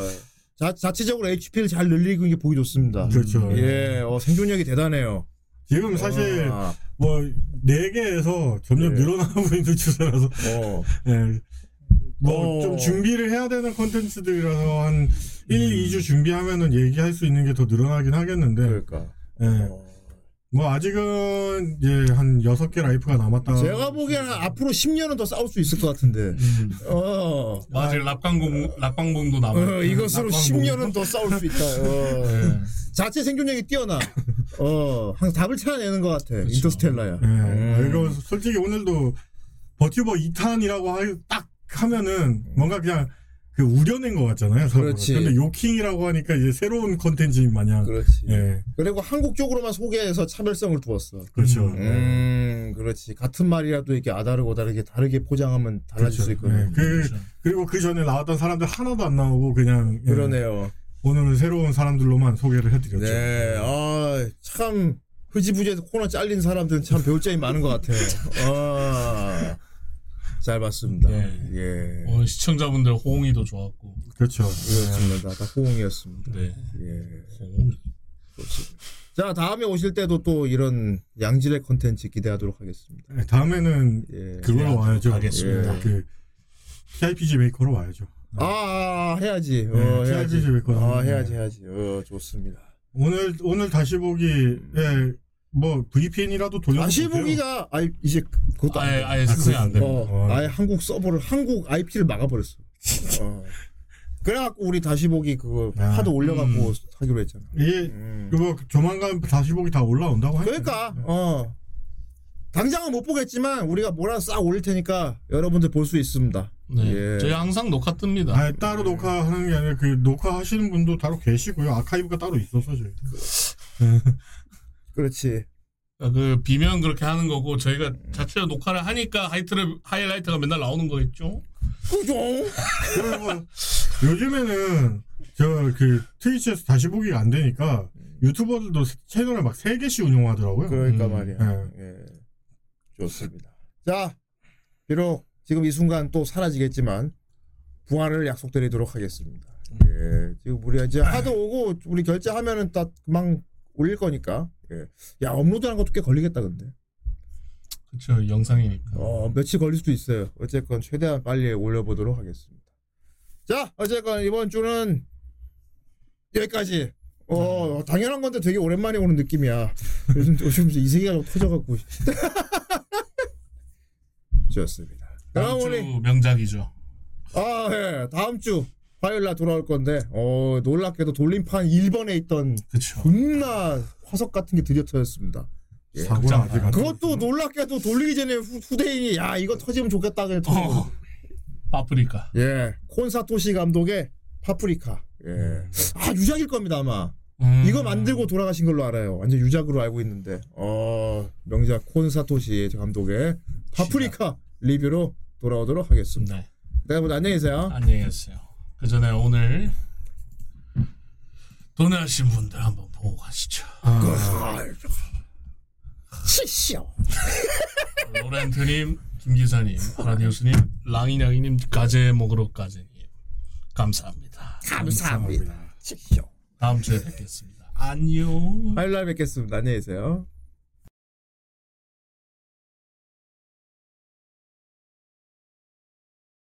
자, 자체적으로 HP를 잘 늘리고 있는 게 보기 좋습니다. 그렇죠. 예, 어, 생존력이 대단해요. 지금 사실 아. 뭐네 개에서 점점 네. 늘어나고 있는 추세라서 어. 예. 뭐 어. 좀 준비를 해야 되는 컨텐츠들이라서 한 1, 2주 준비하면은 얘기할 수 있는 게 더 늘어나긴 하겠는데. 음. 그러니까. 예. 뭐 아직은 이제 한 6개 라이프가 남았다. 제가 보기에는 앞으로 10년은 더 싸울 수 있을 것 같은데. 어. 맞아요. 락방공 락방공도 남아. 어, 이것으로 10년은 더 싸울 수 있다. 어. 자체 생존력이 뛰어나. 어, 항상 답을 찾아내는 것 같아. 인터스텔라야. 예. 음. 이거 솔직히 오늘도 버튜버 2탄이라고 하, 딱 하면은 뭔가 그냥 그 우려낸 것 같잖아요. 그렇지. 근데 요킹이라고 하니까 이제 새로운 컨텐츠인 마냥. 그렇지. 예. 그리고 한국 쪽으로만 소개해서 차별성을 두었어. 그렇죠. 음, 그렇지. 같은 말이라도 이렇게 아다르고 다르게 다르게 포장하면 달라질 수 있거든. 예. 그, 그리고 그 전에 나왔던 사람들 하나도 안 나오고 그냥. 예. 그러네요. 오늘은 새로운 사람들로만 소개를 해드렸죠. 네, 아, 참, 흐지부지해서 코너 잘린 사람들은 참 배울 점이 많은 것 같아요. 아, 잘 봤습니다. 예. 오늘 시청자분들 호응이도 좋았고. 그렇죠. 그렇습니다. 다 호응이었습니다. 네. 예. 좋습니다. 자, 다음에 오실 때도 또 이런 양질의 컨텐츠 기대하도록 하겠습니다. 네, 다음에는 예. 그걸로 와야죠. 하겠습니다. 예. 그 TRPG 메이커로 와야죠. 아, 아, 해야지. 어, 네, 해야지. TRPG 메이커. 아, 해야지, 해야지. 어, 좋습니다. 오늘 오늘 다시 보기에 뭐 VPN이라도 돌려 다시 보기가 아예 이제 그것도 아예- 돼. 아예 시청이 안 됩니다. 어, 아예 한국 서버를 한국 IP를 막아버렸어. 어. 그래갖고 우리 다시 보기 그거 하도 올려갖고 하기로 했잖아. 이게 그거 조만간 다시 보기 다 올라온다고 하니까. 그러니까 어 당장은 못 보겠지만 우리가 뭐라 싹 올릴 테니까 여러분들 볼 수 있습니다. 네. 예. 저희 항상 녹화 뜹니다. 아 따로 녹화하는 게 아니라 그 녹화하시는 분도 따로 계시고요. 아카이브가 따로 있어서 저희. 그렇지. 그 비면 그렇게 하는 거고 저희가 자체로 녹화를 하니까 하이트를 하이라이트가 맨날 나오는 거겠죠. 그죠? 그리고 뭐 요즘에는 저그 트위치에서 다시 보기가 안 되니까 유튜버들도 채널을 막 세 개씩 운영하더라고요. 그러니까 음, 말이야. 예. 예. 좋습니다. 자, 비록 지금 이 순간 또 사라지겠지만 부활을 약속드리도록 하겠습니다. 예, 지금 우리 이제 하도 오고 우리 결제하면은 딱 금방 올릴 거니까. 예. 야 업로드하는 것도 꽤 걸리겠다 근데. 그렇죠 영상이니까. 어 며칠 걸릴 수도 있어요. 어쨌건 최대한 빨리 올려보도록 하겠습니다. 자, 어쨌건 이번 주는 여기까지. 어 당연한 건데 되게 오랜만에 오는 느낌이야. 요즘 요즘 이 세계가 좀 터져갖고. 좋습니다. 다음 주 명작이죠. 아, 예. 다음 주 화요일 날 돌아올 건데, 어, 놀랍게도 돌림판 1번에 있던 존나 화석 같은 게 드디어 터졌습니다. 예. 사고는 아직 안 그것도 놀랍게도 돌리기 전에 후, 후대인이 야 이거 터지면 좋겠다 그냥 터진 거. 파프리카. 예, 콘사토시 감독의 파프리카. 예, 아 유작일 겁니다 아마. 음. 이거 만들고 돌아가신 걸로 알아요. 완전 유작으로 알고 있는데, 어 명작 콘사토시 감독의 파프리카 리뷰로 돌아오도록 하겠습니다. 네, 여러분 안녕히 계세요. 안녕히 계세요. 그 전에 오늘 도네하신 분들 한번 보고 가시죠. 아. 치쇼. 로렌트님, 김기사님, 파라디우스님, 랑이냥이님, 가재 먹으러 가재님 감사합니다. 감사합니다. 치쇼. 다음 주에 뵙겠습니다. 안녕. 화요일 날 뵙겠습니다. 안녕히 계세요.